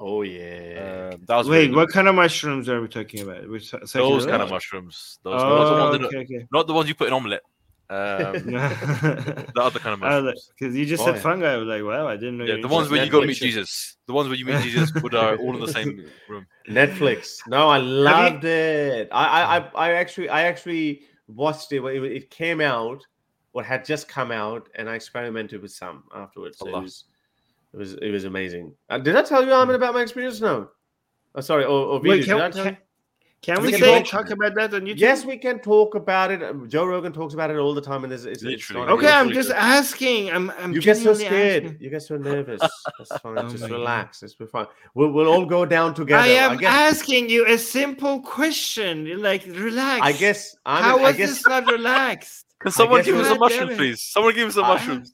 Oh yeah, uh, that was wait. what kind of mushrooms are we talking about? Which those kind of mushrooms. Those, oh, not, the okay, okay. not the ones you put in omelette. Um, the other kind of mushrooms. Because you just oh, said yeah. fungi. I was like, wow, I didn't know. Yeah, the ones where you go meet Jesus. The ones where you meet Jesus but are all in the same room. Netflix. No, I loved it. I, I, I actually, I actually watched it. It, it came out, what had just come out, and I experimented with some afterwards. So it was, it was, it was amazing. Uh, did I tell you, Armin, about my experience? No. Oh, sorry. Or, or Wait, can, did I tell can, can we, we say talk, talk, about that on YouTube? Yes, we can talk about it. Um, Joe Rogan talks about it all the time, and it's, it's literally okay. I'm just asking. I'm. I'm you get so scared. Asking. You get so nervous. That's fine. oh just relax. God. It's fine. We'll, we'll all go down together. I am I asking you a simple question. Like, relax. I guess. I'm, How was guess, this not relaxed? Can someone give us a mushroom, please? Someone give us a mushroom.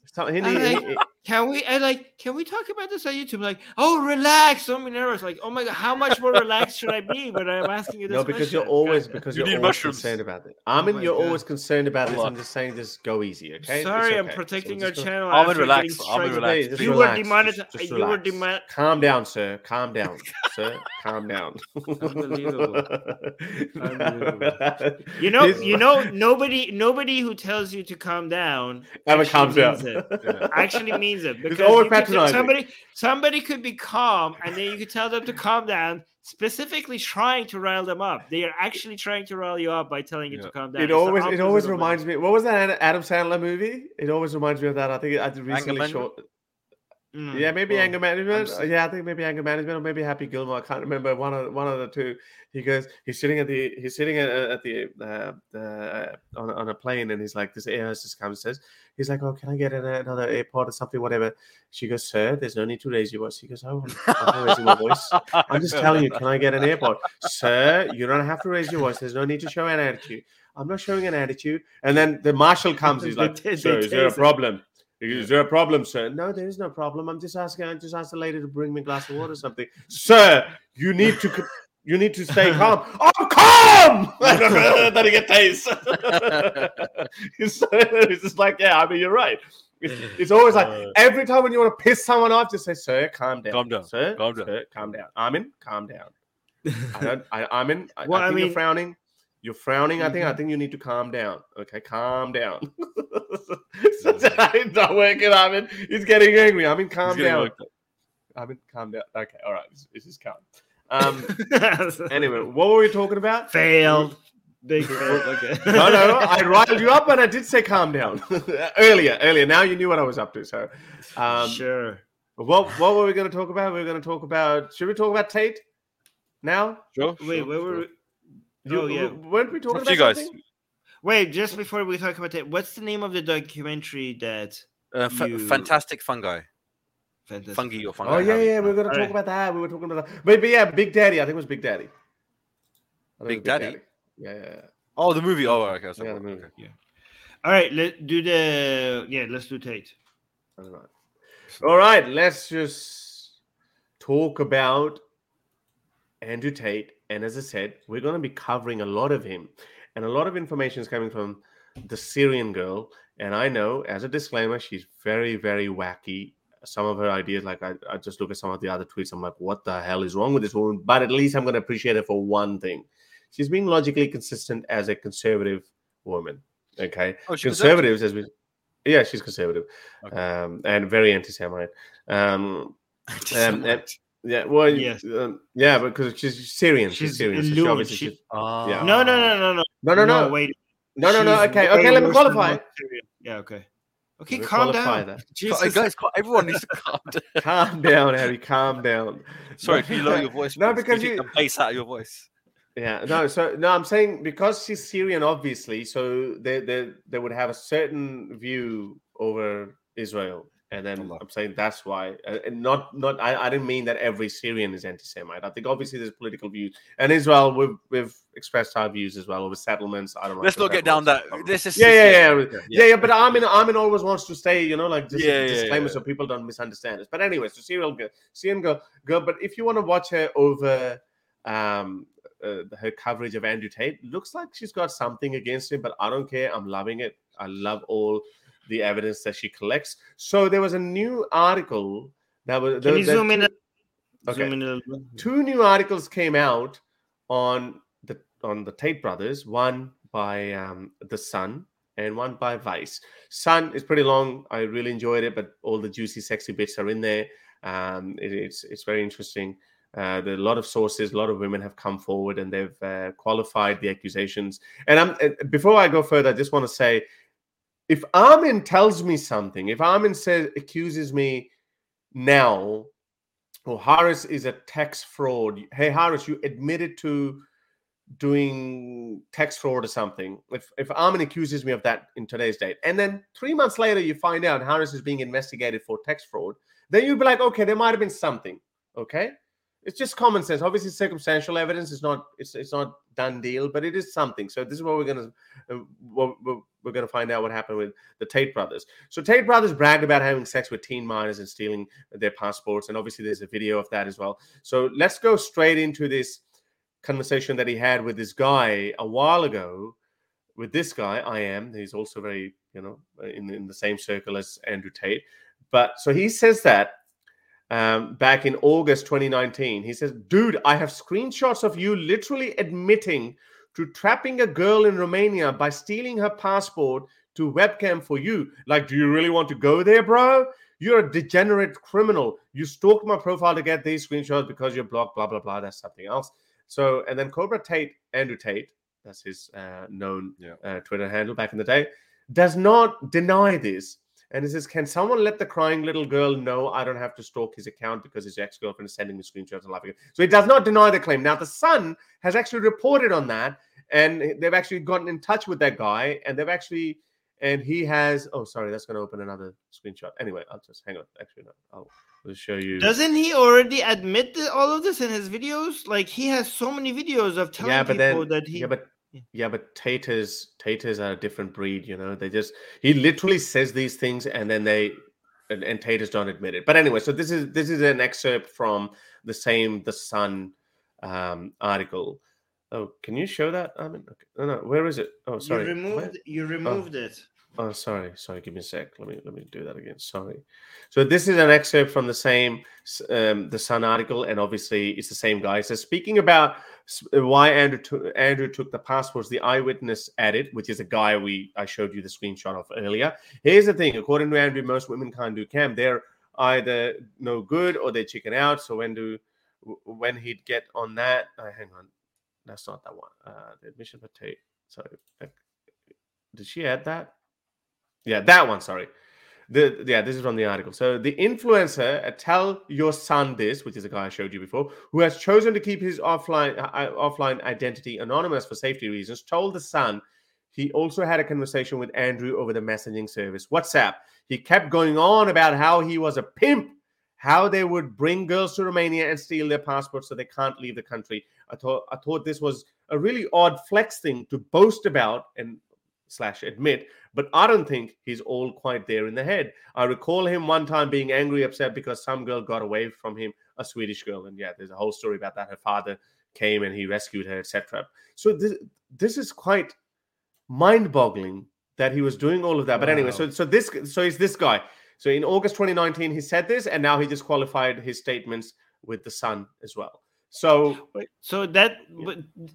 Can we? I like. Can we talk about this on YouTube? Like, oh, relax. Don't be nervous. Like, oh my god, how much more relaxed should I be when I'm asking you this? No, because question? you're always because you are always mushrooms. concerned about it. I mean, oh you're god. always concerned about this. I'm just saying, just go easy, okay? Sorry, okay. I'm protecting so our channel. I'm relax. I'm relax. You were demonetized. You were demonetized. Calm down, sir. Calm down, sir. Calm down. Unbelievable. Unbelievable. You know, you know, nobody, nobody who tells you to calm down never calms down. Actually means it because somebody, somebody could be calm, and then you could tell them to calm down specifically trying to rile them up. They are actually trying to rile you up by telling you yeah. to calm down. It it's always it always reminds me. What was that Adam Sandler movie? It always reminds me of that. I think I did recently short. Mm, yeah, maybe well, anger management. Yeah, I think maybe anger management or maybe Happy Gilmore. I can't remember one of one of the two. He goes, he's sitting at the he's sitting at, at the uh, uh, on on a plane, and he's like, this air hostess comes says, he's like, oh, can I get another airport or something, whatever. She goes, sir, there's no need to raise your voice. He goes, oh, I'm raising my voice. I'm just telling you, can I get an airport, sir? You don't have to raise your voice. There's no need to show an attitude. I'm not showing an attitude. And then the marshal comes. He's like, sir, is there a problem? Is there a problem, sir? No, there is no problem. I'm just asking. I just asked the lady to bring me a glass of water or something. sir, you need to. You need to stay calm. I'm calm. then he taste. He's just like, yeah. I mean, you're right. It's, it's always like uh, every time when you want to piss someone off, just say, "Sir, calm down. Calm down. Sir, calm down. Sir, calm down. Armin, calm down. I don't. I, Armin, I, well, I, I mean, you're frowning. You're frowning. Mm-hmm. I think I mm-hmm. think you need to calm down. Okay, calm down. it's not working, Armin. He's getting angry. I mean, calm down. I mean, calm down. Okay, all right. This, this is calm. Um. anyway, what were we talking about? Failed. Big fail. Okay. no, no, I riled you up, and I did say calm down earlier. Earlier. Now you knew what I was up to. So, um, sure. What What were we going to talk about? We were going to talk about. Should we talk about Tate now? Sure. Wait, sure, where were we? You, oh yeah. Weren't we talking about you guys? Something? Wait, just before we talk about that, what's the name of the documentary that? Uh, you... Fantastic fungi. Fantastic. Fungi or fungi. Oh yeah, yeah. We were going to talk right. about that. We were talking about that. But, but yeah, Big Daddy. I think it was Big Daddy. Big, Big Daddy? Daddy. Yeah, yeah, yeah. Oh, the movie. Oh, okay. So yeah, the movie. Yeah. All right, let's do the yeah. Let's do Tate. All right. All right. Let's just talk about Andrew Tate and as I said, we're going to be covering a lot of him. And a lot of information is coming from the Syrian girl. And I know, as a disclaimer, she's very, very wacky. Some of her ideas, like I, I just look at some of the other tweets, I'm like, what the hell is wrong with this woman? But at least I'm going to appreciate her for one thing. She's being logically consistent as a conservative woman. Okay. Oh, Conservatives, as we yeah, she's conservative, okay. um, and very anti-Semite. Um, anti-Semite. and, yeah, well, yes, um, yeah, because she's Syrian. She's, she's Syrian. So she, she, uh, yeah. No, no, no, no, no, no, no, no. Wait, no, no, no. Okay, okay. Let me qualify. Yeah, okay. Okay, calm down. That. Jesus. Guys, everyone needs to calm down. calm down, Harry. Calm down. Sorry, can you lower your voice? no, because you, you the bass out of your voice. Yeah, no. So no, I'm saying because she's Syrian, obviously, so they they they would have a certain view over Israel and then I'm saying that's why, uh, and not not I, I didn't mean that every Syrian is anti-Semite. I think obviously there's political views, and Israel we've we've expressed our views as well over settlements. I don't know. Let's not get down that. This is yeah, yeah, yeah, yeah, yeah, yeah. But Armin Armin always wants to stay, you know, like just yeah, disclaimer yeah, so people don't misunderstand us. But anyway, so Syrian girl, Syrian girl, girl. But if you want to watch her over um uh, her coverage of Andrew Tate, looks like she's got something against him. But I don't care. I'm loving it. I love all the evidence that she collects. So there was a new article that was. Can you zoom two, in? Okay. Zoom in two new articles came out on the on the Tate brothers. One by um, the Sun, and one by Vice. Sun is pretty long. I really enjoyed it, but all the juicy, sexy bits are in there. Um, it, it's it's very interesting. Uh, there are a lot of sources, a lot of women have come forward and they've uh, qualified the accusations. And I'm, uh, before I go further, I just want to say, if Armin tells me something, if Armin says accuses me now, or Harris is a tax fraud. Hey Harris, you admitted to doing tax fraud or something. If if Armin accuses me of that in today's date, and then three months later you find out Harris is being investigated for tax fraud, then you'd be like, okay, there might have been something. Okay it's just common sense. Obviously, circumstantial evidence is not it's it's not done deal, but it is something. So this is what we're gonna uh, what we're, we're gonna find out what happened with the Tate brothers. So Tate brothers bragged about having sex with teen minors and stealing their passports, and obviously there's a video of that as well. So let's go straight into this conversation that he had with this guy a while ago. With this guy, I am. He's also very you know in in the same circle as Andrew Tate. But so he says that um, back in August 2019. He says, Dude, I have screenshots of you literally admitting to trapping a girl in Romania by stealing her passport to webcam for you. Like, do you really want to go there, bro? You're a degenerate criminal. You stalked my profile to get these screenshots because you're blocked, blah, blah, blah. That's something else. So, and then Cobra Tate, Andrew Tate, that's his uh, known yeah. uh, Twitter handle back in the day, does not deny this and he says, Can someone let the crying little girl know I don't have to stalk his account because his ex girlfriend is sending me screenshots and laughing? So he does not deny the claim. Now, the Sun has actually reported on that, and they've actually gotten in touch with that guy, and they've actually, and he has, oh, sorry, that's going to open another screenshot. Anyway, I'll just hang on. Actually, no, I'll. I'll show you. Doesn't he already admit all of this in his videos? Like he has so many videos of telling yeah, but people then, that he. Yeah, but yeah, but taters taters are a different breed, you know. They just he literally says these things and then they and, and taters don't admit it. But anyway, so this is this is an excerpt from the same The Sun um, article. Oh, can you show that? I mean, okay. no, no, where is it? Oh, sorry. You removed. Where? You removed oh. it. Oh, sorry, sorry. Give me a sec. Let me let me do that again. Sorry. So this is an excerpt from the same um, the Sun article, and obviously it's the same guy. So speaking about uh, why Andrew t- Andrew took the passports, the eyewitness added, which is a guy we I showed you the screenshot of earlier. Here's the thing: according to Andrew, most women can't do cam. They're either no good or they chicken out. So when do when he'd get on that? Uh, hang on, that's not that one. Uh, the admission for Tate. Sorry, did she add that? Yeah, that one. Sorry. The yeah, this is from the article. So the influencer, uh, tell your Sun this, which is a guy I showed you before, who has chosen to keep his offline uh, uh, offline identity anonymous for safety reasons, told the Sun he also had a conversation with Andrew over the messaging service WhatsApp. He kept going on about how he was a pimp, how they would bring girls to Romania and steal their passports so they can't leave the country. I thought I thought this was a really odd flex thing to boast about and slash admit, but I don't think he's all quite there in the head. I recall him one time being angry, upset because some girl got away from him, a Swedish girl, and yeah, there's a whole story about that. Her father came and he rescued her, etc. So this this is quite mind-boggling that he was doing all of that. But anyway, so so this so he's this guy. So in August 2019, he said this, and now he just qualified his statements with the Sun as well. So, so that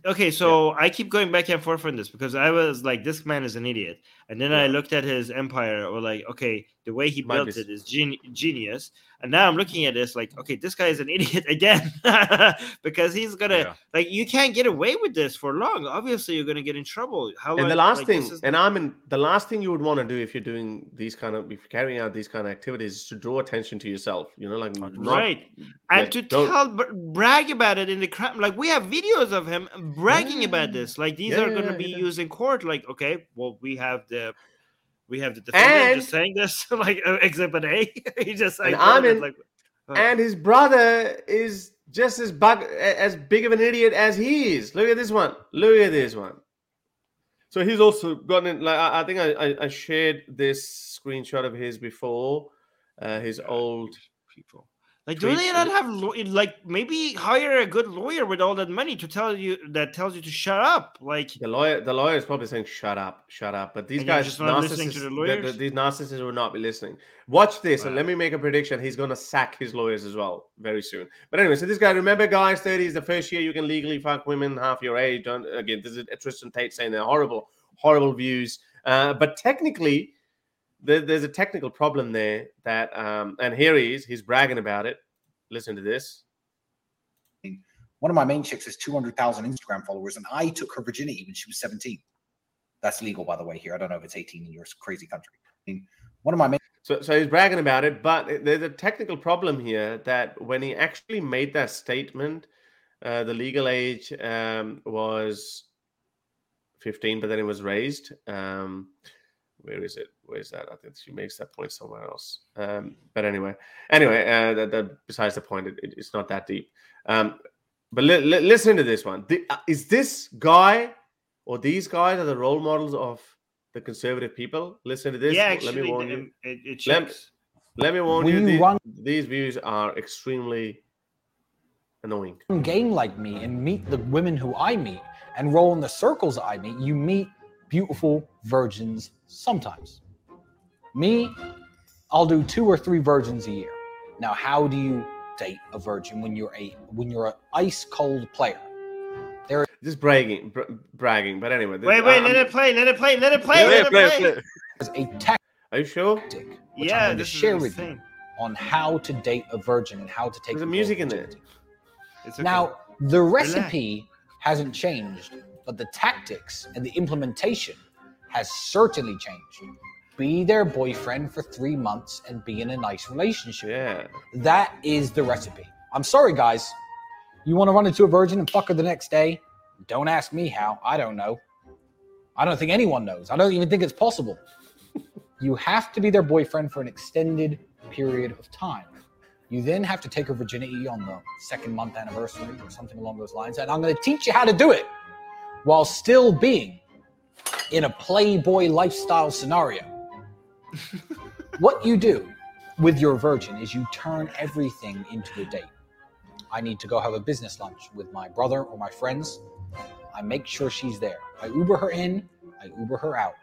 okay. So yeah. I keep going back and forth on this because I was like, this man is an idiot, and then yeah. I looked at his empire, or like, okay, the way he built it is gen- genius, and now I'm looking at this like, okay, this guy is an idiot again because he's gonna yeah. like you can't get away with this for long. Obviously, you're gonna get in trouble. How and the last like, thing, is... and I'm in the last thing you would want to do if you're doing these kind of if you're carrying out these kind of activities is to draw attention to yourself. You know, like not, right, and like, to tell brag about it in the crime. Like we have videos of him bragging yeah. about this. Like these yeah, are gonna be used in court. Like okay, well we have the we have the defendant and, just saying this like uh, exhibit A. he just like, and Armin, like, uh, and his brother is just as bug as big of an idiot as he is. Look at this one. Look at this one. So he's also gotten like I, I think I, I, shared this screenshot of his before. Uh, his old people. Like, do they not have like maybe hire a good lawyer with all that money to tell you that tells you to shut up? Like the lawyer, the lawyer is probably saying shut up, shut up. But these guys, just not listening to the lawyers. The, the, these narcissists will not be listening. Watch this, wow. and let me make a prediction. He's going to sack his lawyers as well very soon. But anyway, so this guy, remember, guys, thirty is the first year you can legally fuck women half your age. Don't, again, this is Tristan Tate saying they're horrible, horrible views. Uh, but technically, there, there's a technical problem there that, um, and here he is. He's bragging about it. Listen to this. One of my main chicks has 200,000 Instagram followers, and I took her virginity when she was 17. That's legal, by the way. Here, I don't know if it's 18 in your crazy country. I mean, one of my main. So, so he's bragging about it, but there's a technical problem here that when he actually made that statement, uh, the legal age um, was 15, but then it was raised. Um, where is it? Where is that? I think she makes that point somewhere else. Um, but anyway, anyway, uh, that, that, besides the point, it, it, it's not that deep. Um, but li- li- listen to this one. The, uh, is this guy or these guys are the role models of the conservative people? Listen to this. Yeah, actually, let me warn you. It, it let, let, me warn you. These, run- these views are extremely annoying. Game like me and meet the women who I meet and roll in the circles I meet. You meet beautiful virgins sometimes. Me, I'll do two or three virgins a year. Now, how do you date a virgin when you're a when you're an ice cold player? There, just bragging, br- bragging. But anyway, wait, wait, um, let it play, let it play, let it play, let it play. play. As a tactic. Are you sure? yeah, to share with you on how to date a virgin and how to take. There's music in there. Okay. Now the recipe hasn't changed, but the tactics and the implementation has certainly changed. Be their boyfriend for three months and be in a nice relationship. Yeah. That is the recipe. I'm sorry, guys. You want to run into a virgin and fuck her the next day? Don't ask me how. I don't know. I don't think anyone knows. I don't even think it's possible. you have to be their boyfriend for an extended period of time. You then have to take her virginity on the second month anniversary or something along those lines. And I'm going to teach you how to do it while still being in a playboy lifestyle scenario. what you do with your virgin is you turn everything into a date. I need to go have a business lunch with my brother or my friends. I make sure she's there. I Uber her in, I Uber her out.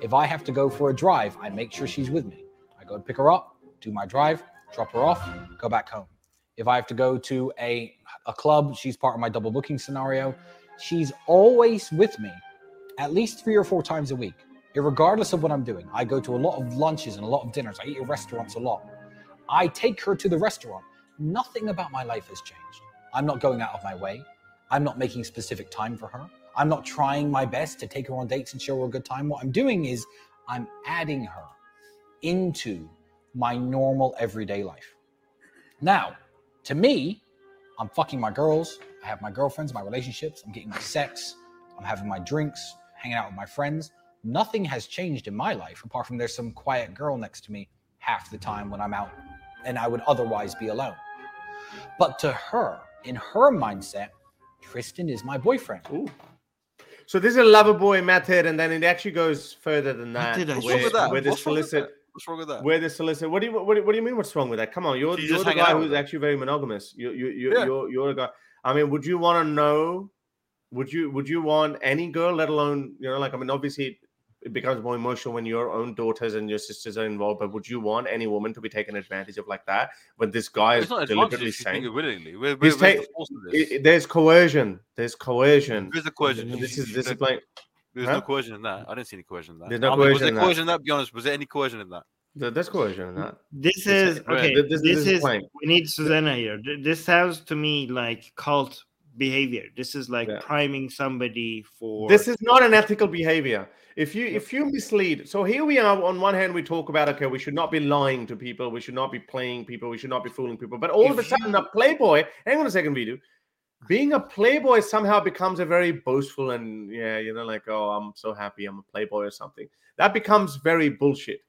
If I have to go for a drive, I make sure she's with me. I go to pick her up, do my drive, drop her off, go back home. If I have to go to a, a club, she's part of my double booking scenario. She's always with me at least three or four times a week, regardless of what I'm doing. I go to a lot of lunches and a lot of dinners. I eat at restaurants a lot. I take her to the restaurant. Nothing about my life has changed. I'm not going out of my way. I'm not making specific time for her. I'm not trying my best to take her on dates and show her a good time. What I'm doing is I'm adding her into my normal everyday life. Now, to me, I'm fucking my girls. I have my girlfriends, my relationships. I'm getting my sex. I'm having my drinks, hanging out with my friends. Nothing has changed in my life apart from there's some quiet girl next to me half the time when I'm out and I would otherwise be alone. But to her, in her mindset, Tristan is my boyfriend. Ooh. So this is a lover boy method, and then it actually goes further than that. Where, that? where the solicit, what's wrong with that? Where the solicit? What do you what do, what do you mean? What's wrong with that? Come on, you're, you're the guy who's actually very monogamous. You you you yeah. you're you're a guy. I mean, would you want to know? Would you would you want any girl, let alone you know, like I mean, obviously it becomes more emotional when your own daughters and your sisters are involved. But would you want any woman to be taken advantage of like that when this guy is deliberately saying it willingly? Where, where, ta- it, there's coercion. There's coercion. There's a coercion. This is this is like there's huh? no coercion in that. I didn't see any coercion in that. There's no I mean, coercion. Was there coercion in that? Be honest. Was there any coercion in that? There's coercion in that. This is okay. This, this, this is, we need Susanna here. This sounds to me like cult behavior. This is like yeah. priming somebody for. This is not an ethical behavior. If you if you mislead, so here we are. On one hand, we talk about okay, we should not be lying to people, we should not be playing people, we should not be fooling people. But all if of a sudden, you... a playboy. Hang on a second, Vidu. Being a playboy somehow becomes a very boastful and yeah, you know, like oh, I'm so happy I'm a playboy or something. That becomes very bullshit.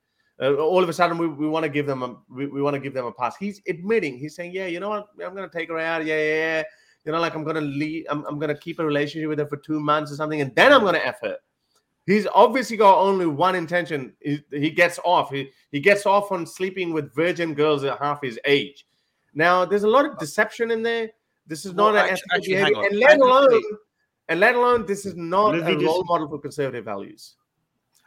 Uh, all of a sudden, we, we want to give them a we, we want to give them a pass. He's admitting, he's saying, yeah, you know what, I'm gonna take her out, yeah, yeah, yeah you know, like I'm gonna leave, I'm, I'm gonna keep a relationship with her for two months or something, and then I'm gonna F her. He's obviously got only one intention. He, he gets off. He, he gets off on sleeping with virgin girls at half his age. Now, there's a lot of deception in there. This is well, not actually, an actually, behavior, and let alone, and let alone, this is not a role model for conservative values.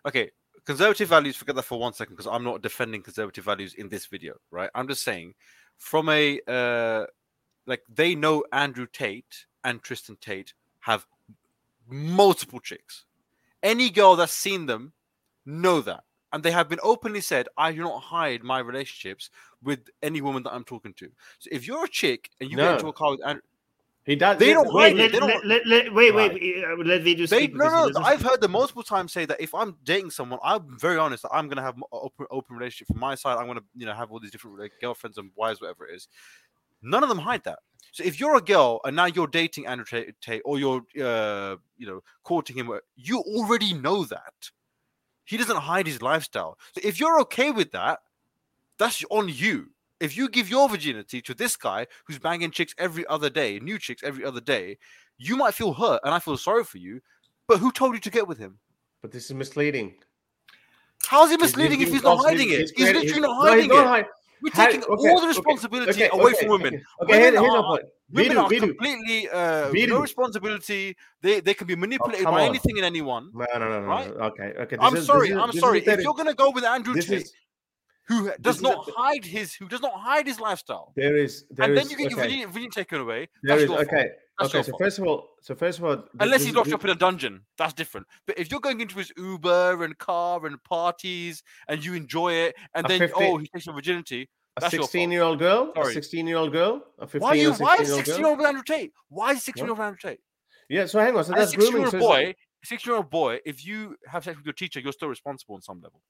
Okay, conservative values. Forget that for one second, because I'm not defending conservative values in this video, right? I'm just saying, from a uh, like they know Andrew Tate and Tristan Tate have multiple chicks. Any girl that's seen them know that. And they have been openly said, I do not hide my relationships with any woman that I'm talking to. So if you're a chick and you no. get into a car with Andrew, he does. They don't wait. Let, don't, let, let, wait, right. wait. Let speak. They, no, no. I've heard them multiple times say that if I'm dating someone, I'm very honest. That I'm going to have open, open relationship from my side. I'm going to, you know, have all these different like, girlfriends and wives, whatever it is. None of them hide that. So if you're a girl and now you're dating Andrew Tate, Tate or you're, uh, you know, courting him, you already know that. He doesn't hide his lifestyle. So if you're okay with that, that's on you if you give your virginity to this guy who's banging chicks every other day, new chicks every other day, you might feel hurt, and I feel sorry for you. But who told you to get with him? But this is misleading. How's he misleading he's, if he's not hiding it? He's, literally not hiding no, it. We're taking okay, all the responsibility okay, okay, away from women. Okay, women here's are, women are completely uh, no responsibility. They they can be manipulated oh, by on. anything and anyone. No, no, no, no. Right? Okay, okay. I'm is, sorry. Is, I'm sorry. If you're gonna go with Andrew Tate, who does not hide his who does not hide his lifestyle. There is, there and is, then you get okay. your virginity, taken away. There is okay. okay, so first of all, so first of all, unless he locks up in a dungeon, that's different. But if you're going into his Uber and car and parties and you enjoy it, and then 50, oh, he takes your virginity. A sixteen-year-old girl, Sorry. a sixteen-year-old girl, a fifteen. Why are you? Why is sixteen-year-old Andrew Tate? Why is sixteen-year-old Andrew Tate? Yeah, so hang on. So that's grooming. Six-year-old boy, six-year-old boy. If you have sex with your teacher, you're still responsible on some level.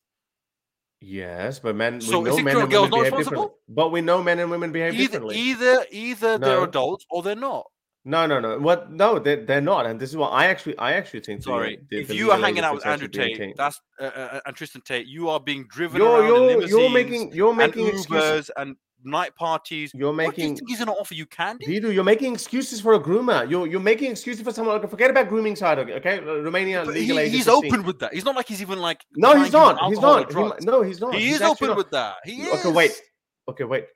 Yes, but men. So we know men and women behave differently. But we know men and women behave either, differently. Either, either no. they're adults or they're not. No, no, no. What? No, they're, they're not. And this is what I actually, I actually think. Sorry, the, if the you are hanging out with Andrew Tate, that's uh, uh, and Tristan Tate, you are being driven you're, you're, you're making, you're making and Ubers and night parties. You're making. What do you he's to offer you candy? Vidu, you're making excuses for a groomer. You're you're making excuses for someone. Forget about grooming side. Okay, Romania but legal he, He's open with that. He's not like he's even like. No, he's not. He's not. He, no, he's not. He he's is open not. with that. He is. Okay, wait. Okay, wait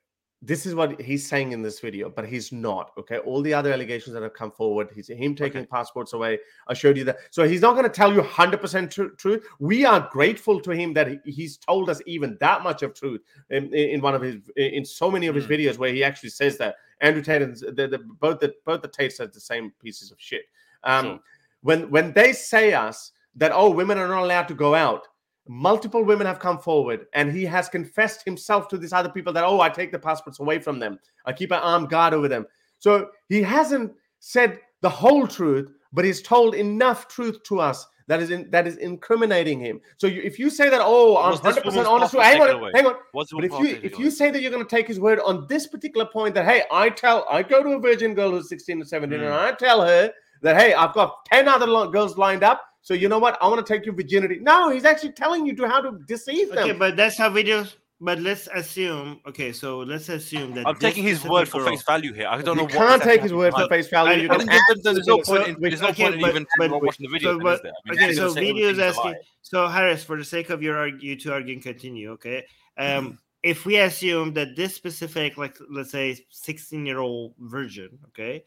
this is what he's saying in this video, but he's not. Okay, all the other allegations that have come forward, he's him taking okay. passports away. I showed you that. So he's not going to tell you 100% tr- truth. We are grateful to him that he, he's told us even that much of truth in, in one of his in so many of his mm. videos where he actually says that Andrew Tate and the, the, both the both the Tate said the same pieces of shit. Um, sure. When when they say us that oh women are not allowed to go out multiple women have come forward and he has confessed himself to these other people that oh i take the passports away from them. I keep an armed guard over them. So he hasn't said the whole truth but he's told enough truth to us that is in, that is incriminating him. So you, if you say that oh i'm 100% honest hang on hang on. What's but if you if you say that you're going to take his word on this particular point that hey i tell i go to a virgin girl who's 16 or 17 mm. and i tell her that hey i've got 10 other girls lined up so you know what? I want to take your virginity. No, he's actually telling you to how to deceive them. Okay, but that's how videos. But let's assume. Okay, so let's assume that I'm taking his word for face value here. I don't you know. You can't take his word for face value. I, you can there's no point. In, there's no okay, point in even but, watching the video. So, but, I mean, okay, so Vidu's asking. So Harris, for the sake of your you two arguing, continue. Okay. Um, mm-hmm. if we assume that this specific, like let's say, 16 year old virgin, okay,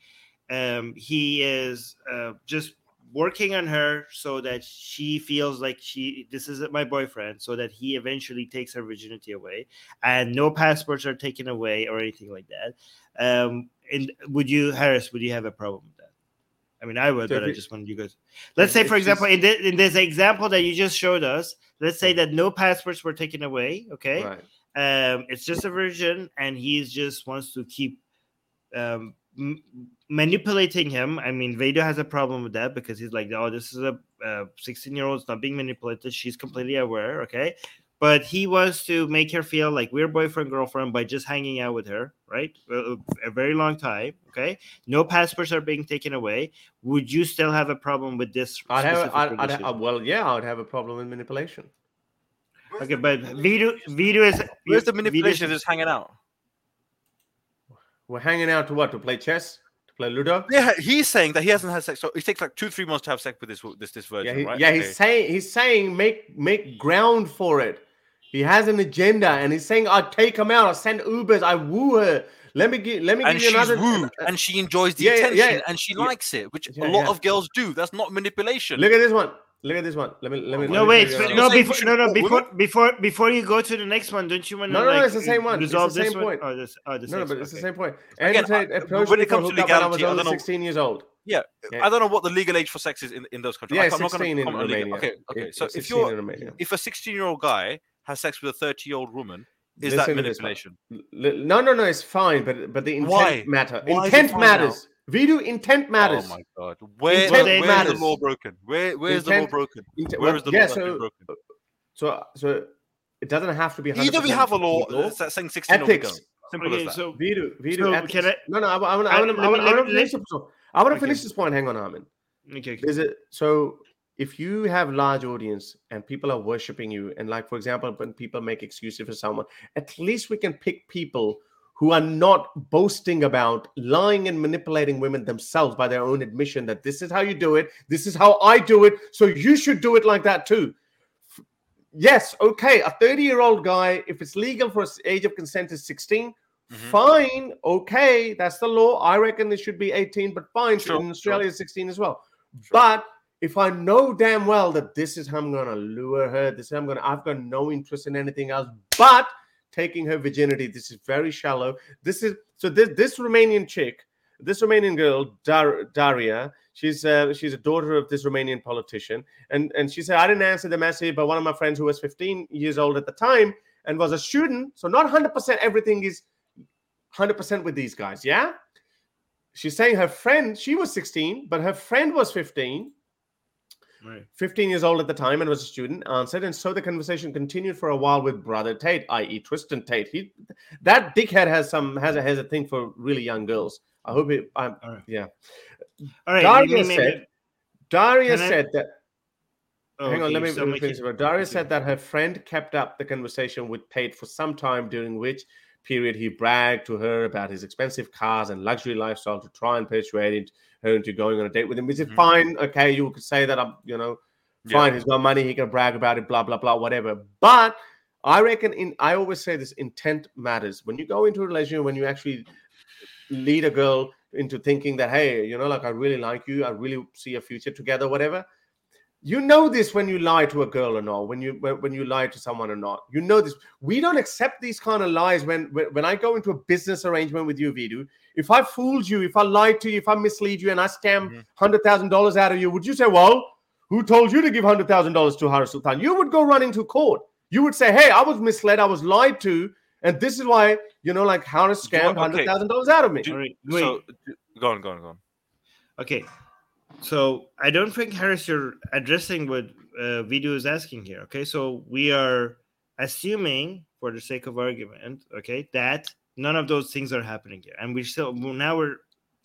um, he is uh, just working on her so that she feels like she this is my boyfriend so that he eventually takes her virginity away and no passports are taken away or anything like that. Um and would you harris would you have a problem with that? I mean i would so but i just wanted you guys let's say for example in, this, in this example that you just showed us let's say that no passports were taken away okay? Right. um it's just a virgin and he's just wants to keep um manipulating him. I mean, Vader has a problem with that because he's like, oh, this is a 16 year old, not being manipulated. She's completely aware. Okay. But he wants to make her feel like we're boyfriend girlfriend by just hanging out with her, right? A, a very long time. Okay. No passports are being taken away. Would you still have a problem with this? I'd have, I'd, I'd have, well, yeah, I would have a problem with manipulation. Okay, but Vidu, Vidu is where's the manipulation? Is hanging out. We're hanging out to what? To play chess? To play Ludo? Yeah, he's saying that he hasn't had sex. So it takes like two, three months to have sex with this this this version, yeah, he, right? Yeah, okay. he's saying he's saying make make ground for it. He has an agenda, and he's saying I'll take him out. I'll send Ubers. I woo her. Let me give. Let me and give you another. Wooed, and she enjoys the yeah, attention, yeah, and she likes it, which a lot of girls do. That's not manipulation. Look at this one. Look at this one. Let me let me. No wait, no before no no before before before you go to the next one, don't you want to? No, no, like, it's the same one. Resolve it's the same point. Oh, this, oh, this no, no, but it's okay. the same point. And Again, I, when it comes to legality, I was only 16 years old. Yeah, I don't know what the legal age for sex is in, in those countries. Yeah, I'm 16 in Romania. Okay, okay. so if you're if a 16 year old guy has sex with a 30 year old woman, is Listen that manipulation? No, no, no. It's fine, but but the intent Why? matter. Why intent matters. Now? Vidu intent oh matters. Oh my god! Where, where where's the law broken? Where where's intent, the law broken? Intent, where is the yeah, law so, broken? Uh, so so it doesn't have to be. Either we have a law that's saying sixteen ethics. Simple okay, as that. So Vidu, Vidu. So can I, no, no. I, want to finish. I want to finish this point. Hang on, Armin. Okay. Is it so? if you have large audience and people are worshiping you and like for example when people make excuses for someone at least we can pick people who are not boasting about lying and manipulating women themselves by their own admission that this is how you do it this is how i do it so you should do it like that too yes okay a 30 year old guy if it's legal for age of consent is 16 mm-hmm. fine okay that's the law i reckon it should be 18 but fine sure, in australia sure. 16 as well sure. but if I know damn well that this is how I'm gonna lure her, this is how I'm gonna, I've got no interest in anything else but taking her virginity. This is very shallow. This is so this this Romanian chick, this Romanian girl, Dar, Daria, she's uh, she's a daughter of this Romanian politician, and and she said I didn't answer the message, but one of my friends who was 15 years old at the time and was a student, so not 100% everything is 100% with these guys, yeah. She's saying her friend, she was 16, but her friend was 15 right. 15 years old at the time and was a student, answered. And so the conversation continued for a while with brother Tate, i.e. Tristan Tate. He that dickhead has some has a has a thing for really young girls. I hope it I'm right. yeah. All right. Daria said Daria said that oh, Hang on, let me, let me finish. Daria said that her friend kept up the conversation with Tate for some time, during which period he bragged to her about his expensive cars and luxury lifestyle to try and persuade her into going on a date with him. Is mm-hmm. fine. Okay, you could say that I'm, you know, fine. Yeah. He's got money. He can brag about it. Blah blah blah. Whatever. But I reckon in I always say this intent matters. When you go into a relationship, when you actually lead a girl into thinking that hey, you know, like I really like you, I really see a future together, whatever you know this when you lie to a girl or not when you when you lie to someone or not. You know this. We don't accept these kind of lies when when i go into a business arrangement with you Vidu. if i fooled you if i lied to you if i mislead you and i scam mm-hmm. hundred thousand dollars out of you would you say well who told you to give hundred thousand dollars to Harris Sultan? You would go running to court. You would say hey i was misled i was lied to and this is why you know like Harris scammed hundred thousand dollars out of me. Do, so go on go on go on. Okay so I don't think Harris, you're addressing what uh, Vidu is asking here. Okay, so we are assuming, for the sake of argument, okay, that none of those things are happening here, and we still now we're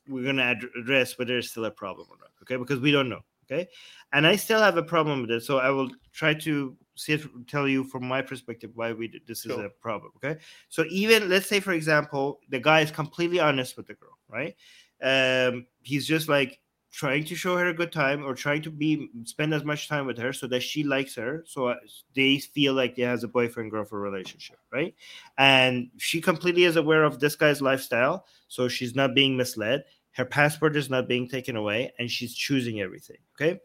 we're gonna ad- address whether it's still a problem or not. Okay, because we don't know. Okay, and I still have a problem with it, so I will try to see if, tell you from my perspective why we did, this sure. is a problem. Okay, so even let's say for example, the guy is completely honest with the girl, right? Um, he's just like trying to show her a good time or trying to be spend as much time with her so that she likes her so they feel like they has a boyfriend girlfriend relationship right? And she completely is aware of this guy's lifestyle so she's not being misled. Her passport is not being taken away and she's choosing everything okay?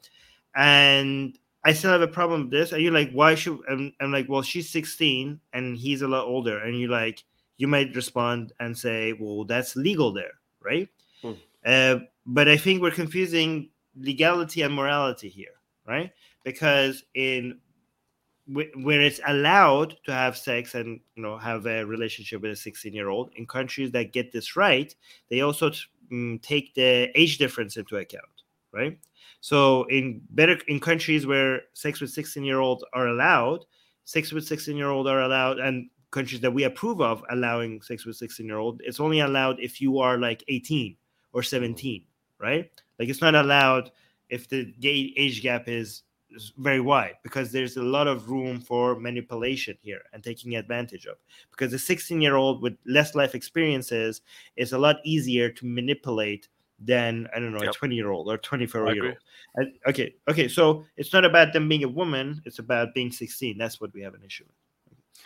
And i still have a problem with this and you're like why should I'm, I'm like well she's 16 and he's a lot older and you're like you might respond and say well that's legal there right? Hmm. uh, but I think we're confusing legality and morality here, right? Because in where it's allowed to have sex and you know have a relationship with a 16 year old in countries that get this right they also um, take the age difference into account right so in better in countries where sex with 16 year olds are allowed sex with 16 year old are allowed and countries that we approve of allowing sex with 16 year old it's only allowed if you are like 18 or 17 right? Like it's not allowed if the age gap is very wide because there's a lot of room for manipulation here and taking advantage of. Because a 16 year old with less life experiences is a lot easier to manipulate than i don't know yep. a 20 year old or 24 year old okay okay so it's not about them being a woman it's about being 16 that's what we have an issue with.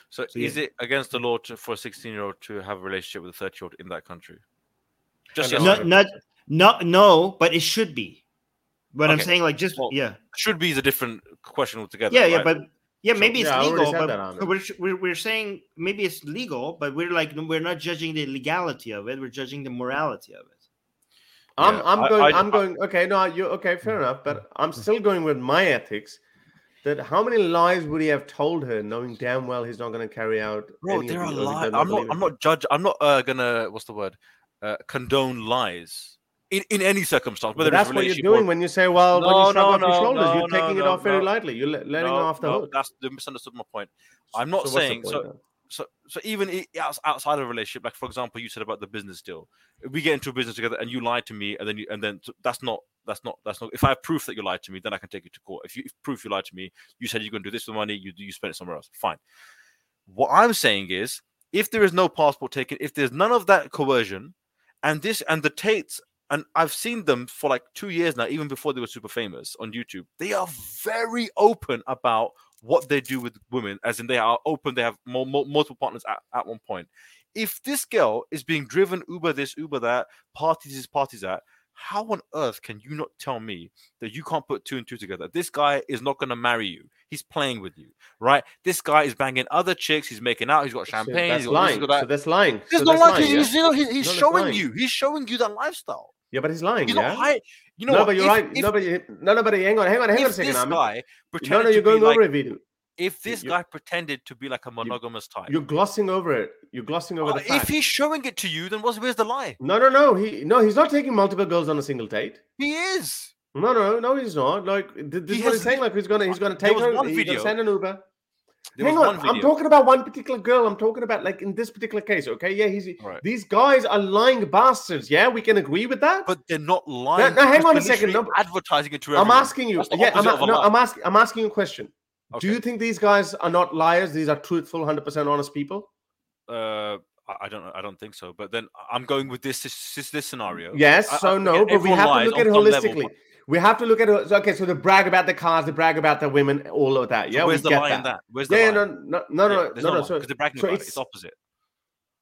So, so is yeah. it against the law to, for a 16 year old to have a relationship with a 30 year old in that country? Just not, not no, no, but it should be. But okay. I'm saying, like, just well, yeah, should be is a different question altogether. Yeah, right? yeah, but yeah, maybe so, it's yeah, legal, but we're, we're we're saying maybe it's legal, but we're like we're not judging the legality of it. We're judging the morality of it. I'm yeah, I'm going I, am going okay no you okay fair enough but I'm still going with my ethics that how many lies would he have told her knowing damn well he's not going to carry out bro there are lies I'm not I'm not judge I'm not uh, gonna what's the word uh, condone lies in, in any circumstance whether that's what you're doing or... when you say well no, when you shrug no, off no, your shoulders you're taking it off very lightly. You're letting off the hook. that's the misunderstood my point. I'm not so saying so so so even outside of a relationship like for example you said about the business deal. We get into a business together and you lied to me and then you and then that's not that's not that's not if i have proof that you lied to me then i can take you to court. If you if proof you lied to me you said you're going to do this with money you you spend it somewhere else. Fine. What i'm saying is if there is no passport taken if there's none of that coercion and this and the tates and I've seen them for like two years now, even before they were super famous on YouTube. They are very open about what they do with women, as in they are open, they have more, more, multiple partners at, at one point. If this girl is being driven Uber this, Uber that, parties this, parties that, how on earth can you not tell me that you can't put two and two together? This guy is not going to marry you. He's playing with you, right? This guy is banging other chicks. He's making out. He's got champagne. That's he's got lying. This, got that. So that's lying. He's so not lying. He's, yeah? he's, he's showing you. He's showing you that lifestyle. Yeah, but he's lying. He's yeah. You know no, what? but you're if, right. If, no, but you, no, no, but hang on, hang on, hang on a second. This guy no, no, you're going over like, it, Vidu if this you, guy pretended to be like a monogamous type, you're glossing over it. You're glossing over uh, the fact. If he's showing it to you, then what's where's the lie? No, no, no. He no, he's not taking multiple girls on a single date. He is. No, no, no, he's not. Like this he is what he's saying. Like he's gonna he's gonna take her. He's gonna send an Uber. There Hang on, I'm talking about one particular girl. I'm talking about like in this particular case. Okay, yeah, he's right. these guys are lying bastards. Yeah, we can agree with that. But they're not lying. No, no hang on a second. No, advertising it to everyone. I'm asking you. Yeah, I'm, no, I'm asking. I'm asking you a question. Okay. Do you think these guys are not liars? These are truthful, hundred percent honest people. Uh, I don't. I don't think so. But then I'm going with this. This, this scenario. Yes. So I, no, but we have to look at it holistically. Level, we have to look at it. Okay, so they brag about the cars, they brag about the women, all of that. Yeah, so where's the lie that. in that? Where's the yeah, lie? no, no, no, no, yeah, no, no. Because they're bragging so about it's, it, it's opposite.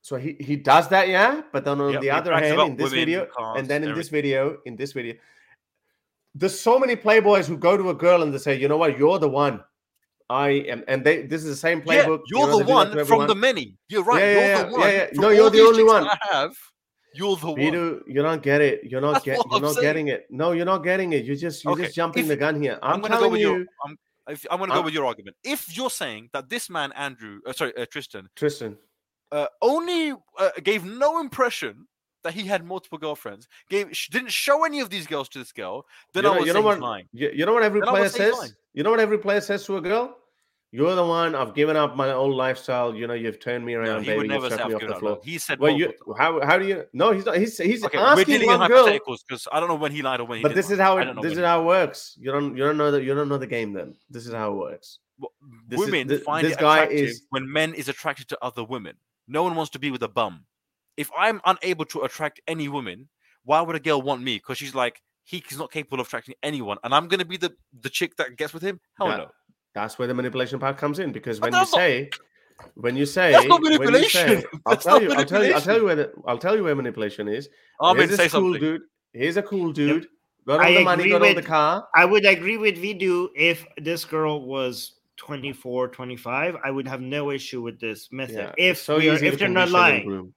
So he, he does that, yeah. But then on yep, the other hand, in this video, cars, and then in everything. this video, in this video, there's so many playboys who go to a girl and they say, you know what, you're the one. I am, and they. This is the same playbook. Yeah, you're you know, the one from the many. You're right. Yeah, yeah, you're the one. Yeah, no, you're the only one. I have. You're the Peter, one. You don't get it. You're not get. You're I'm not saying. getting it. No, you're not getting it. You're just you're okay. just jumping if, the gun here. I'm, I'm telling go you. Your, I'm, if, I'm going to go with your argument. If you're saying that this man Andrew, uh, sorry, uh, Tristan, Tristan, uh, only uh, gave no impression that he had multiple girlfriends, gave didn't show any of these girls to this girl, then you know, I was you know what, lying. You, you know what every then player says. You know what every player says to a girl. You're the one. I've given up my old lifestyle. You know, you've turned me around, no, he baby. Would never me off the floor. He said, "Well, you how how do you? No, he's not. He's he's okay, asking we're dealing one girl because I don't know when he lied or when he. But this is how it. This is how it works. You don't you don't know that you don't know the game. Then this is how it works. Well, women is, find this it guy is when men is attracted to other women. No one wants to be with a bum. If I'm unable to attract any woman, why would a girl want me? Because she's like he's not capable of attracting anyone, and I'm going to be the the chick that gets with him. Hell yeah. no. That's where the manipulation part comes in because when you say, when you say, that's not manipulation. Say, I'll tell you, I'll tell you, I'll tell you where the, I'll tell you where manipulation is. I'm Here's this cool something. dude. Here's a cool dude. Yep. Got all I the money, got with, all the car. I would agree with Vidu if this girl was 24, 25. I would have no issue with this method. Yeah. If so we are, if they're not lying.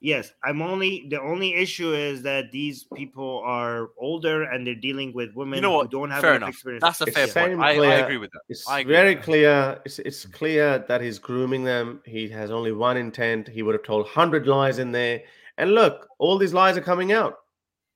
Yes, I'm only the only issue is that these people are older and they're dealing with women you know what? who don't have fair enough experience. That's a fair point. I, I, agree with that. It's agree very clear. It's, it's clear that he's grooming them. He has only one intent. He would have told hundred lies in there. And look, all these lies are coming out.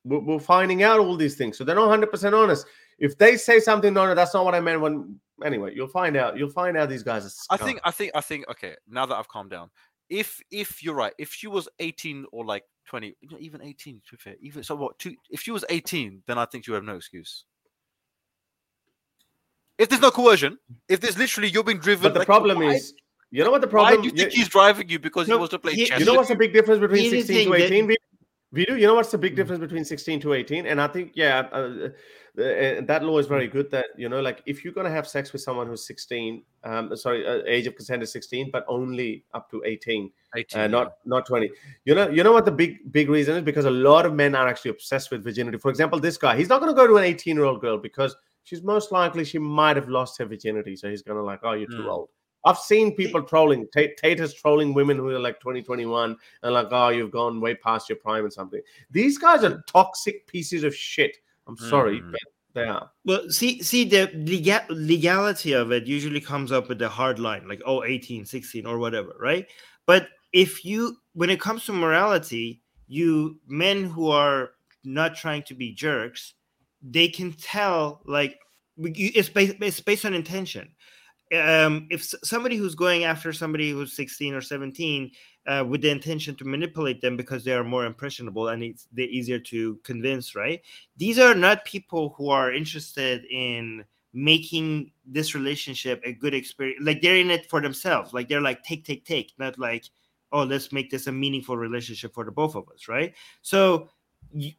We're, we're finding out all these things, so they're not hundred percent honest. If they say something, no, no, that's not what I meant. When anyway, you'll find out. You'll find out these guys are. I think. I think. I think. Okay, now that I've calmed down, if if you're right, if she was 18 or like 20, even 18 to be fair, even so what two if she was 18, then I think you have no excuse. If there's no coercion, if there's literally you're being driven, but the like, problem why, is, you know what the problem? Why do you think he's driving you because no, he wants to play he, chess? You know what's the big difference between 16 to 18? That... Vidu, you know what's the big difference between 16 to 18? And I think, yeah, uh, uh, that law is very good that you know like if you're going to have sex with someone who's 16 um sorry uh, age of consent is 16 but only up to 18, 18 uh, not not 20 you know you know what the big big reason is? Because a lot of men are actually obsessed with virginity. For example this guy he's not going to go to an 18 year old girl because she's most likely she might have lost her virginity. So he's going to like oh you're too mm. old I've seen people trolling. Tate, Tate is trolling women who are like 2021 and like, oh, you've gone way past your prime and something. These guys are toxic pieces of shit. I'm sorry, mm. but they are. Well, see, see, the legal, legality of it usually comes up with the hard line, like oh, 18, 16, or whatever, right? But if you, when it comes to morality, you men who are not trying to be jerks, they can tell like it's based, it's based on intention. Um, if somebody who's going after somebody who's 16 or 17 uh, with the intention to manipulate them because they are more impressionable and it's they're easier to convince, right? These are not people who are interested in making this relationship a good experience. Like they're in it for themselves. Like they're like take, take, take, not like oh, let's make this a meaningful relationship for the both of us, right? So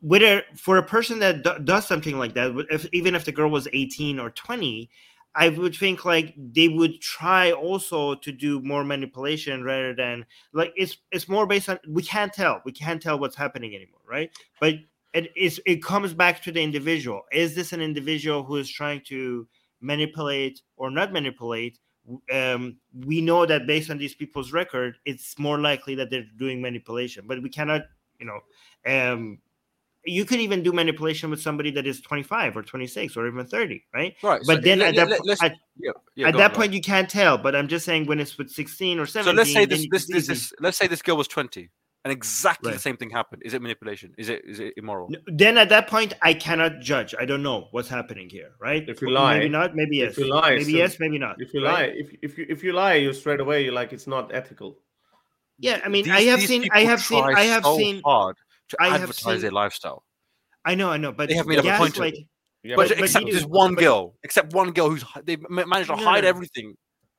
whether for a person that d- does something like that, if, even if the girl was 18 or 20, I would think like they would try also to do more manipulation rather than like it's it's more based on we can't tell we can't tell what's happening anymore, right? But it is it comes back to the individual. Is this an individual who is trying to manipulate or not manipulate? Um, we know that based on these people's record, it's more likely that they're doing manipulation, but we cannot, you know, um, you could even do manipulation with somebody that is 25 or 26 or even 30 right? Right but so then let, at that, at, yeah, yeah, at that on, point you can't tell but i'm just saying when it's with 16 or 17 so let's say this this, this, this let's say this girl was 20 and exactly right. the same thing happened. Is it manipulation? Is it is it immoral? Then at that point i cannot judge. I don't know what's happening here right? If you lie maybe not maybe yes if you lie maybe so yes maybe not if you right? lie if, if you if you lie you straight away you're like it's not ethical. Yeah i mean these, i have seen i have seen i have so seen hard to I advertise seen, their lifestyle I know, I know, but they have made up a point. Like, yeah, but, but, except there's one girl, except one girl who's they managed to no, hide no. everything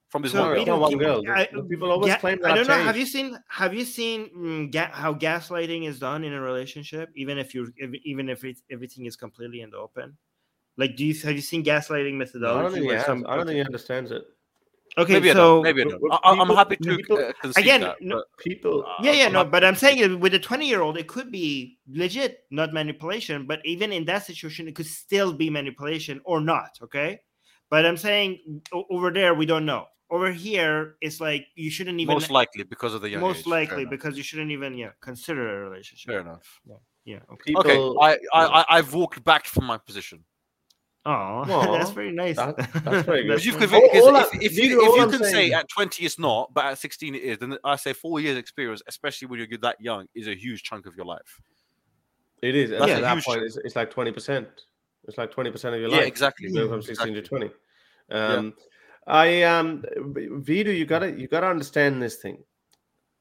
from this so one, girl. one girl. I, people always ga- claim that. I don't know. Have you seen? Have you seen mm, ga- how gaslighting is done in a relationship? Even if you, even if it, everything is completely in the open. Like, do you have you seen gaslighting methodology? No, I don't think he has. Some, I don't think he understands it. Okay, maybe so I maybe I don't. I, am happy to people, uh, again. That, no, people, yeah, yeah, no, but I'm saying with a 20 year old, it could be legit, not manipulation. But even in that situation, it could still be manipulation or not. Okay, but I'm saying over there we don't know. Over here, it's like you shouldn't even most likely because of the young most age. likely because you shouldn't even yeah consider a relationship. Fair enough. Yeah. Yeah. Okay. People, okay. I, I I've walked back from my position. Oh, that's very nice. That, that's very good. you can, if, if, you, if you can saying... say at 20 it's not, but at 16 it is, then I say four years experience, especially when you're that young, is a huge chunk of your life. It is. That's yeah, at that point, it's, it's, like 20%. It's like 20% of your life. Yeah, exactly. from 16 exactly. to 20. Um, yeah. I um Vidu, you gotta you gotta understand this thing.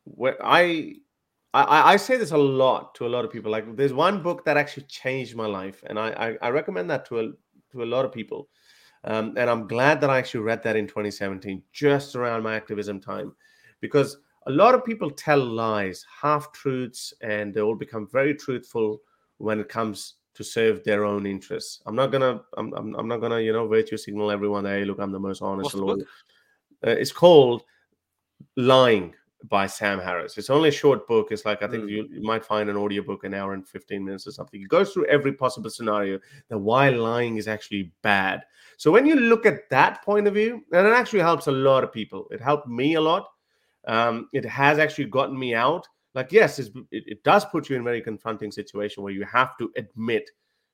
Where I I, I say this a lot to a lot of people. Like, there's one book that actually changed my life, and I, I, I recommend that to a, to a lot of people. Um, and I'm glad that I actually read that in 2017, just around my activism time, because a lot of people tell lies, half truths, and they all become very truthful when it comes to serve their own interests. I'm not gonna, I'm, I'm, I'm not gonna, you know, virtue signal everyone. Hey, look, I'm the most honest. Uh, it's called lying by Sam Harris. It's only a short book. It's like I think mm. you, you, might find an audiobook an hour and 15 minutes or something. It goes through every possible scenario that why lying is actually bad. So when you look at that point of view, and it actually helps a lot of people. It helped me a lot. Um, it has actually gotten me out. Like, yes, it, it does put you in a very confronting situation where you have to admit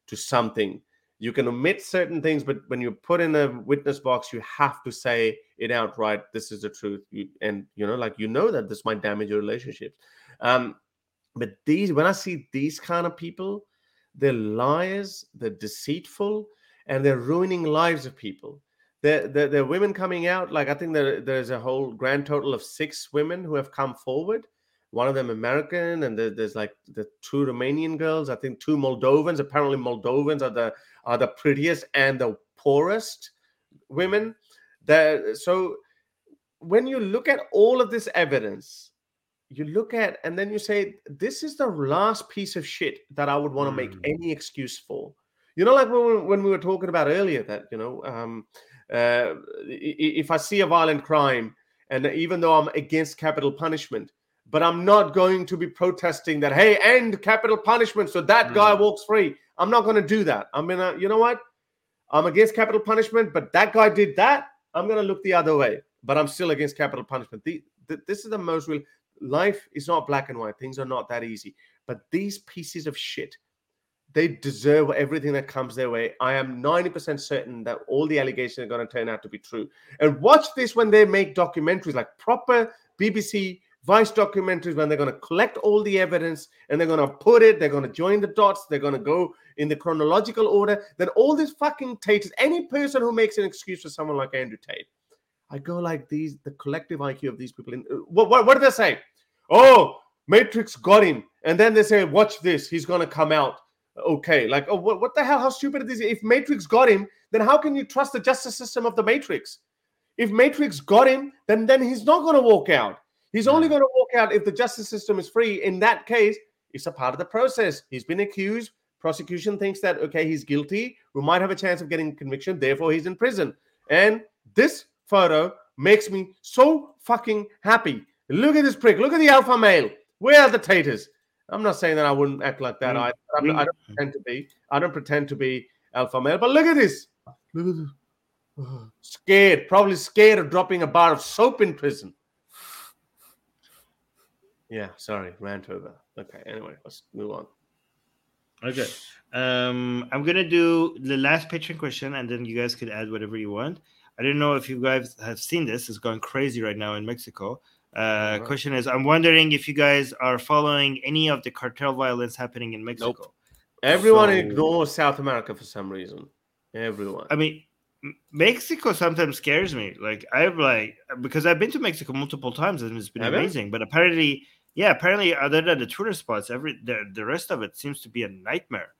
to something you can omit certain things but when you put in a witness box you have to say it outright this is the truth you, and you know like you know that this might damage your relationships. Um but these when i see these kind of people they're liars they're deceitful and they're ruining lives of people. There, there, are women coming out like i think there, there's a whole grand total of six women who have come forward one of them American, and there's like the two Romanian girls. I think two Moldovans. Apparently, Moldovans are the are the prettiest and the poorest women. That so when you look at all of this evidence, you look at and then you say, this is the last piece of shit that I would want to make hmm. any excuse for. You know, like when, when we were talking about earlier, that you know, um, uh, if I see a violent crime, and even though I'm against capital punishment, but I'm not going to be protesting that, hey, end capital punishment so that mm. guy walks free. I'm not going to do that. I'm going to, you know what? I'm against capital punishment, but that guy did that. I'm going to look the other way. but I'm still against capital punishment. The, the, this is the most real. Life is not black and white. Things are not that easy. But these pieces of shit, they deserve everything that comes their way. I am 90% certain that all the allegations are going to turn out to be true. And watch this when they make documentaries like proper BBC Vice documentaries when they're going to collect all the evidence and they're going to put it, they're going to join the dots, they're going to go in the chronological order. Then all these fucking Tates, any person who makes an excuse for someone like Andrew Tate, I go like these, the collective IQ of these people. In, uh, what, what, what do they say? Oh, Matrix got him. And then they say, watch this, he's going to come out. Okay, like, oh, what, what the hell? How stupid is this? If Matrix got him, then how can you trust the justice system of the Matrix? If Matrix got him, then, then he's not going to walk out. He's only going to walk out if the justice system is free. In that case, it's a part of the process. He's been accused. Prosecution thinks that, okay, he's guilty. We might have a chance of getting conviction. Therefore, he's in prison. And this photo makes me so fucking happy. Look at this prick. Look at the alpha male. Where are the taters? I'm not saying that I wouldn't act like that. Mm. I, I, I, don't pretend to be. I don't pretend to be alpha male. But look at this. Look at this. Scared. Probably scared of dropping a bar of soap in prison. Yeah, sorry, rant over. Okay, anyway, let's move on. Okay. Um, I'm gonna do the last patron question, and then you guys could add whatever you want. I don't know if you guys have seen this. It's going crazy right now in Mexico. Uh, right. Question is, I'm wondering if you guys are following any of the cartel violence happening in Mexico. Nope. Everyone so, ignores South America for some reason. Everyone. I mean, Mexico sometimes scares me. Like I've like because I've been to Mexico multiple times and it's been have amazing. It? But apparently yeah, apparently, other than the tourist spots, every the, the rest of it seems to be a nightmare.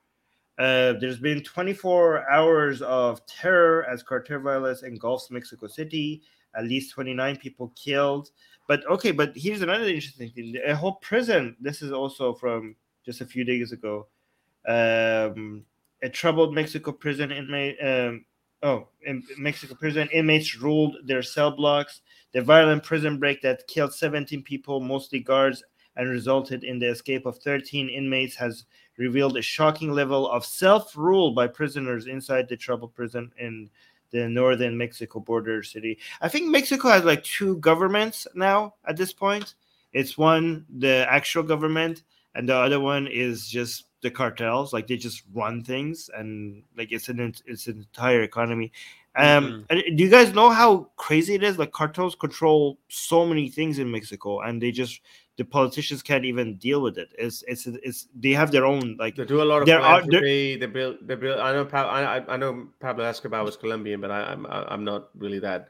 Uh, there's been 24 hours of terror as cartel violence engulfs Mexico City. At least 29 people killed. But okay, but here's another interesting thing: a whole prison. This is also from just a few days ago. Um, a troubled Mexico prison inmate. Um, oh, in Mexico prison inmates ruled their cell blocks. The violent prison break that killed 17 people, mostly guards, and resulted in the escape of 13 inmates has revealed a shocking level of self rule by prisoners inside the troubled prison in the northern Mexico border city. I think Mexico has like two governments now at this point. It's one, the actual government, and the other one is just the cartels. Like they just run things, and like it's an it's an entire economy. Um, mm-hmm. do you guys know how crazy it is? Like cartels control so many things in Mexico, and they just the politicians can't even deal with it. It's it's it's they have their own like they do a lot of philanthropy. They build they build. I know I I know Pablo Escobar was Colombian, but I, I'm I'm not really that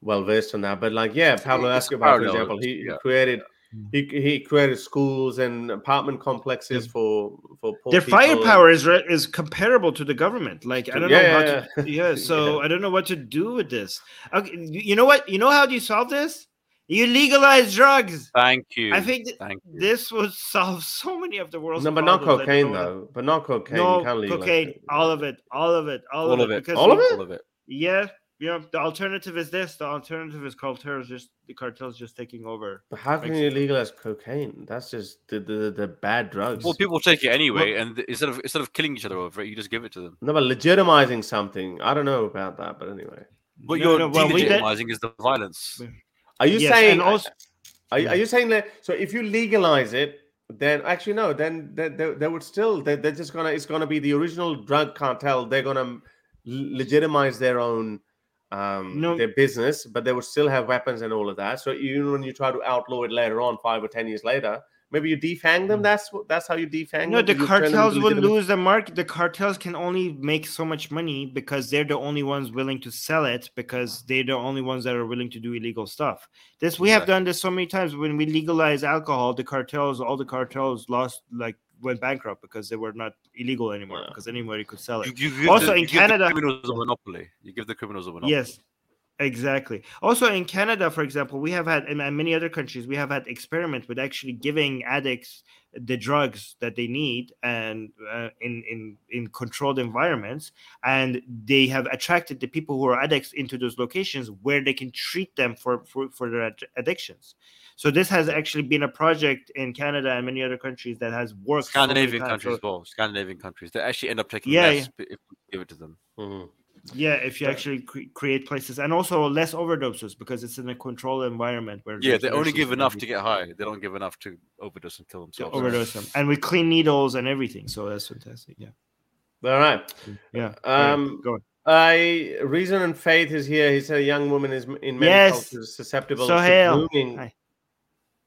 well versed on that. But like yeah, Pablo Escobar, for example, he yeah. created he, he created schools and apartment complexes for for their firepower is is comparable to the government like i don't yeah, know how yeah. to yeah so yeah. i don't know what to do with this okay you know what you know how do you solve this you legalize drugs. Thank you. I think th- Thank you. this would solve so many of the world's no, but not cocaine though. But not cocaine. No cocaine. All of it. All of it. All, all of, it. it. All of it. All of it. Yeah. Yeah. The alternative is this. The alternative is cartels. Just the cartels just taking over. But how can you legalize cocaine? That's just the, the the bad drugs. Well, people take it anyway, well, and instead of instead of killing each other over it, you just give it to them. No, but legitimizing something. I don't know about that, but anyway. What no, you're no, well, delegitimizing is the violence. Are you yes, saying? Also, are, are you mm. saying that? So if you legalize it, then actually no, then they, they, they would still they, they're just gonna it's gonna be the original drug cartel. They're gonna legitimize their own um no. their business, but they would still have weapons and all of that. So even when you try to outlaw it later on, five or ten years later, Maybe you defang them. Mm. That's that's how you defang. No, them? the you cartels will lose the market. The cartels can only make so much money because they're the only ones willing to sell it because they're the only ones that are willing to do illegal stuff. This we have done this so many times. When we legalize alcohol, the cartels, all the cartels lost like went bankrupt because they were not illegal anymore yeah. because anybody could sell it. You, you also the, in Canada, criminals a monopoly. You give the criminals a monopoly. Yes, Exactly. Also, in Canada, for example, we have had, in many other countries, we have had experiments with actually giving addicts the drugs that they need and uh, in in in controlled environments, and they have attracted the people who are addicts into those locations where they can treat them for for, for their ad- addictions. So this has actually been a project in Canada and many other countries that has worked. Scandinavian countries, so, well, Scandinavian countries, they actually end up taking yeah, less yeah. if we give it to them. Mm-hmm. Yeah, if you actually cre- create places and also less overdoses because it's in a controlled environment where yeah, they only give enough to get high. They don't give enough to overdose and kill themselves. Overdose them, and we clean needles and everything, so that's fantastic. Yeah. All right. Yeah. Um, go on. I reason and faith is here. He said a young woman is in many Yes. cultures susceptible So to hail.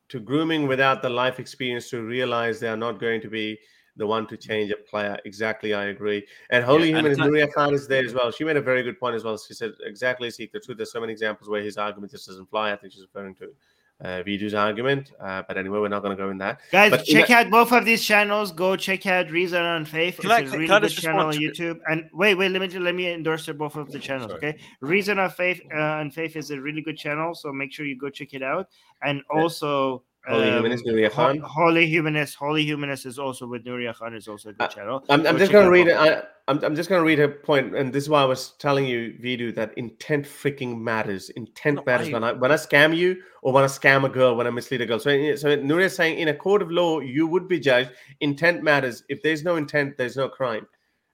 To grooming without the life experience to realize they are not going to be the one to change a player. Exactly, I agree. And Holy Yeah, and Humanist it's not- Nuria Khan is there as well. She made a very good point as well. She said exactly, seek the truth. There's so many examples where his argument just doesn't fly. I think she's referring to uh, Vidu's argument. Uh, but anyway, we're not going to go in that. Guys, But in check a- out both of these channels. Go check out Reason and Faith. Can it's I- a can really good channel on respond to YouTube. And wait, wait, let me let me endorse both of the channels. Sorry. Okay, Reason of Faith uh, and Faith is a really good channel, so make sure you go check it out. And also. Holy um, Humanist, Nuria Khan. Holy Humanist, Holy Humanist is also with Nuria Khan is also a good Uh, channel. I'm, I'm just going to read. I, I'm, I'm just going to read her point, and this is why I was telling you, Vidu, that intent freaking matters. Intent No, matters I- when I when I scam you or when I scam a girl, when I mislead a girl. So, so Nuria is saying in a court of law, you would be judged. Intent matters. If there's no intent, there's no crime.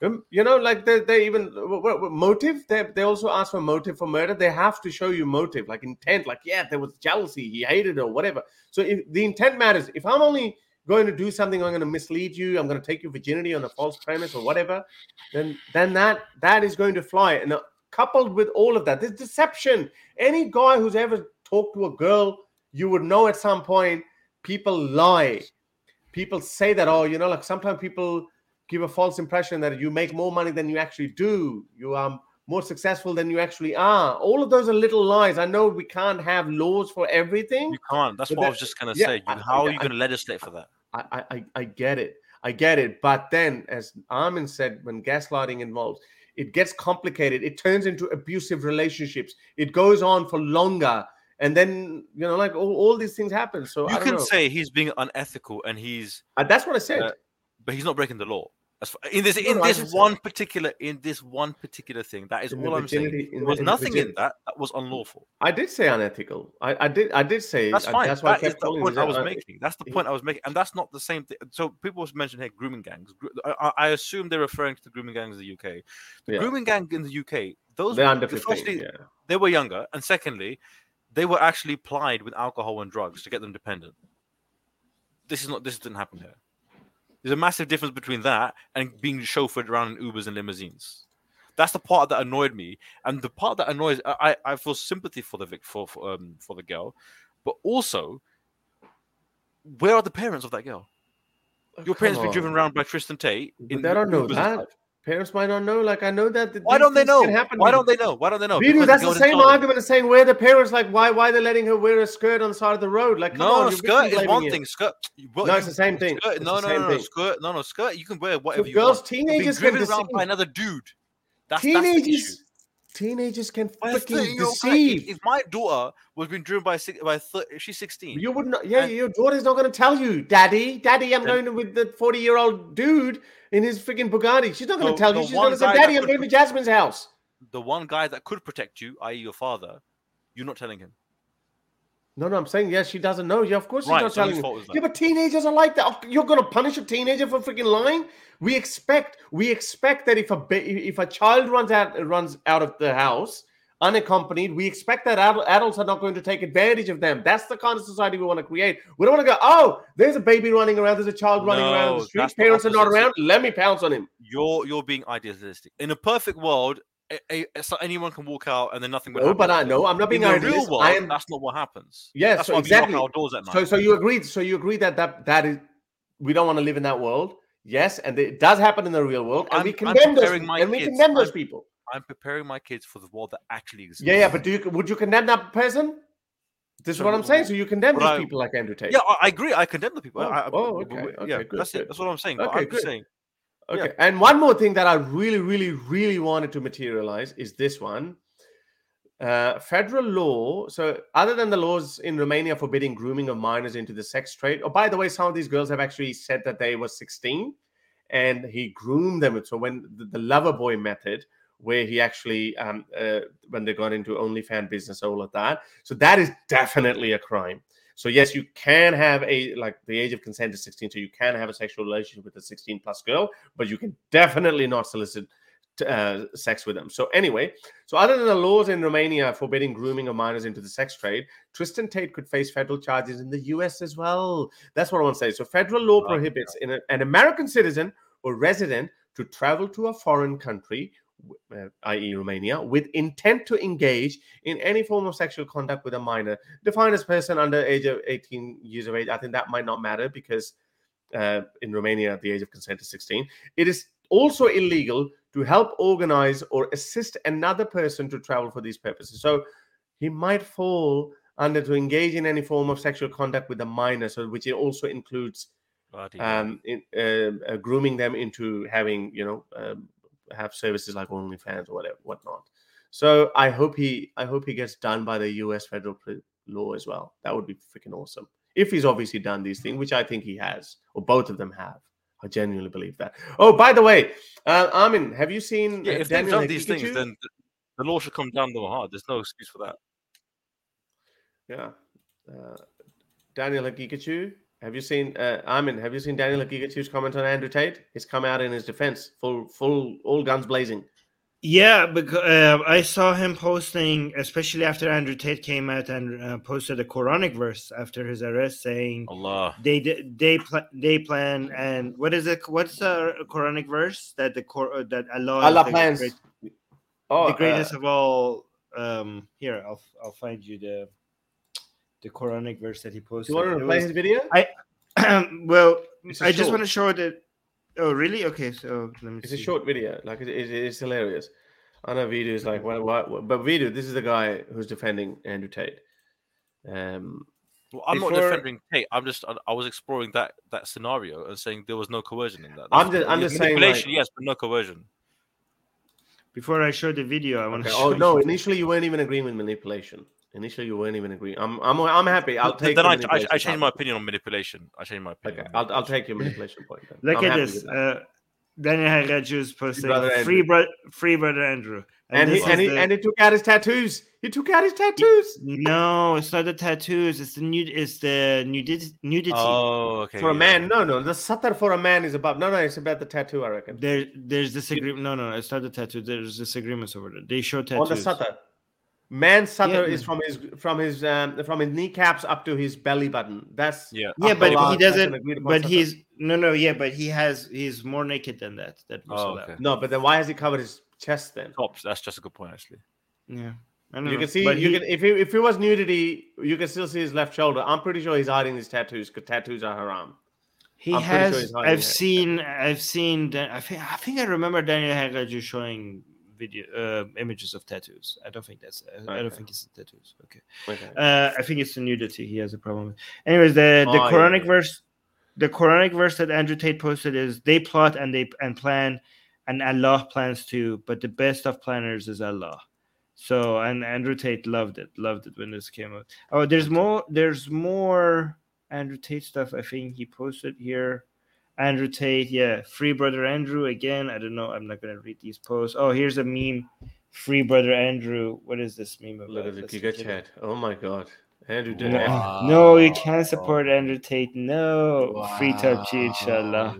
Um, You know, like they, they even what, what- motive. They, they also ask for motive for murder. They have to show you motive, like intent. Like yeah, there was jealousy. He hated or whatever. So if the intent matters, if I'm only going to do something, I'm going to mislead you. I'm going to take your virginity on a false premise or whatever. Then then that that is going to fly. And uh, coupled with all of that, this deception. Any guy who's ever talked to a girl, you would know at some point people lie. People say that, oh, you know, like sometimes people give a false impression that you make more money than you actually do. You are more successful than you actually are. All of those are little lies. I know we can't have laws for everything. You can't. That's what I was just gonna yeah, say. You- I- How are you gonna legislate for that? I, I, I- get it. I get it. But then, as Armin said, when gaslighting involves, it gets complicated. It turns into abusive relationships. It goes on for longer. And then, you know, like all, all these things happen. So I You can know. say he's being unethical and he's, Uh, that's what I said. Uh, but he's not breaking the law. In this, in this one particular, in this one particular thing, that is In all I'm saying. There the- was the nothing in that that was unlawful. I did say unethical. I, I did. I did say. That's fine. That's why I That is kept the point I was uh, making. That's the point I was making, and that's not the same thing. So people mention here grooming gangs. I, I- I assume they're referring to the grooming gangs in the UK. The Yeah. grooming gang in the UK, those They're under 15. firstly, Yeah. they were younger, and secondly, they were actually plied with alcohol and drugs to get them dependent. This is not. This didn't happen here. There's a massive difference between that and being chauffeured around in Ubers and limousines. That's the part that annoyed me, and the part that annoys I, I feel sympathy for the vic for for, um, for the girl, but also, where are the parents of that girl? Your parents Come been driven around by Tristan Tate. But in they don't know that. Parents might not know. Like I know that. th- Why don't they know? Why don't they know? Why don't they know? Because that's the same argument as saying where the parents like why why they're letting her wear a skirt on the side of the road. Like, come No, on, no, skirt is one it. thing. Skirt. well, No, it's the same thing. Skirt, no, no, no, no, skirt. No, no, skirt. You can wear whatever you girls, want. teenagers Being driven around by another dude. That's, that's the issue. Teenagers, can freaking 13-year-old. If, deceive. if my daughter was being driven by six, by she's sixteen. You would not. Yeah, And- your daughter's not going to tell you, Daddy, Daddy, I'm going with the 40 year old dude in his freaking Bugatti. She's not going to tell you. She's going to say, Daddy, I'm going to Jasmine's house. the one guy that could protect you, i.e., your father, you're not telling him. No, no, I'm saying yes. She doesn't know. Yeah, of course she's Right, not so telling you. fault is that? Yeah, but teenagers are like that. Oh, You're going to punish a teenager for freaking lying. We expect we expect that if a if a child runs out runs out of the house unaccompanied, we expect that adult, adults are not going to take advantage of them. That's the kind of society we want to create. We don't want to go, oh, there's a baby running around, there's a child running around the street. Parents are not around. Let me pounce on him. You're you're being idealistic. In a perfect world, a, a, so anyone can walk out and then nothing would No, happen. but I know I'm not being in the real world, I am. that's not what happens. Yes, that's so exactly. we lock our doors at night. So, so you agreed. So you agree that that that is we don't want to live in that world. Yes, and it does happen in the real world, and I'm- we condemn those. And we condemn those I'm- people. I'm preparing my kids for the world that actually exists. Yeah, yeah, but do you would you condemn that person? This is So what I'm saying. So you condemn these I- people like Andrew Tate. Yeah, I, agree. I condemn the people. Oh, I, I, oh, okay, we- okay, yeah, good, that's good. it. That's what I'm saying. Okay, I'm good. saying. Okay. And one more thing that I really, really, really wanted to materialize is this one. Uh, federal law. So, other than the laws in Romania forbidding grooming of minors into the sex trade, oh, by the way, some of these girls have actually said that they were 16 and he groomed them. So, when the, the lover boy method, where he actually, um, uh, when they got into OnlyFans business, all of that. So, that is definitely a crime. So yes, you can have a like the age of consent is 16, so you can have a sexual relationship with a 16 plus girl, but you can definitely not solicit uh, sex with them. So anyway, so other than the laws in Romania forbidding grooming of minors into the sex trade, Tristan Tate could face federal charges in the U.S. as well. That's what I want to say. So federal law prohibits a, an American citizen or resident to travel to a foreign country, i.e., Romania, with intent to engage in any form of sexual contact with a minor, defined as person under age of 18 years of age. I think that might not matter because uh, in Romania, the age of consent is 16. It is also illegal to help organize or assist another person to travel for these purposes. So he might fall under to engage in any form of sexual contact with a minor, so which it also includes um, in, uh, uh, grooming them into having, you know, um, have services like OnlyFans or whatever, whatnot. So I hope he, I hope he gets done by the U.S. federal law as well. That would be freaking awesome if he's obviously done these things, which I think he has, or both of them have. I genuinely believe that. Oh, by the way, uh, Armin, have you seen? Yeah, if they've done these things, then the law should come down the hard. There's no excuse for that. Yeah, uh, Daniel Haqiqatjou. Have you seen uh, Armin? Have you seen Daniel Haqiqatjou's comment on Andrew Tate? He's come out in his defense, full, full, all guns blazing. Yeah, because uh, I saw him posting, especially after Andrew Tate came out and uh, posted a Quranic verse after his arrest, saying Allah they they pl- they plan and what is it? What's the Quranic verse that the uh, that Allah Allah plans great, oh, the greatest uh, of all. Um, here I'll I'll find you the the Quranic verse that he posted. You want to play was, his video? I well, I short. just want to show that Oh, really? Okay, so let me. It's see. a short video. Like it, it, it's hilarious. I know video is like what, what, what, but video. This is the guy who's defending Andrew Tate. Um, well, I'm before... not defending Tate. I'm just I, was exploring that that scenario and saying there was no coercion in that. That's I'm just I'm just saying like... yes, but no coercion. Before I show the video, I want okay. to. Oh no! Initially, you weren't even agreeing with manipulation. Initially, you weren't even agreeing. I'm, I'm, I'm happy. I'll take. Then I, I, I changed my opinion on manipulation. I changed my opinion. Okay, I'll, I'll take your manipulation point. Then. Look I'm at this. Uh, Daniel Haqiqatjou's posting brother free, bro- free brother Andrew, and, and he and he, the... and he took out his tattoos. He took out his tattoos. No, it's not the tattoos. It's the nude. It's the nudity. nudity. Oh, okay. For yeah. a man, no, no. The satar for a man is above. No, no. It's about the tattoo. I reckon. There, there's disagreement. No, no. It's not the tattoo. There's disagreements over there. They show tattoos on the satar. Man sutter yeah, is from his from his um, from his kneecaps up to his belly button. That's yeah. Yeah, but he doesn't. But he's no, no. Yeah, but he has. He's more naked than that. That oh, okay. No, but then why has he covered his chest then? Tops. That's just a good point, actually. Yeah. You know. can see, but you he, can if it, if it was nudity, you can still see his left shoulder. I'm pretty sure he's hiding his tattoos because tattoos are haram. He I'm has. Sure I've seen. I've seen. I think. I think I remember Daniel Haqiqatjou showing video uh, images of tattoos. I don't think that's. Okay. I don't think it's tattoos. Okay. okay. Uh, I think it's the nudity he has a problem with. Anyways, the the oh, Quranic yeah. verse, the Quranic verse that Andrew Tate posted is they plot and they and plan, and Allah plans too. But the best of planners is Allah. So and Andrew Tate loved it, loved it when this came out. Oh, there's more. There's more Andrew Tate stuff. I think he posted here. Andrew Tate, yeah, free brother Andrew again. I don't know. I'm not gonna read these posts. Oh, here's a meme. Free brother Andrew. What is this meme about? Look at the Gigachad. Oh my god. Andrew did no, no, you can't support Andrew Tate. No, wow. free Tapchi, inshallah.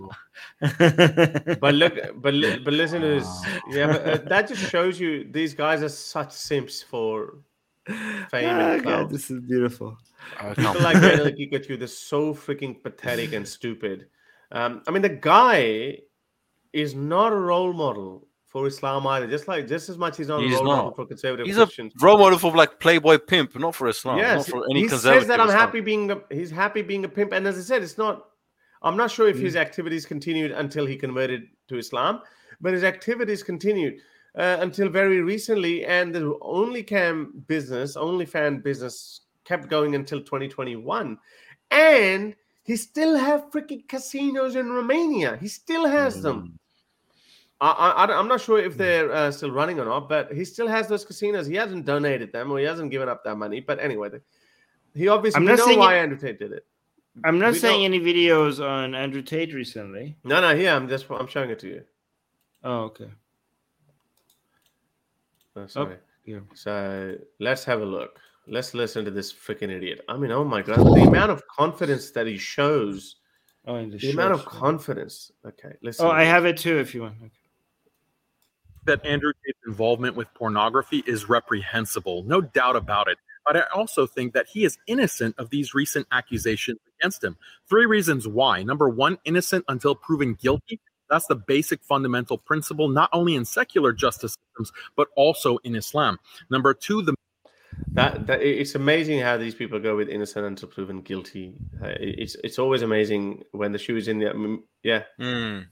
but look, but but listen to this. Yeah, but, uh, that just shows you these guys are such simps for fame. Oh, God, this is beautiful. People like Daniel Haqiqatjou, they're so freaking pathetic and stupid. Um, I mean, the guy is not a role model for Islam either. Just like just as much he's not he's a role not. model for conservative he's Christians. a role model for like Playboy pimp, not for Islam. Yes, for he says that I'm Islam. happy being a, he's happy being a pimp, and as I said, it's not. I'm not sure if mm. his activities continued until he converted to Islam, but his activities continued uh, until very recently, and the only cam business, only fan business, kept going until 2021, and he still have freaking casinos in Romania. He still has mm. them. I, I, am not sure if they're uh, still running or not, but he still has those casinos. He hasn't donated them or he hasn't given up that money. But anyway, he obviously I'm not know why it, Andrew Tate did it. I'm not we saying any videos on Andrew Tate recently. No, no, here I'm just I'm showing it to you. Oh, okay. Oh, sorry. Oh, yeah. So let's have a look. Let's listen to this freaking idiot. I mean, oh my god, the amount of confidence that he shows. Oh, the, the amount of confidence. Okay, listen. Oh, I have it too. If you want. Okay. that Andrew Tate's involvement with pornography is reprehensible, no doubt about it. But I also think that he is innocent of these recent accusations against him. Three reasons why. Number one, innocent until proven guilty. That's the basic fundamental principle, not only in secular justice systems, but also in Islam. Number two, the that, that it's amazing how these people go with innocent until proven guilty. Uh, it's it's always amazing when the shoe is in the yeah. Mm.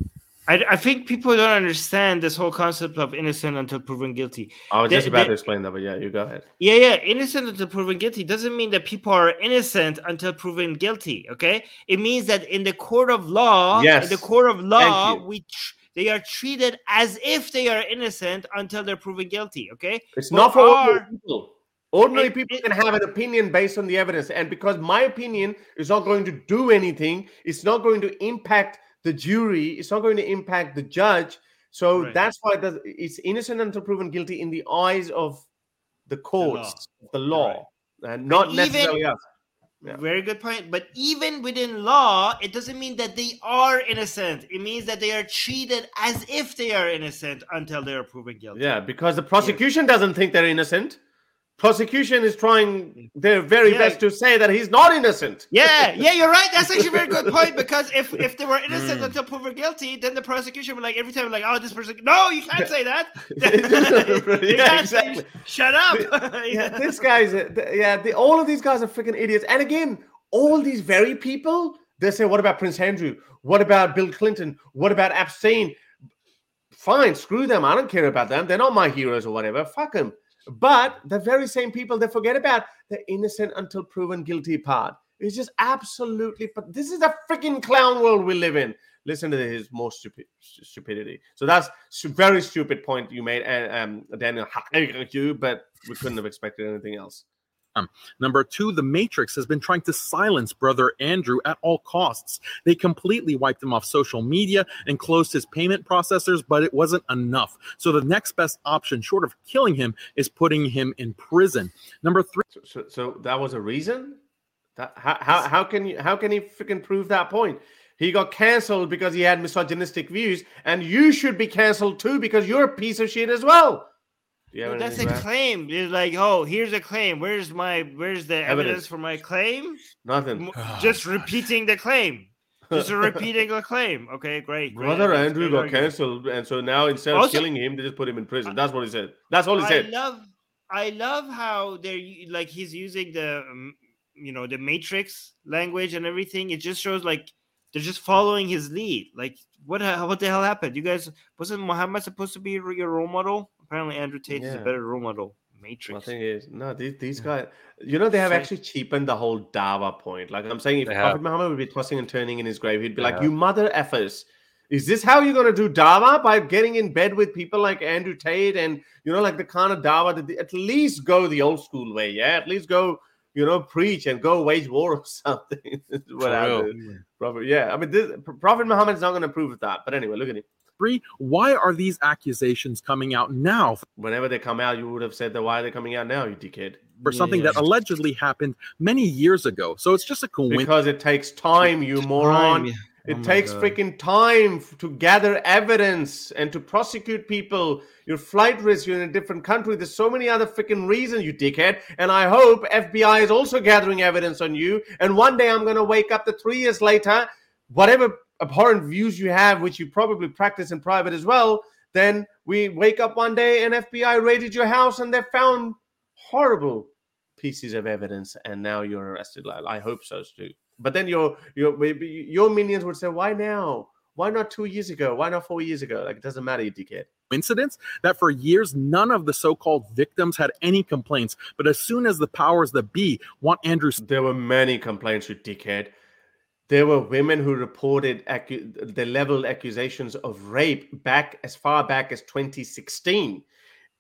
I, I think people don't understand this whole concept of innocent until proven guilty. I was they, just about they, to explain that, but yeah, you go ahead. Yeah, yeah, innocent until proven guilty doesn't mean that people are innocent until proven guilty. Okay, it means that in the court of law, yes. in the court of law, we. Tr- they are treated as if they are innocent until they're proven guilty. Okay, it's but not for ordinary people. Ordinary it, people it, can have an opinion based on the evidence, and because my opinion is not going to do anything, it's not going to impact the jury. It's not going to impact the judge. So right. that's why it's innocent until proven guilty in the eyes of the courts, the law, the law right. and not necessarily us. Yeah. Very good point. But even within law, it doesn't mean that they are innocent. It means that they are treated as if they are innocent until they are proven guilty. Yeah, because the prosecution yes. doesn't think they're innocent prosecution is trying their very yeah. best to say that he's not innocent. Yeah, yeah, you're right. That's actually a very good point because if if they were innocent mm. until proven guilty, then the prosecution would like every time like, oh, this person, no, you can't say that. yeah, exactly. Say, Shut up. yeah, this guy's yeah. The, all of these guys are freaking idiots. And again, all these very people, they say, what about Prince Andrew? What about Bill Clinton? What about Epstein? Fine, screw them. I don't care about them. They're not my heroes or whatever. Fuck them. But the very same people they forget about the innocent until proven guilty part. It's just absolutely. But this is a freaking clown world we live in. Listen to his more stupid stupidity. So that's very stupid point you made, um, Daniel. But we couldn't have expected anything else. Um, number two, The Matrix has been trying to silence brother Andrew at all costs. They completely wiped him off social media and closed his payment processors, but it wasn't enough. So the next best option, short of killing him, is putting him in prison. Number three. So, so, so that was a reason. That how, how how can you how can he freaking prove that point? He got canceled because he had misogynistic views, and you should be canceled too because you're a piece of shit as well. Well, that's a claim. It's like, oh, here's a claim. Where's my where's the evidence, evidence for my claim? Nothing. Just repeating the claim. Just repeating the claim. Okay, great. great. Brother Andrew got cancelled, and so now instead of killing him, they just put him in prison. That's what he said. That's all he said. I love, I love how they're like he's using the, um, you know, the Matrix language and everything. It just shows like they're just following his lead. Like, what what the hell happened? You guys wasn't Muhammad supposed to be your role model? Apparently, Andrew Tate yeah. is a better role model. Matrix. The thing is, no, these, these guys, you know, they have actually cheapened the whole Dawa point. Like I'm saying, if Prophet Muhammad would be tossing and turning in his grave, he'd be they like, have. "You mother effers." Is this how you're going to do dawa by getting in bed with people like Andrew Tate and you know like the kind of dawa that at least go the old school way, yeah? At least go you know, preach and go wage war or something. Whatever. Prophet, yeah. I mean, this, Prophet Muhammad is not going to approve of that. But anyway, look at it. Three, why are these accusations coming out now? Whenever they come out, you would have said that why are they coming out now, you dickhead? For something yeah. that allegedly happened many years ago. So it's just a coincidence. Because it takes time, you moron. Time. It oh takes freaking time to gather evidence and to prosecute people. Your flight risk, you're in a different country. There's so many other freaking reasons, you dickhead. And I hope FBI is also gathering evidence on you. And one day I'm going to wake up the three years later, whatever abhorrent views you have, which you probably practice in private as well, then we wake up one day and FBI raided your house and they found horrible pieces of evidence. And now you're arrested. I hope so too. But then your your your minions would say, "Why now? Why not two years ago? Why not four years ago? Like it doesn't matter, you dickhead." Incidents that for years none of the so-called victims had any complaints, but as soon as the powers that be want Andrew, there were many complaints, you dickhead. There were women who reported acu- the level accusations of rape back as far back as 2016,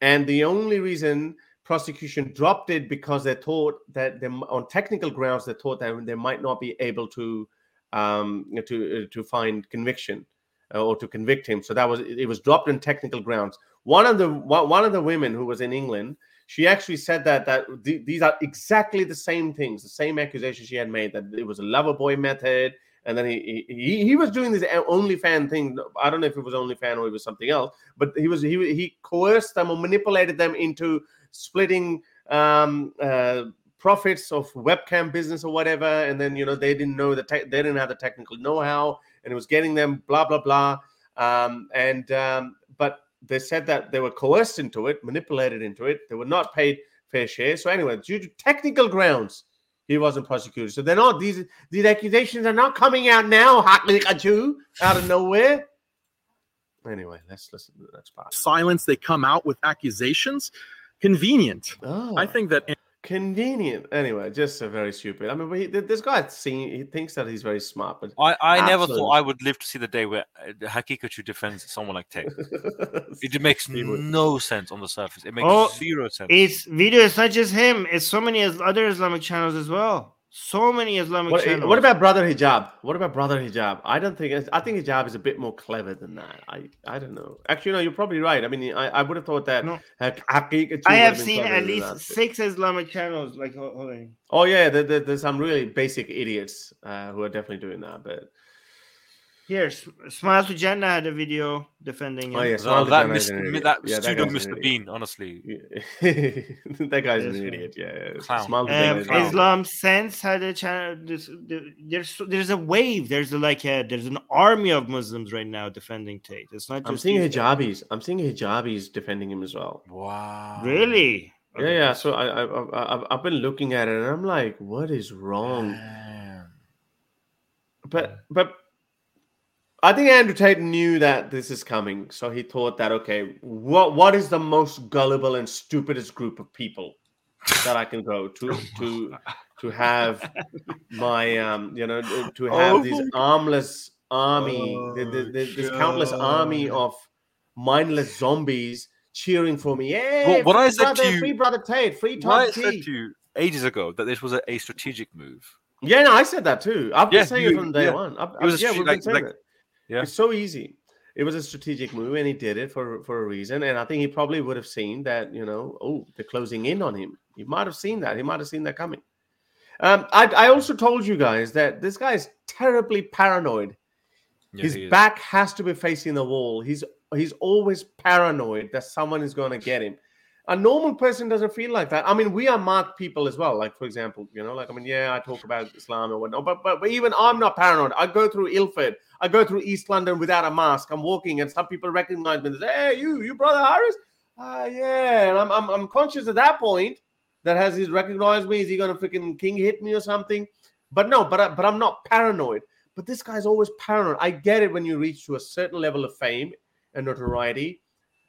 and the only reason prosecution dropped it because they thought that they, on technical grounds they thought that they might not be able to um, to to find conviction uh, or to convict him. So that was it was dropped on technical grounds. One of the one of the women who was in England, she actually said that that th- these are exactly the same things, the same accusations she had made that it was a lover boy method and then he he he was doing this OnlyFan thing. I don't know if it was OnlyFan or it was something else, but he was he he coerced them or manipulated them into splitting um, uh, profits of webcam business or whatever, and then you know they didn't know the te- they didn't have the technical know-how, and it was getting them blah blah blah. Um, and um, but they said that they were coerced into it, manipulated into it. They were not paid fair share. So anyway, due to technical grounds, he wasn't prosecuted. So they're not these these accusations are not coming out now, out of nowhere. Anyway, let's listen to the next part. Silence, they come out with accusations. Convenient. Oh. I think that convenient. Anyway, just a very stupid. I mean, he, this guy seen, he thinks that he's very smart, but I, I never thought I would live to see the day where uh, Haqiqatjou defends someone like Tate. it makes no sense on the surface. It makes oh, zero sense. It's video. It's not just him. It's so many other Islamic channels as well. So many Islamic what, channels. What about Brother Hijab? What about Brother Hijab? I don't think. I think Hijab is a bit more clever than that. I I don't know. Actually, no, you're probably right. I mean, I, I would have thought that. No. I have seen at least six Islamic channels. Like, hold on. Oh yeah, there, there, there's some really basic idiots uh, who are definitely doing that, but here, Smile2Jannah had a video defending him. Oh, yeah, Smile that, Mr. that yeah, pseudo that Mr. Bean, honestly. that guy's an idiot. Yeah, yeah. Smile um, Islam Sense had a channel. There's, there's there's a wave. There's a, like a there's an army of Muslims right now defending Tate. It's not. I'm seeing hijabis. I'm seeing hijabis defending him as well. Wow. Really? Yeah, yeah. So I, I, I, I've been looking at it, and I'm like, what is wrong? Damn. But but I think Andrew Tate knew that this is coming, so he thought that okay, what what is the most gullible and stupidest group of people that I can go to to to have my um you know to have oh, this armless army, oh, this countless army of mindless zombies cheering for me. Yeah, well, what I said brother, to you, free brother Tate, free Tom I said to you ages ago that this was a, a strategic move. Yeah, no, I said that too. I've been yeah, saying you, it from day yeah. one. I've, it was yeah, we've like, been saying like, it. Yeah. It's so easy. It was a strategic move and he did it for, for a reason. And I think he probably would have seen that, you know, oh, they're closing in on him. He might have seen that. He might have seen that coming. Um, I, I also told you guys that this guy is terribly paranoid. Yeah, His back has to be facing the wall. He's he's always paranoid that someone is going to get him a normal person doesn't feel like that. I mean, we are marked people as well. Like, for example, you know, like I mean, yeah, I talk about Islam or whatnot, but but, but even I'm not paranoid. I go through Ilford, I go through East London without a mask. I'm walking, and some people recognize me. They say, "Hey, you, you, brother Harris?" Ah, uh, yeah. And I'm, I'm I'm conscious at that point that has he recognized me? Is he gonna freaking king hit me or something? But no, but I, but I'm not paranoid. But this guy's always paranoid. I get it when you reach to a certain level of fame and notoriety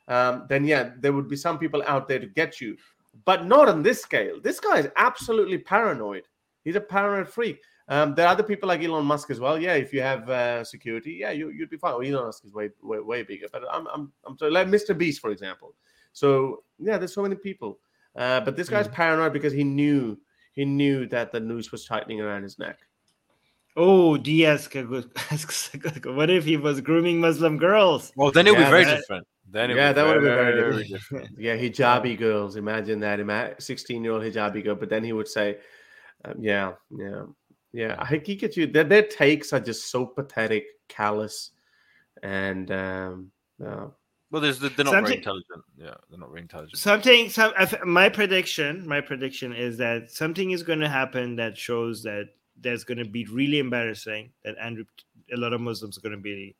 um, then yeah, there would be some people out there to get you, but not on this scale. This guy is absolutely paranoid. He's a paranoid freak. Um, there are other people like Elon Musk as well. Yeah, if you have uh, security, yeah, you, would be fine. Well, Elon Musk is way, way, way bigger, but I'm, I'm, I'm sorry, like Mr. Beast, for example. So yeah, there's so many people. Uh, but this guy's mm. paranoid because he knew he knew that the noose was tightening around his neck. Oh, Diaz. What if he was grooming Muslim girls? Well, then it would yeah, be very that, different. Then yeah, that would have been very different. yeah, hijabi girls. Imagine that. Sixteen-year-old hijabi girl. But then he would say, um, "Yeah, yeah, yeah." I get you. Their, their takes are just so pathetic, callous, and um, uh, well, there's they're not something, very intelligent. Yeah, they're not very intelligent. Something. Some. My prediction. My prediction is that something is going to happen that shows that there's going to be really embarrassing. That Andrew, a lot of Muslims are going to be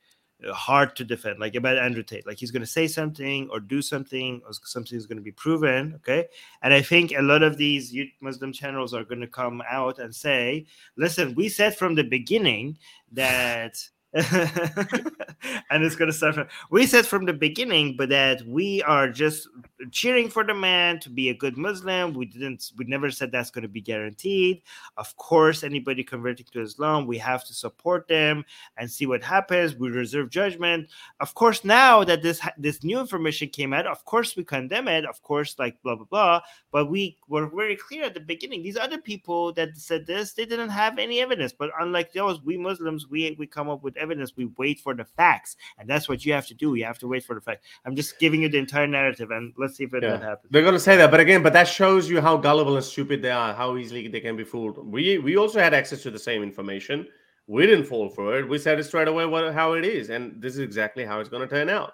Uh, hard to defend, like about Andrew Tate. Like he's going to say something or do something, or something is going to be proven. Okay. And I think a lot of these Muslim channels are going to come out and say, listen, we said from the beginning that and it's going to start from we said from the beginning but that we are just cheering for the man to be a good muslim. We didn't we never said that's going to be guaranteed. Of course anybody converting to islam we have to support them and see what happens. We reserve judgment. Of course now that this this new information came out of course we condemn it. Of course like blah blah blah. But we were very clear at the beginning. These other people that said this they didn't have any evidence. But unlike those we muslims we we come up with evidence. We wait for the facts, and that's what you have to do. You have to wait for the facts. I'm just giving you the entire narrative, and let's see if it yeah. happens. They're going to say that, but again, but that shows you how gullible and stupid they are, how easily they can be fooled. We we also had access to the same information. we didn't fall for it. We said it straight away what how it is, and this is exactly how it's going to turn out.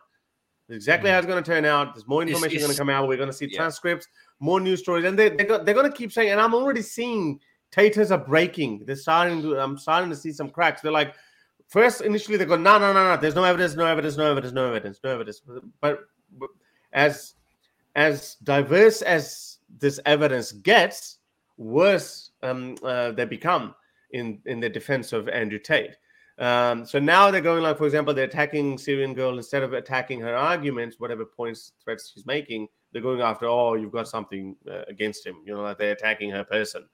exactly mm. how it's going to turn out. There's more information going to come out. We're going to see yeah. transcripts, more news stories, and they, they got, they're going to keep saying. And I'm already seeing taters are breaking. They're starting to. I'm starting to see some cracks. They're like, first initially they go, no, no, no, no. There's no evidence, no evidence, no evidence, no evidence, no evidence. But, but as as diverse as this evidence gets, worse um, uh, they become in in the defense of Andrew Tate. Um, so now they're going like, for example, they're attacking Syrian girl instead of attacking her arguments, whatever points threats she's making. They're going after, oh, you've got something uh, against him. You know, like they're attacking her person.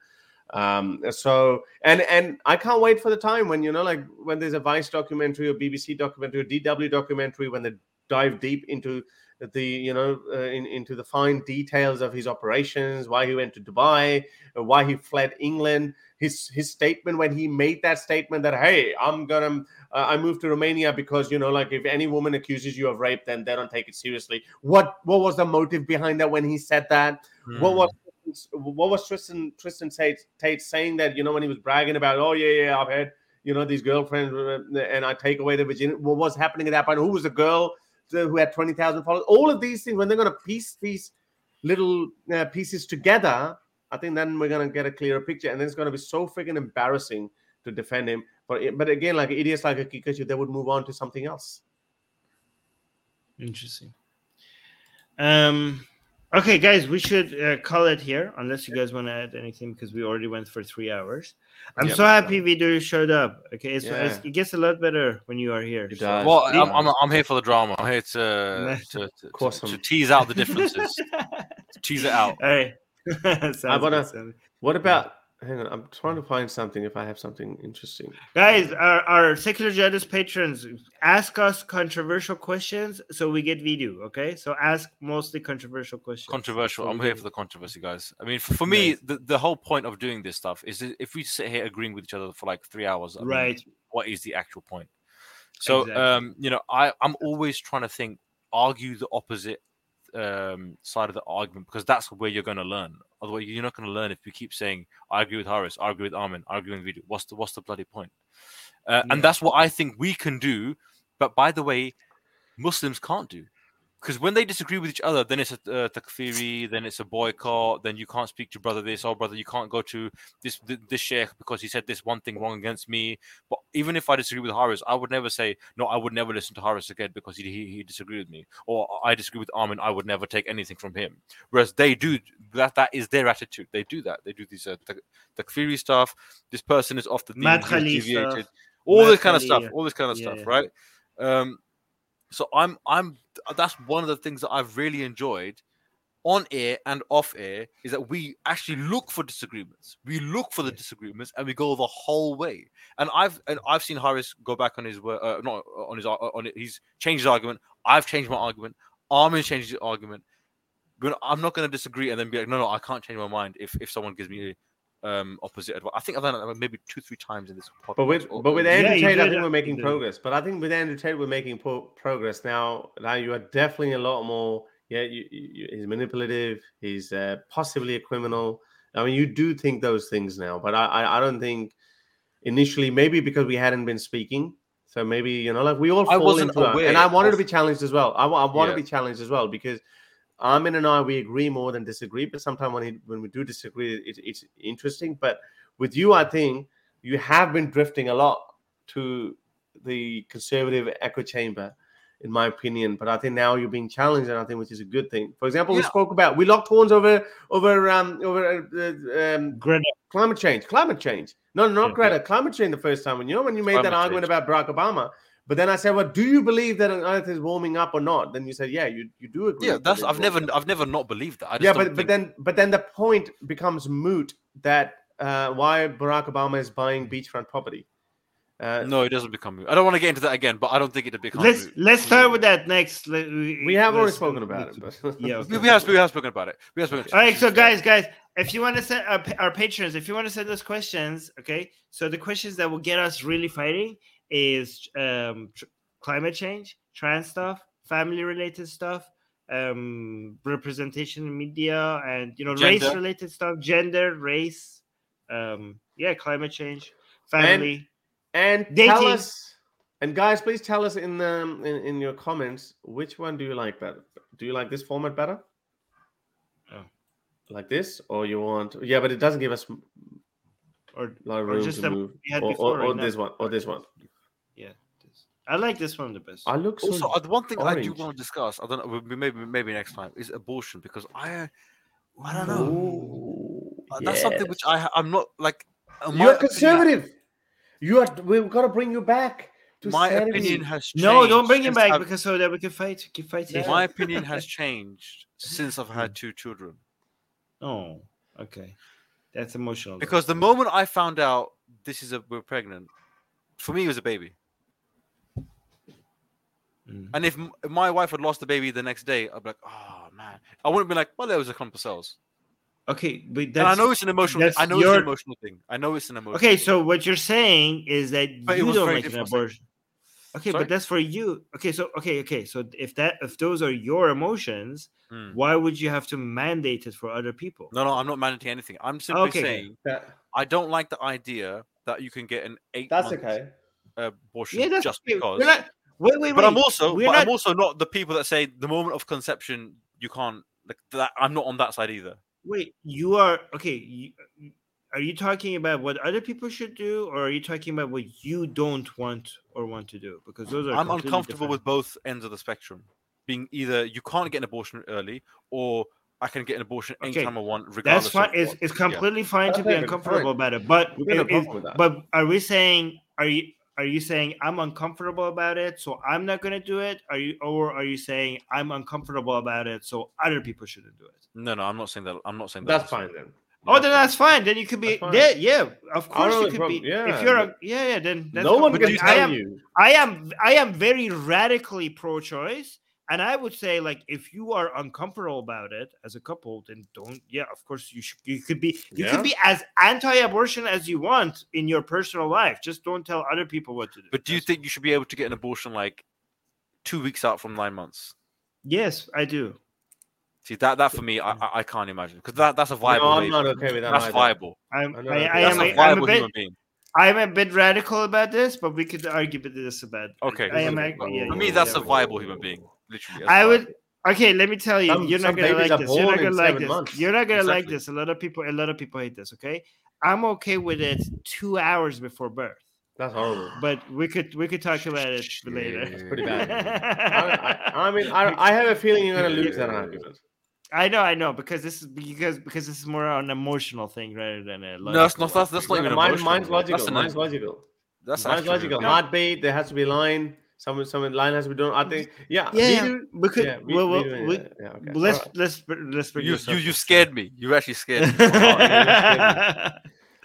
Um, so and and I can't wait for the time when you know, like when there's a Vice documentary or BBC documentary or DW documentary when they dive deep into the you know uh, in, into the fine details of his operations, why he went to Dubai, why he fled England. His his statement when he made that statement that hey, I'm gonna uh, I moved to Romania because you know like if any woman accuses you of rape, then they don't take it seriously. What what was the motive behind that when he said that? Mm. What was what was Tristan Tristan Tate, Tate saying that you know when he was bragging about oh yeah yeah I've had you know these girlfriends uh, and I take away the virginity. What was happening at that point? Who was the girl who had twenty thousand followers? All of these things when they're going to piece these little uh, pieces together, I think then we're going to get a clearer picture, and then it's going to be so freaking embarrassing to defend him. But but again, like idiots like a Haqiqatjou, they would move on to something else. Interesting. Um Okay, guys, we should uh, call it here, unless you guys want to add anything, because we already went for three hours. I'm so happy Vidu showed up. Okay, it's, yeah. it's, it gets a lot better when you are here. So. Well, I'm, I'm, I'm, here for the drama. I'm here to to, to, to, to tease out the differences, tease it out. Hey, I wanna. What about hang on i'm trying to find something if i have something interesting. Guys our, our Secular Jihadists patrons ask us controversial questions so we get video okay? So ask mostly controversial questions. Controversial i'm here for the controversy guys. I mean for, for me the, the whole point of doing this stuff is if we sit here agreeing with each other for like three hours I right. mean, what is the actual point? So exactly. um you know i i'm always trying to think argue the opposite um, side of the argument because that's where you're going to learn. Otherwise, you're not going to learn if you keep saying, "I agree with Harris, I agree with Armin, I agree with Vidu." What's the what's the bloody point? Uh, yeah. And that's what I think we can do. But by the way, Muslims can't do because when they disagree with each other, then it's a uh, takfiri, then it's a boycott, then you can't speak to brother this, or brother, you can't go to this this sheikh because he said this one thing wrong against me. But even if I disagree with Harris, I would never say no. I would never listen to Harris again because he he, he disagreed with me, or I disagree with Armin. I would never take anything from him. Whereas they do that. That is their attitude. They do that. They do these uh, takfiri stuff. This person is off the deviated. All this kind of stuff. All this kind of yeah, stuff, right? Um, so I'm I'm that's one of the things that I've really enjoyed on air and off air is that we actually look for disagreements. We look for the disagreements and we go the whole way. And I've and I've seen Harris go back on his uh, not on his uh, on it. He's changed his argument. I've changed my argument. Armin changed his argument. But I'm not going to disagree and then be like, no, no, I can't change my mind if if someone gives me um, opposite advice. I think I've done it maybe two, three times in this podcast. But with but with Andrew yeah, Tate, I think we're making progress. But I think with Andrew Tate, we're making po- progress now. Now you are definitely a lot more. Yeah, you, you, he's manipulative. He's uh, possibly a criminal. I mean, you do think those things now, but I, I, I don't think initially maybe because we hadn't been speaking. So maybe you know, like we all fall into it, and I wanted of... to be challenged as well. I, I want yeah. to be challenged as well because Armin and I we agree more than disagree, but sometimes when he, when we do disagree, it, it's interesting. But with you, I think you have been drifting a lot to the conservative echo chamber, in my opinion. But I think now you're being challenged, and I think which is a good thing. For example, yeah. we spoke about we locked horns over over um over uh, um Greta. climate change, climate change. No, not yeah. Greta, climate change. The first time when you know when you made climate that argument change. about Barack Obama, but then I said, "Well, do you believe that Earth is warming up or not?" Then you said, "Yeah, you, you do agree." Yeah, that's I've never I've never not believed that. yeah, but think... but then but then the point becomes moot that uh, why Barack Obama is buying beachfront property. Uh, no, it doesn't become moot. I don't want to get into that again, but I don't think it becomes. Let's moot. let's start with that next. We, we have already spoken about it, but yeah, okay. we have we have spoken about it. We have spoken. All right, so guys, guys, if you want to send our, our patrons, if you want to send us questions, okay, so the questions that will get us really fighting is um climate change, trans stuff, family related stuff, um, representation in media, and you know, race related stuff, gender, race, um, yeah, climate change, family. And Dating. tell us, and guys, please tell us in the in, in your comments which one do you like better? Do you like this format better? Oh. Like this, or you want? Yeah, but it doesn't give us or, a lot of room to move. Or, or, or this one, or this one. Yeah. I like this one the best. I look so also uh, the one thing orange. I do want to discuss. I don't know. Maybe maybe next time is abortion because I I don't know. Ooh, That's yes. something which I I'm not like. You're conservative. Opinion, you are. We've got to bring you back. my sanity. opinion has changed. No, don't bring him back I've, because so that we can fight. Keep fighting. My opinion has changed since I've had two children. Oh, okay. That's emotional. Because the moment I found out this is a we're pregnant, for me it was a baby. Mm. And if, if my wife had lost the baby the next day, I'd be like, oh man. I wouldn't be like, well, there was a clump of cells. Okay, but and I know it's an emotional. I know your... it's an emotional thing. I know it's an emotional. Okay, so what you're saying is that but you don't make an abortion. Okay, Sorry? but that's for you. Okay, so okay, okay, so if that if those are your emotions, mm. why would you have to mandate it for other people? No, no, I'm not mandating anything. I'm simply okay. saying that I don't like the idea that you can get an eight. That's okay. Abortion yeah, that's just okay. because. Not, wait, wait, wait. But I'm also, but not... I'm also not the people that say the moment of conception you can't. Like that, I'm not on that side either. Wait, you are okay. You, are you talking about what other people should do, or are you talking about what you don't want or want to do? Because those are. I'm uncomfortable different. with both ends of the spectrum. Being either you can't get an abortion early, or I can get an abortion anytime okay. I want. regardless. That's fine. It's, it's completely yeah. fine to be uncomfortable about it. But it, but are we saying are you are you saying I'm uncomfortable about it, so I'm not going to do it? Are you, or are you saying I'm uncomfortable about it, so other people shouldn't do it? No, no, I'm not saying that. I'm not saying that. That's fine then. Oh, then that's fine. Then you could be yeah, yeah. Of course you could be. Yeah. If you're a yeah, yeah. Then no one can tell I am, you. I am I am very radically pro-choice, and I would say, like, if you are uncomfortable about it as a couple, then don't. Yeah, of course you should. You could be. You yeah. could be as anti-abortion as you want in your personal life. Just don't tell other people what to do. But do you think you should be able to get an abortion like two weeks out from nine months? Yes, I do. See that that for me, mm. I I can't imagine because that that's a viable. No, I'm not okay with that. That's either. viable. I'm, I, I, am, a viable I'm a bit, human being. I'm a bit radical about this, but we could argue about this about. Okay. I am. Yeah, for me, that's a viable human being. Literally. I would. Okay, let me tell you, some, you're not gonna like this. You're not gonna like this. Months. You're not gonna exactly. like this. A lot of people, a lot of people hate this. Okay, I'm okay with it two hours before birth. That's horrible. But we could we could talk about it later. It's pretty bad. I, I, I, mean, I, I have a feeling you're gonna lose that argument. I know, I know, because this is because because this is more an emotional thing rather than a. Logical No, that's not that's, that's not even mine, Mine's logical. Mine's logical. That's mine's logical. No. Heartbeat. There has to be line. Some some line has to be done. I think. Yeah. Yeah. We, we could. Yeah, we, well, well, we, yeah, okay. let's, right. let's let's let's. You you you scared me. You actually scared me.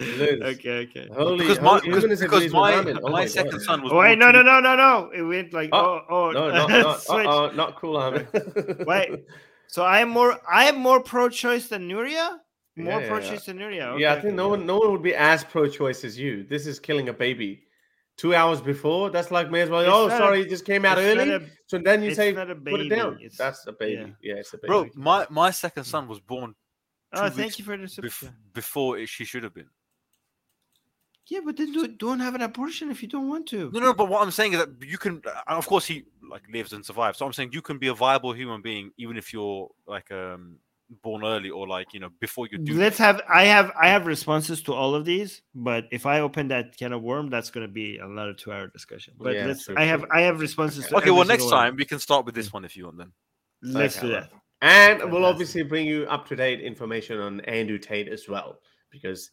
okay, okay. Holy, because my, because, because my, oh my, second God. son was. Wait, no, no, no, no, no! It went like oh, oh, oh no, not, not, uh, not cool, Ahmed. Wait, so I am more I am more pro-choice than Nuria. More yeah, pro-choice yeah. than Nuria. Okay, yeah, I think no one no one would be as pro-choice as you. This is killing a baby two hours before. That's like may as well. It's oh, sorry, a, it just came out early. A, so then you say put it down. It's, That's a baby. Yeah. yeah, it's a baby. Bro, my my second son was born. Oh, thank you for the bef- before it, she should have been. Yeah, but then do, don't have an abortion if you don't want to. No, no. But what I'm saying is that you can. Of course, he like lives and survives. So I'm saying you can be a viable human being even if you're like um born early or like you know before you do let's have i have i have responses to all of these but if i open that can of worm that's going to be another two hour discussion. But yeah, let's true, i have i have responses okay, okay well next time we can start with this mm. one if you want then. Let's okay. do that. and we'll obviously bring you up to date information on andrew tate as well because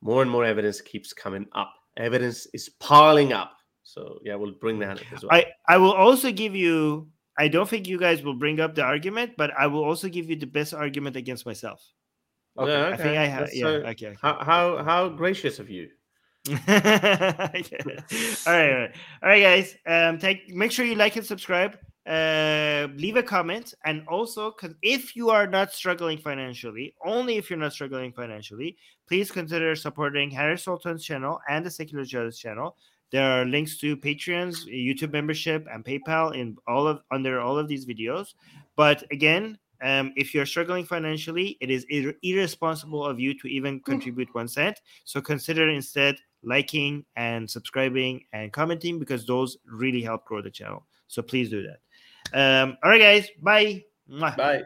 more and more evidence keeps coming up. Evidence is piling up. So yeah we'll bring that as well. I i will also give you I don't think you guys will bring up the argument, but I will also give you the best argument against myself. Okay, yeah, okay. I think I have. Yeah, okay, okay. How, how how gracious of you. all right, all right, all right, guys. Um, take make sure you like and subscribe. Uh, leave a comment, and also, because if you are not struggling financially, only if you're not struggling financially, please consider supporting Harris Sultan's channel and the Secular Jihadists channel. There are links to Patreons, YouTube membership, and PayPal in all of under all of these videos. But again, um, if you're struggling financially, it is ir- irresponsible of you to even contribute one cent. So consider instead liking and subscribing and commenting because those really help grow the channel. So please do that. Um, all right, guys. Bye. Bye.